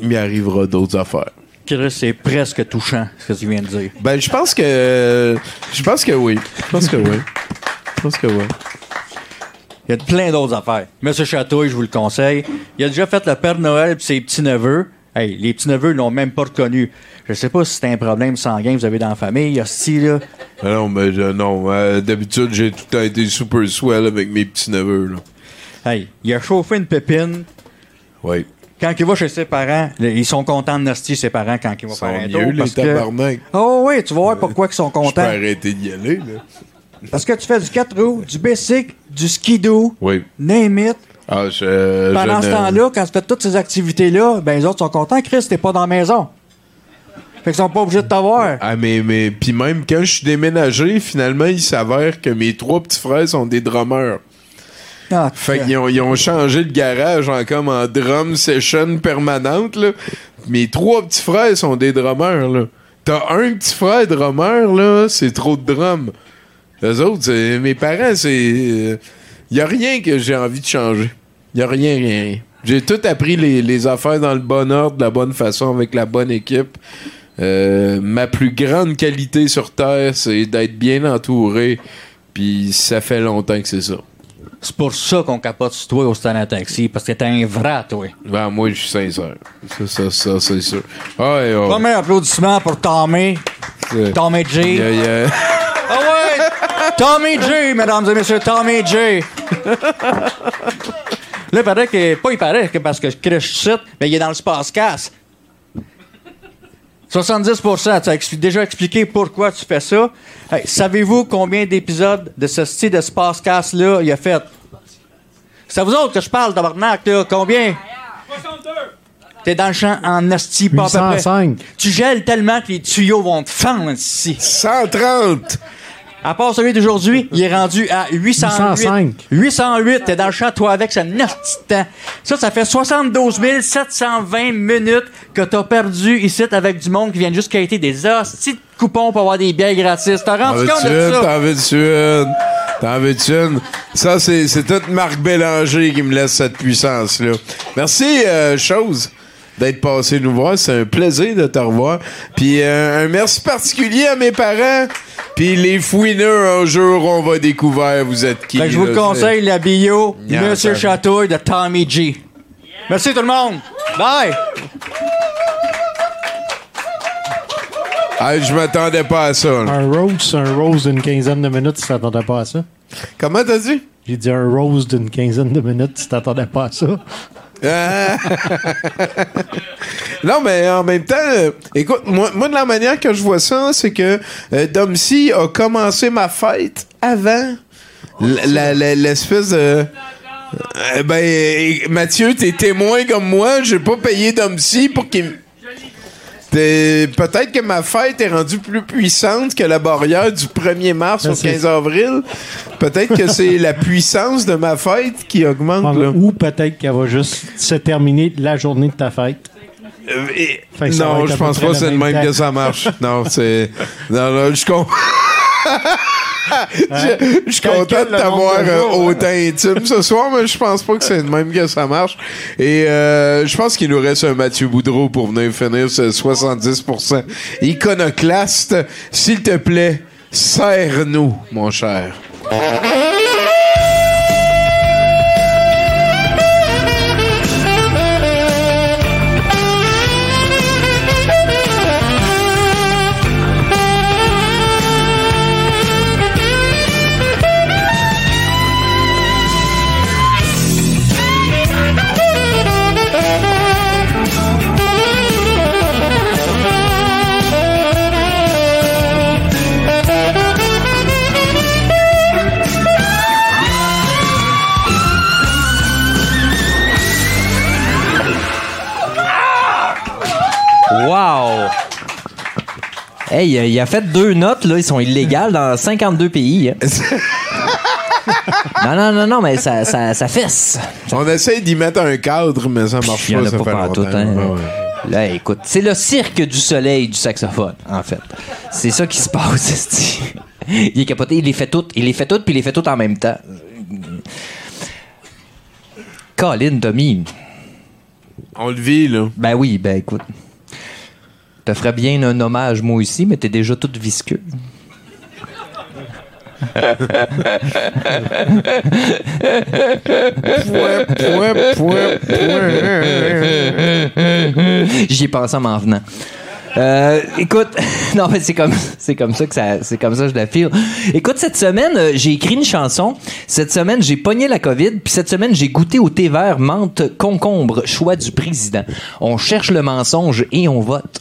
Il m'y arrivera d'autres affaires. Chris, c'est presque touchant, ce que tu viens de dire. Ben, je pense que. Je pense que oui. Je pense que oui. Je pense que oui. Il y a plein d'autres affaires. Monsieur Chatouille, je vous le conseille. Il a déjà fait le Père Noël et ses petits-neveux. Hey, les petits-neveux l'ont même pas reconnu. Je sais pas si c'est un problème sanguin que vous avez dans la famille. Hostie, là. Ah non, mais euh, non. euh, D'habitude, j'ai tout le temps été super swell avec mes petits-neveux. là. Hey, il a chauffé une pépine. Oui. Quand il va chez ses parents, ils sont contents de Nasty, ses parents, quand il va Ils faire un tour. les parce que- tabarnak. Oh oui, tu vas voir pourquoi ils sont Je peux contents. arrêter d'y aller, là. Parce que tu fais du 4 roues, du basic, du skidoo, Oui. name it. Ah, je, Pendant je ce ne- temps-là, quand tu fais toutes ces activités-là, ben les autres sont contents. Chris, t'es pas dans la maison. Fait qu'ils sont pas obligés de t'avoir. Ah, mais, mais puis même quand je suis déménagé, finalement, il s'avère que mes trois petits frères sont des drummers. Ah, Fait qu'ils ont, ils ont changé le garage en comme en drum session permanente, là. Mes trois petits frères sont des drummers, là. T'as un petit frère drummer, là, c'est trop de drums. Les autres, mes parents, c'est... Il y a rien que j'ai envie de changer. Il a rien, rien, rien. J'ai tout appris les, les affaires dans le bon ordre, de la bonne façon, avec la bonne équipe. Euh, ma plus grande qualité sur Terre, c'est d'être bien entouré. Puis ça fait longtemps que c'est ça. C'est pour ça qu'on capote sur toi au stand à taxi, parce que t'es un vrai, toi. Ben, moi, je suis sincère. Ça, ça, ça, c'est sûr. Ah, ouais, ouais. Premier applaudissement pour Tommy. Tommy J. Il y a- il y a- Ah ouais! Tommy J, mesdames et messieurs, Tommy J. Là, il paraît que. Pas il paraît que parce que je crèche site, mais il est dans le space casse. 70% tu as expli- déjà expliqué pourquoi tu fais ça. Hey, Savez-vous combien d'épisodes de ce style de space casse-là il a fait? C'est à vous autres que je parle, tabarnak, là. Combien? 62! T'es dans le champ en asti, pas à peu près. 805. Tu gèles tellement que les tuyaux vont te fendre ici. 130! À part celui d'aujourd'hui, il est rendu à 808. 805. 808, t'es dans le champ, toi, avec ce nasty temps. Ça, ça fait 72 720 minutes que t'as perdu ici avec du monde qui vient juste quitter des hosties de coupons pour avoir des bières gratis. T'as rendu compte de ça? T'en veux-tu une? T'en veux-tu une? Ça, c'est, c'est toute Marc Bélanger qui me laisse cette puissance-là. Merci, euh, chose, d'être passé nous voir. C'est un plaisir de te revoir. Puis euh, un merci particulier à mes parents. Puis les fouineux, un jour, on va découvrir vous êtes qui. Fait que je vous là, conseille, la bio, Yeah, Monsieur Chatouille de Tommy G. Merci tout le monde. Bye! Ah, je m'attendais pas à ça. là. Un rose, un rose d'une quinzaine de minutes, tu t'attendais pas à ça? Comment t'as dit? J'ai dit un rose d'une quinzaine de minutes, tu t'attendais pas à ça? Ah. non, mais en même temps, euh, écoute, moi, moi, de la manière que je vois ça, c'est que euh, Domsy a commencé ma fête avant la- l'espèce de. Euh, ben, euh, Mathieu, t'es témoin comme moi, j'ai pas payé Domsy pour qu'il. Peut-être que ma fête est rendue plus puissante que la barrière du 1er mars au c'est- 15 avril. Peut-être que c'est la puissance de ma fête qui augmente. là. Ou peut-être qu'elle va juste se terminer la journée de ta fête. Euh, et- non, je pense pas que c'est le même que ça marche. non, c'est. Non, non, je comprends. je, je suis content de t'avoir euh, jours, hein. autant intime ce soir, mais je pense pas que c'est le même que ça marche. Et euh, je pense qu'il nous reste un Mathieu Boudreau pour venir finir ce 70% iconoclaste. S'il te plaît, serre-nous, mon cher. Hey, il a- il a fait deux notes, là. Ils sont illégales dans 52 pays. hein. non, non, non, non, mais ça, ça, ça fesse. On essaie d'y mettre un cadre, mais ça marche Il y en pas. a ça pas fait pantoute, hein. Ouais, ouais. Là, écoute, c'est le cirque du soleil du saxophone, en fait. C'est ça qui se passe, esti. Il est capoté, il les fait toutes. Il les fait toutes, puis il les fait toutes en même temps. Colin, Tommy. On le vit, là. Ben oui, ben écoute. Te ferais bien un hommage, moi aussi, mais t'es déjà tout visqueux. J'y ai pensé en m'en venant. Euh, écoute, non mais c'est comme c'est comme ça que ça c'est comme ça que je la file. Écoute cette semaine euh, j'ai écrit une chanson. Cette semaine j'ai pogné la Covid puis cette semaine j'ai goûté au thé vert menthe concombre choix du président. On cherche le mensonge et on vote.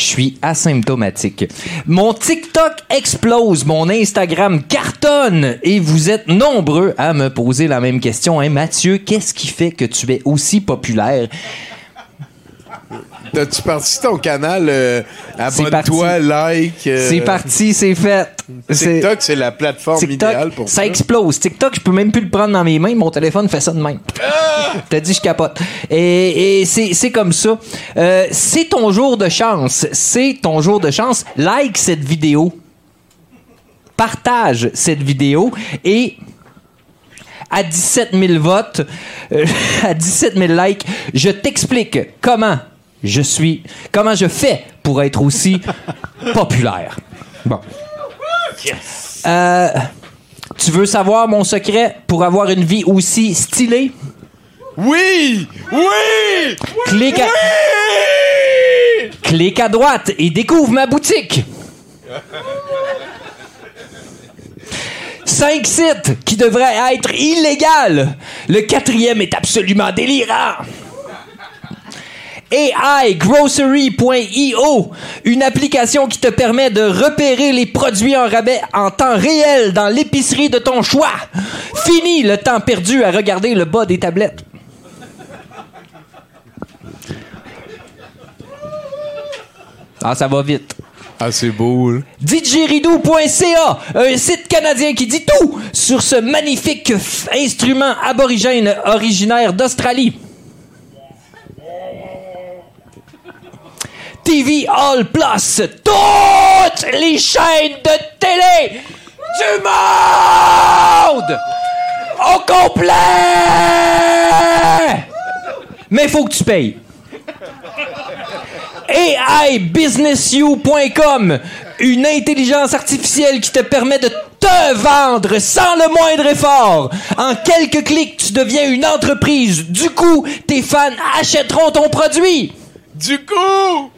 Je suis asymptomatique. Mon TikTok explose, mon Instagram cartonne et vous êtes nombreux à me poser la même question. Hein, Mathieu, qu'est-ce qui fait que tu es aussi populaire? T'as-tu parti ton canal euh, Abonne-toi, like. euh, C'est parti, c'est fait. TikTok, c'est la plateforme TikTok, idéale pour ça ça. explose. TikTok, je peux même plus le prendre dans mes mains. Mon téléphone fait ça de même. T'as dit, je capote. Et, et c'est c'est comme ça. Euh, c'est ton jour de chance. C'est ton jour de chance. Like cette vidéo. Partage cette vidéo. Et à 17 000 votes, euh, à 17 000 likes, je t'explique comment je suis, comment je fais pour être aussi populaire? Bon. Euh, tu veux savoir mon secret pour avoir une vie aussi stylée? Oui! Oui! Clique à... Clique à droite et découvre ma boutique. Cinq sites qui devraient être illégaux. Le quatrième est absolument délirant. AIGrocery.io, une application qui te permet de repérer les produits en rabais en temps réel dans l'épicerie de ton choix. Fini le temps perdu à regarder le bas des tablettes. Ah, ça va vite. Ah, c'est beau, là. didgeridoo.ca, un site canadien qui dit tout sur ce magnifique instrument aborigène originaire d'Australie. TV All Plus, toutes les chaînes de télé du monde au complet. Mais faut que tu payes. AIBusinessU.com, une intelligence artificielle qui te permet de te vendre sans le moindre effort. En quelques clics, tu deviens une entreprise. Du coup, tes fans achèteront ton produit. Du coup!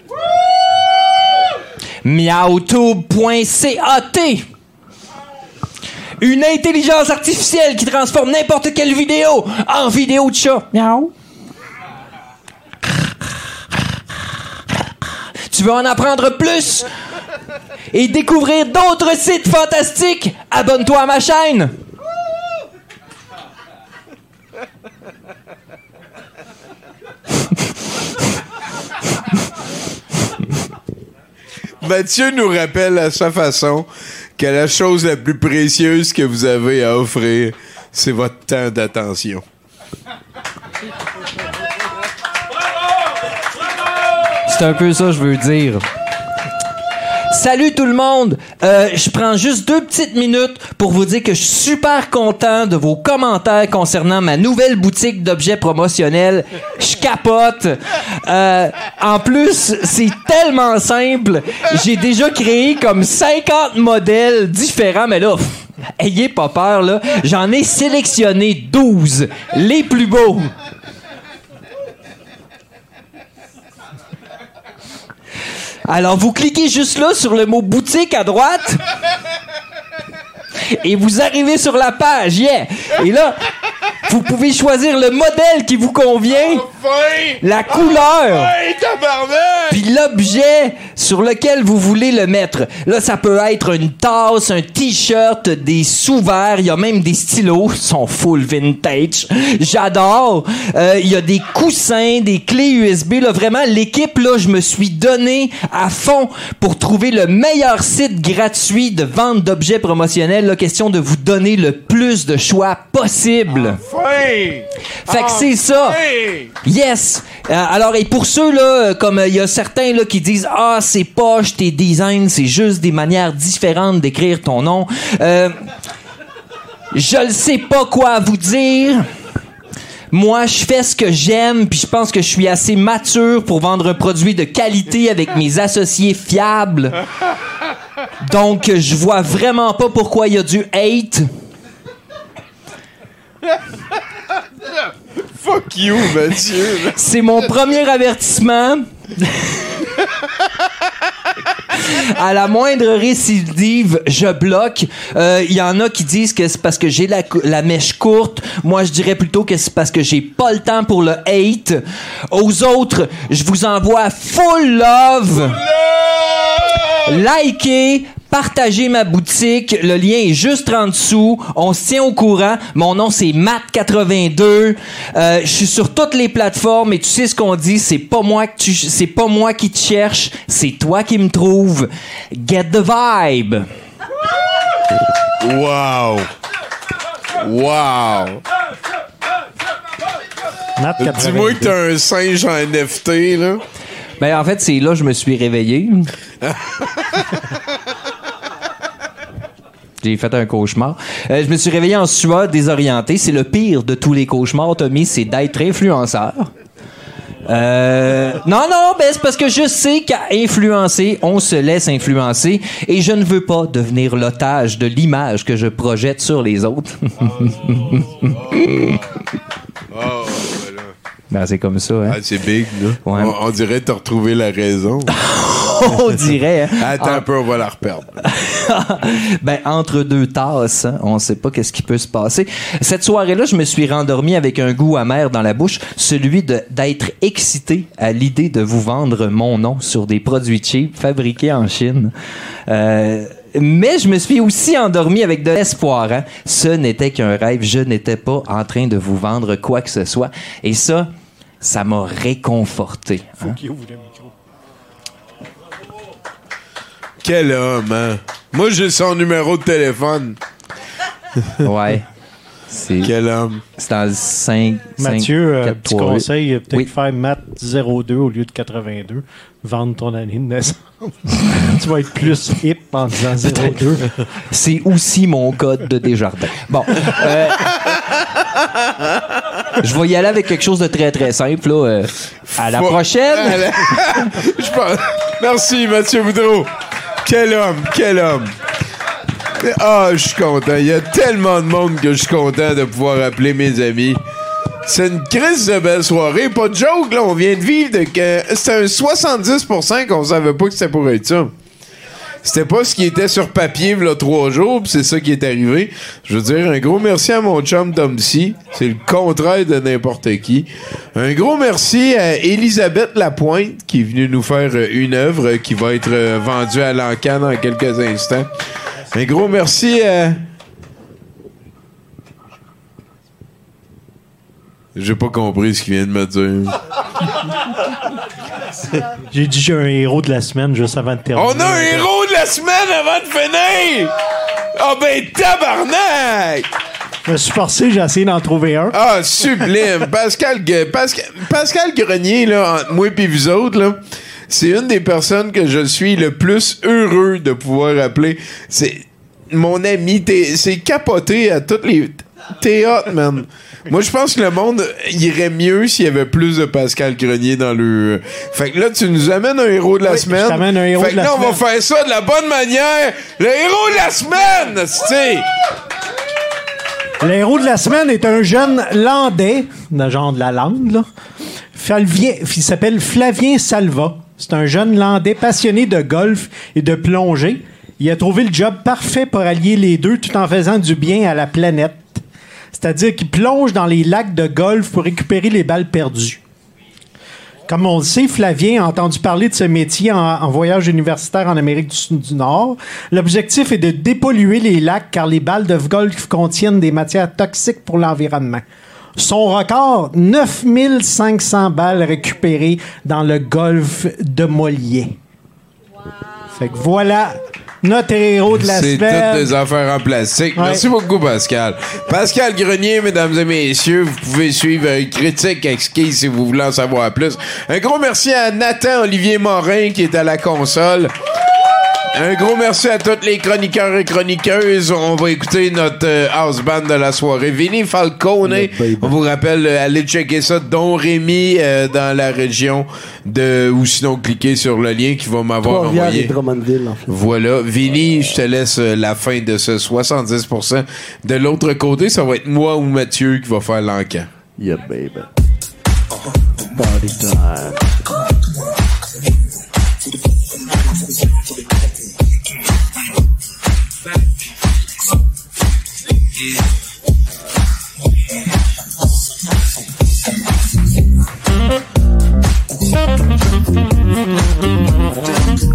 Miautube.cat Une intelligence artificielle qui transforme n'importe quelle vidéo en vidéo de chat. Miaou. Tu veux en apprendre plus et découvrir d'autres sites fantastiques? Abonne-toi à ma chaîne. Mathieu nous rappelle à sa façon que la chose la plus précieuse que vous avez à offrir, c'est votre temps d'attention. C'est un peu ça, je veux dire. Salut tout le monde! Euh, je prends juste deux petites minutes pour vous dire que je suis super content de vos commentaires concernant ma nouvelle boutique d'objets promotionnels. Je capote. Euh, en plus, c'est tellement simple. J'ai déjà créé comme 50 modèles différents, mais là, ayez pas peur, là. J'en ai sélectionné 12, les plus beaux. Alors, vous cliquez juste là sur le mot boutique à droite. Et vous arrivez sur la page, yeah! Et là, vous pouvez choisir le modèle qui vous convient, la couleur, puis l'objet sur lequel vous voulez le mettre. Là, ça peut être une tasse, un t-shirt, des sous-verts, il y a même des stylos, ils sont full vintage. J'adore. Euh, Il y a des coussins, des clés USB. Là, vraiment, l'équipe, là, je me suis donné à fond pour trouver le meilleur site gratuit de vente d'objets promotionnels. Là, question de vous donner le plus de choix possible. Fait que c'est ça. Yes. Euh, alors et pour ceux là, euh, comme il y a certains là qui disent ah c'est poche tes designs, c'est juste des manières différentes d'écrire ton nom. Euh, je ne sais pas quoi vous dire Moi, je fais ce que j'aime, puis je pense que je suis assez mature pour vendre un produit de qualité avec mes associés fiables. Donc, je vois vraiment pas pourquoi il y a du hate. Fuck you, Mathieu. C'est mon premier avertissement. à la moindre récidive, je bloque. Euh, Il y en a qui disent que c'est parce que j'ai la, la mèche courte. Moi, je dirais plutôt que c'est parce que j'ai pas le temps pour le hate. Aux autres, je vous envoie full love. Likez, partagez ma boutique. Le lien est juste en dessous. On se tient au courant. Mon nom, c'est Matt82. Euh, je suis sur toutes les plateformes et tu sais ce qu'on dit. C'est pas moi que tu, c'est pas moi qui te cherche. C'est toi qui me trouve. Get the vibe. Wow. Wow. Dis-moi que t'as un singe en NFT, là. Ben, en fait, c'est là que je me suis réveillé. J'ai fait un cauchemar. Euh, je me suis réveillé en sueur, désorienté. C'est le pire de tous les cauchemars, Tommy, c'est d'être influenceur. Euh, non, non, ben c'est parce que je sais qu'à influencer, on se laisse influencer et je ne veux pas devenir l'otage de l'image que je projette sur les autres. Oh, ben, c'est comme ça, hein. Ah, c'est big, là. Ouais. On, on dirait t'as retrouvé la raison. on dirait. hein. Attends Ah. un peu, on va la reperdre. ben, entre deux tasses, hein, on sait pas qu'est-ce qui peut se passer. Cette soirée-là, je me suis rendormi avec un goût amer dans la bouche, celui d'être excité à l'idée de vous vendre mon nom sur des produits cheap fabriqués en Chine. Euh, mais je me suis aussi endormi avec de l'espoir. hein. Ce n'était qu'un rêve. Je n'étais pas en train de vous vendre quoi que ce soit. Et ça, ça m'a réconforté. hein. Quel homme, hein? Moi, j'ai son numéro de téléphone. ouais. C'est... Quel homme. C'est dans le 5... Mathieu, euh, petit 4, 3, conseil, euh, peut-être Oui. faire Matt 02 au lieu de 82. Vendre ton année de naissance. tu vas être plus hip en disant 02. C'est aussi mon code de Desjardins. Bon. euh, je vais y aller avec quelque chose de très, très simple. là, euh, à la Faut- prochaine. À la- Je pense- Merci, Mathieu Boudreau. Quel homme, quel homme. Ah, je suis content. Il y a tellement de monde que je suis content de pouvoir appeler mes amis. C'est une crise de belle soirée. Pas de joke, là. On vient de vivre de que. C'était un 70% qu'on savait pas que c'était pour être ça. C'était pas ce qui était sur papier là trois jours, pis c'est ça qui est arrivé. Je veux dire, un gros merci à mon chum Tom C. C'est le contraire de n'importe qui. Un gros merci à Elisabeth Lapointe qui est venue nous faire euh, une œuvre euh, qui va être euh, vendue à l'encan dans quelques instants. Un gros merci à. J'ai pas compris ce qu'il vient de me dire. J'ai dit j'ai un héros de la semaine juste avant de terminer. On a un héros de la semaine avant de finir! Ah ben tabarnak! Je me suis forcé, j'ai essayé d'en trouver un. Ah, sublime! Pascal, Gue- Pascal, Pascal Grenier, là, entre moi et vous autres, là, c'est une des personnes que je suis le plus heureux de pouvoir appeler. C'est mon ami, t'es- c'est capoté à toutes les. T'es hot, man. Moi, je pense que le monde irait mieux s'il y avait plus de Pascal Grenier dans le. Fait que là, tu nous amènes un héros de la Oui, semaine. je un héros fait de que là, on va faire ça de la bonne manière. Le héros de la semaine, c'est. Le héros de la semaine est un jeune landais, de genre de la lande, là. Flavien- il s'appelle Flavien Salva. C'est un jeune landais passionné de golf et de plongée. Il a trouvé le job parfait pour allier les deux tout en faisant du bien à la planète. C'est-à-dire qu'il plonge dans les lacs de golf pour récupérer les balles perdues. Comme on le sait, Flavien a entendu parler de ce métier en, voyage universitaire en Amérique du, du Nord. L'objectif est de dépolluer les lacs car les balles de golf contiennent des matières toxiques pour l'environnement. Son record, 9500 balles récupérées dans le golfe de Mollier. Fait que voilà notre héros de la C'est semaine. toutes des affaires en plastique. Ouais. Merci beaucoup, Pascal. Pascal Grenier, mesdames et messieurs, vous pouvez suivre euh, Critique Exquis si vous voulez en savoir plus. Un gros merci à Nathan Olivier Morin qui est à la console. Un gros merci à tous les chroniqueurs et chroniqueuses. On va écouter notre euh, house band de la soirée. Vinny Falcone. On vous rappelle, euh, allez checker ça. Don Rémy euh, dans la région de... Ou sinon, cliquez sur le lien qui va m'avoir envoyé. Drummondville, en fait. Voilà. Vinny, je te laisse euh, la fin de ce 70%. De l'autre côté, ça va être moi ou Mathieu qui va faire l'encan. Yeah, baby. Party time. Vinny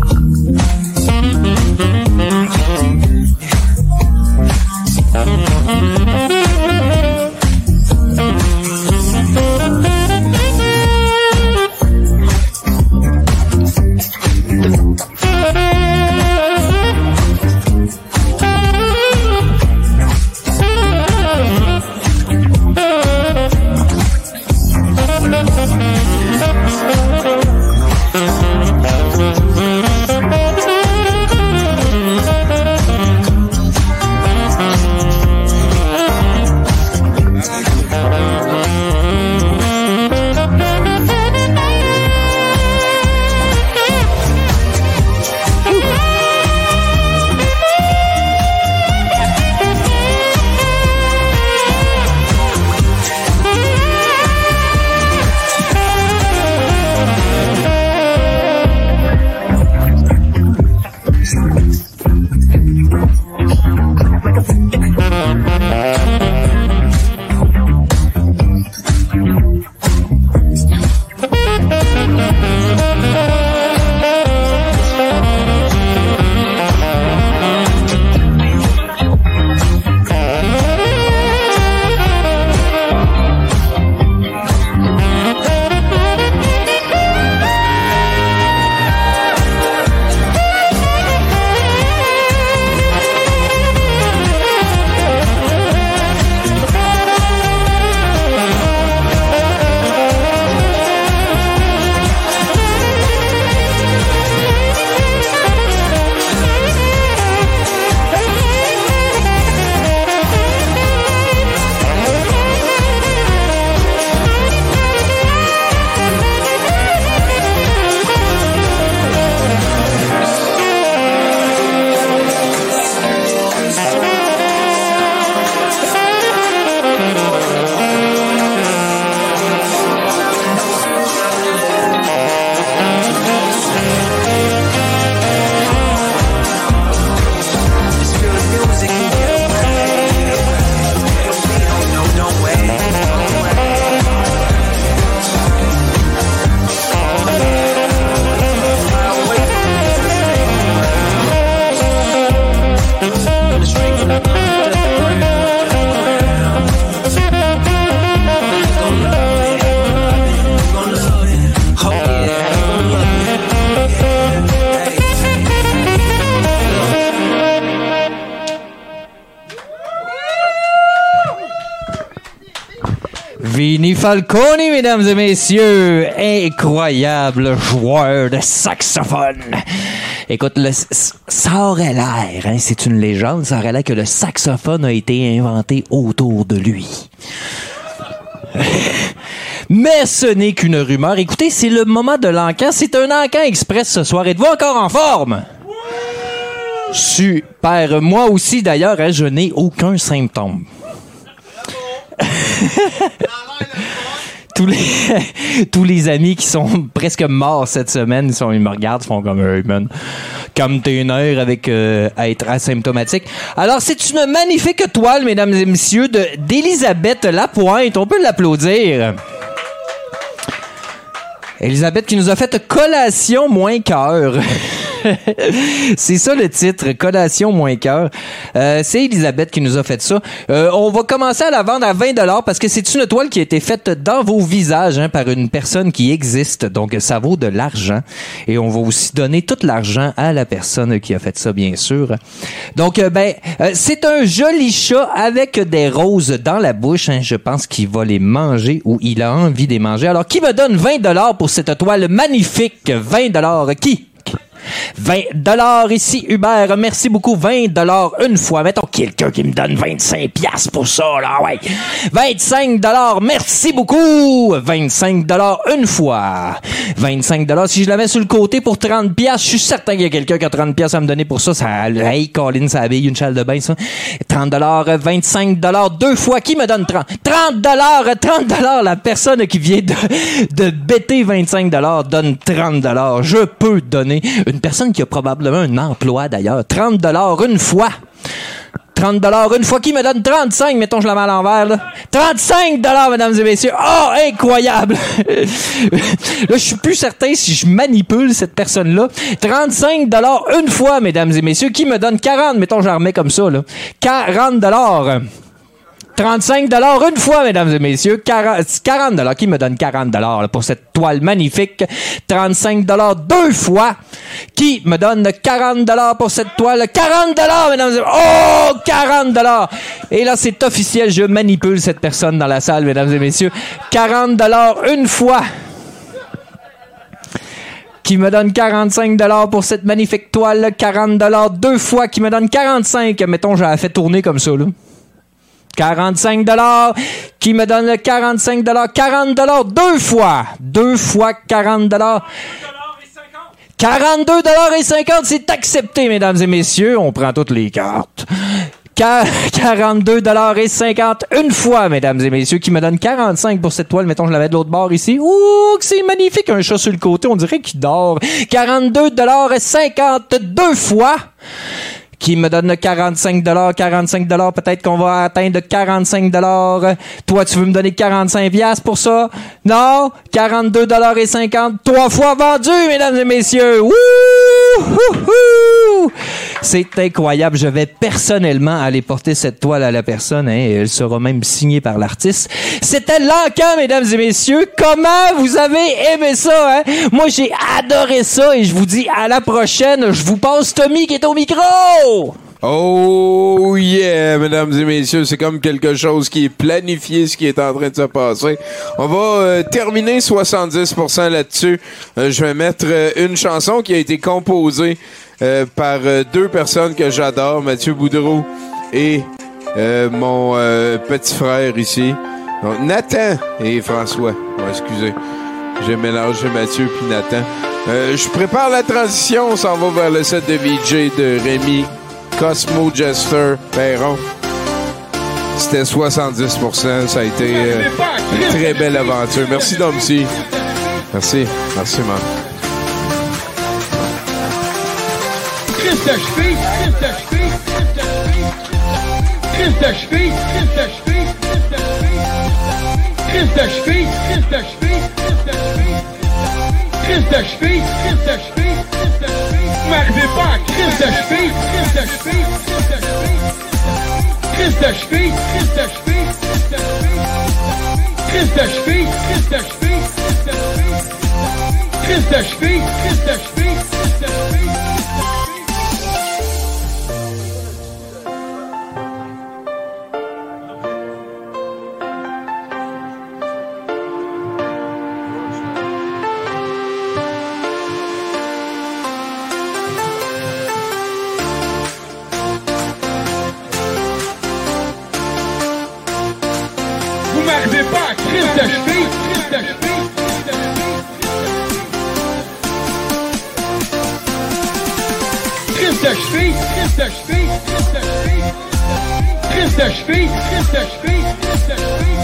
Falcone, mesdames et messieurs, incroyable joueur de saxophone. Écoute, le- ça aurait l'air, hein, c'est une légende, ça aurait l'air que le saxophone a été inventé autour de lui. Mais ce n'est qu'une rumeur. Écoutez, c'est le moment de l'encan. C'est un encan express ce soir. Êtes-vous encore en forme? Super. Moi aussi, d'ailleurs, hein, je n'ai aucun symptôme. tous les amis qui sont presque morts cette semaine, ils, sont, ils me regardent, ils font comme hey, man, comme t'es une heure avec euh, à être asymptomatique. Alors c'est une magnifique toile, mesdames et messieurs, de d'Elisabeth Lapointe. On peut l'applaudir. Elisabeth qui nous a fait collation moins cœur. c'est ça le titre, collation moins cœur. Euh, c'est Elisabeth qui nous a fait ça. Euh, on va commencer à la vendre à 20 dollars parce que c'est une toile qui a été faite dans vos visages hein, par une personne qui existe. Donc ça vaut de l'argent et on va aussi donner tout l'argent à la personne qui a fait ça bien sûr. Donc euh, ben c'est un joli chat avec des roses dans la bouche. hein. Je pense qu'il va les manger ou il a envie de les manger. Alors qui me donne 20 dollars pour cette toile magnifique? 20 dollars qui? 20 ici, Hubert. Merci beaucoup. 20 une fois. Mettons quelqu'un qui me donne 25 pièces pour ça, là, ouais. 25 Merci beaucoup. 25 une fois. 25 Si je la mets sur le côté pour 30 pièces, je suis certain qu'il y a quelqu'un qui a 30 pièces à me donner pour ça. Ça, hey, Colin, ça habille une châle de bain, ça. 30 25 deux fois. Qui me donne 30? 30 30 La personne qui vient de, de bêter 25 donne 30 Je peux donner. Une personne qui a probablement un emploi, d'ailleurs. 30 une fois. 30 une fois qui me donne 35, mettons je la mets à l'envers là. 35 mesdames et messieurs. Oh, incroyable. là, je suis plus certain si je manipule cette personne là. 35 une fois mesdames et messieurs qui me donne 40, mettons je la remets comme ça là. 40 35 une fois, mesdames et messieurs. 40, 40 Qui me donne 40 pour cette toile magnifique? 35 deux fois. Qui me donne 40 pour cette toile? 40 mesdames et messieurs. Oh, 40 Et là, c'est officiel. Je manipule cette personne dans la salle, mesdames et messieurs. 40 une fois qui me donne 45 pour cette magnifique toile, 40 deux fois, qui me donne 45. Mettons, j'ai fait tourner comme ça, là. 45 dollars qui me donne le 45 dollars? 40 dollars deux fois deux fois 40 dollars 42 dollars et 50 c'est accepté mesdames et messieurs on prend toutes les cartes 42 dollars et 50 une fois, mesdames et messieurs, qui me donne 45 pour cette toile. Mettons, je l'avais de l'autre bord ici. Ouh, c'est magnifique, un chat sur le côté. On dirait qu'il dort. 42 dollars et 50 deux fois qui me donne 45 dollars, 45 dollars, peut-être qu'on va atteindre 45 dollars. Toi, tu veux me donner 45 pièces pour ça? Non? 42 dollars et 50, trois fois vendu, mesdames et messieurs. C'est incroyable. Je vais personnellement aller porter cette toile à la personne. Hein, elle sera même signée par l'artiste. C'était l'encan, mesdames et messieurs. Comment vous avez aimé ça? Hein? Moi, j'ai adoré ça et je vous dis à la prochaine. Je vous passe Tommy qui est au micro. Oh yeah, mesdames et messieurs, c'est comme quelque chose qui est planifié, ce qui est en train de se passer. On va euh, terminer 70% là-dessus. Euh, je vais mettre euh, une chanson qui a été composée par deux personnes que j'adore, Mathieu Boudreau et mon petit frère ici. Nathan et François. excusez. J'ai mélangé Mathieu puis Nathan. je prépare la transition, on s'en va vers le set de VJ de Rémi Cosmo Jester Perron. C'était 70%. Ça a été euh, une très belle aventure. Merci, Domsi. Merci. Merci, man. Cheville, Chris de cheville, Chris de cheville, Chris de cheville, Chris de cheville, Chris de cheville, Chris de cheville, Chris de cheville, M'arrivez pas à Chris de cheville, Chris de cheville, Chris de cheville, Chris de cheville, Chris de the street, the street. Kiss the street, kiss the street, kiss the street. Kiss the street, kiss the street, kiss the street.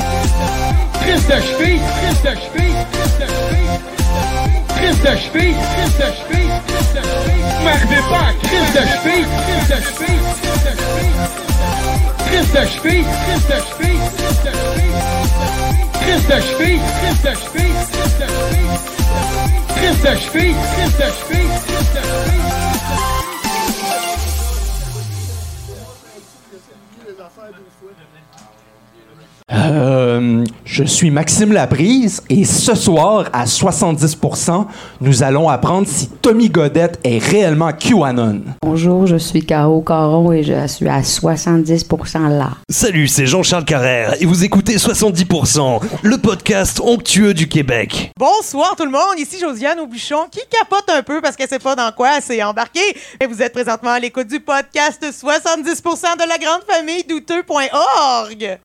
Kiss the street, kiss the street, kiss the street. Kiss Crise de cheville, crise de cheville, crise de cheville, crise de cheville, crise de cheville. Euh, je suis Maxime Laprise et ce soir, à 70%, nous allons apprendre si Tommy Godette est réellement QAnon. Bonjour, je suis Caro Caron et je suis à 70% là. Salut, c'est Jean-Charles Carrère et vous écoutez 70%, le podcast onctueux du Québec. Bonsoir tout le monde, ici Josiane Aubuchon qui capote un peu parce qu'elle sait pas dans quoi elle s'est embarquée. Et vous êtes présentement à l'écoute du podcast 70% de la grande famille douteux.org.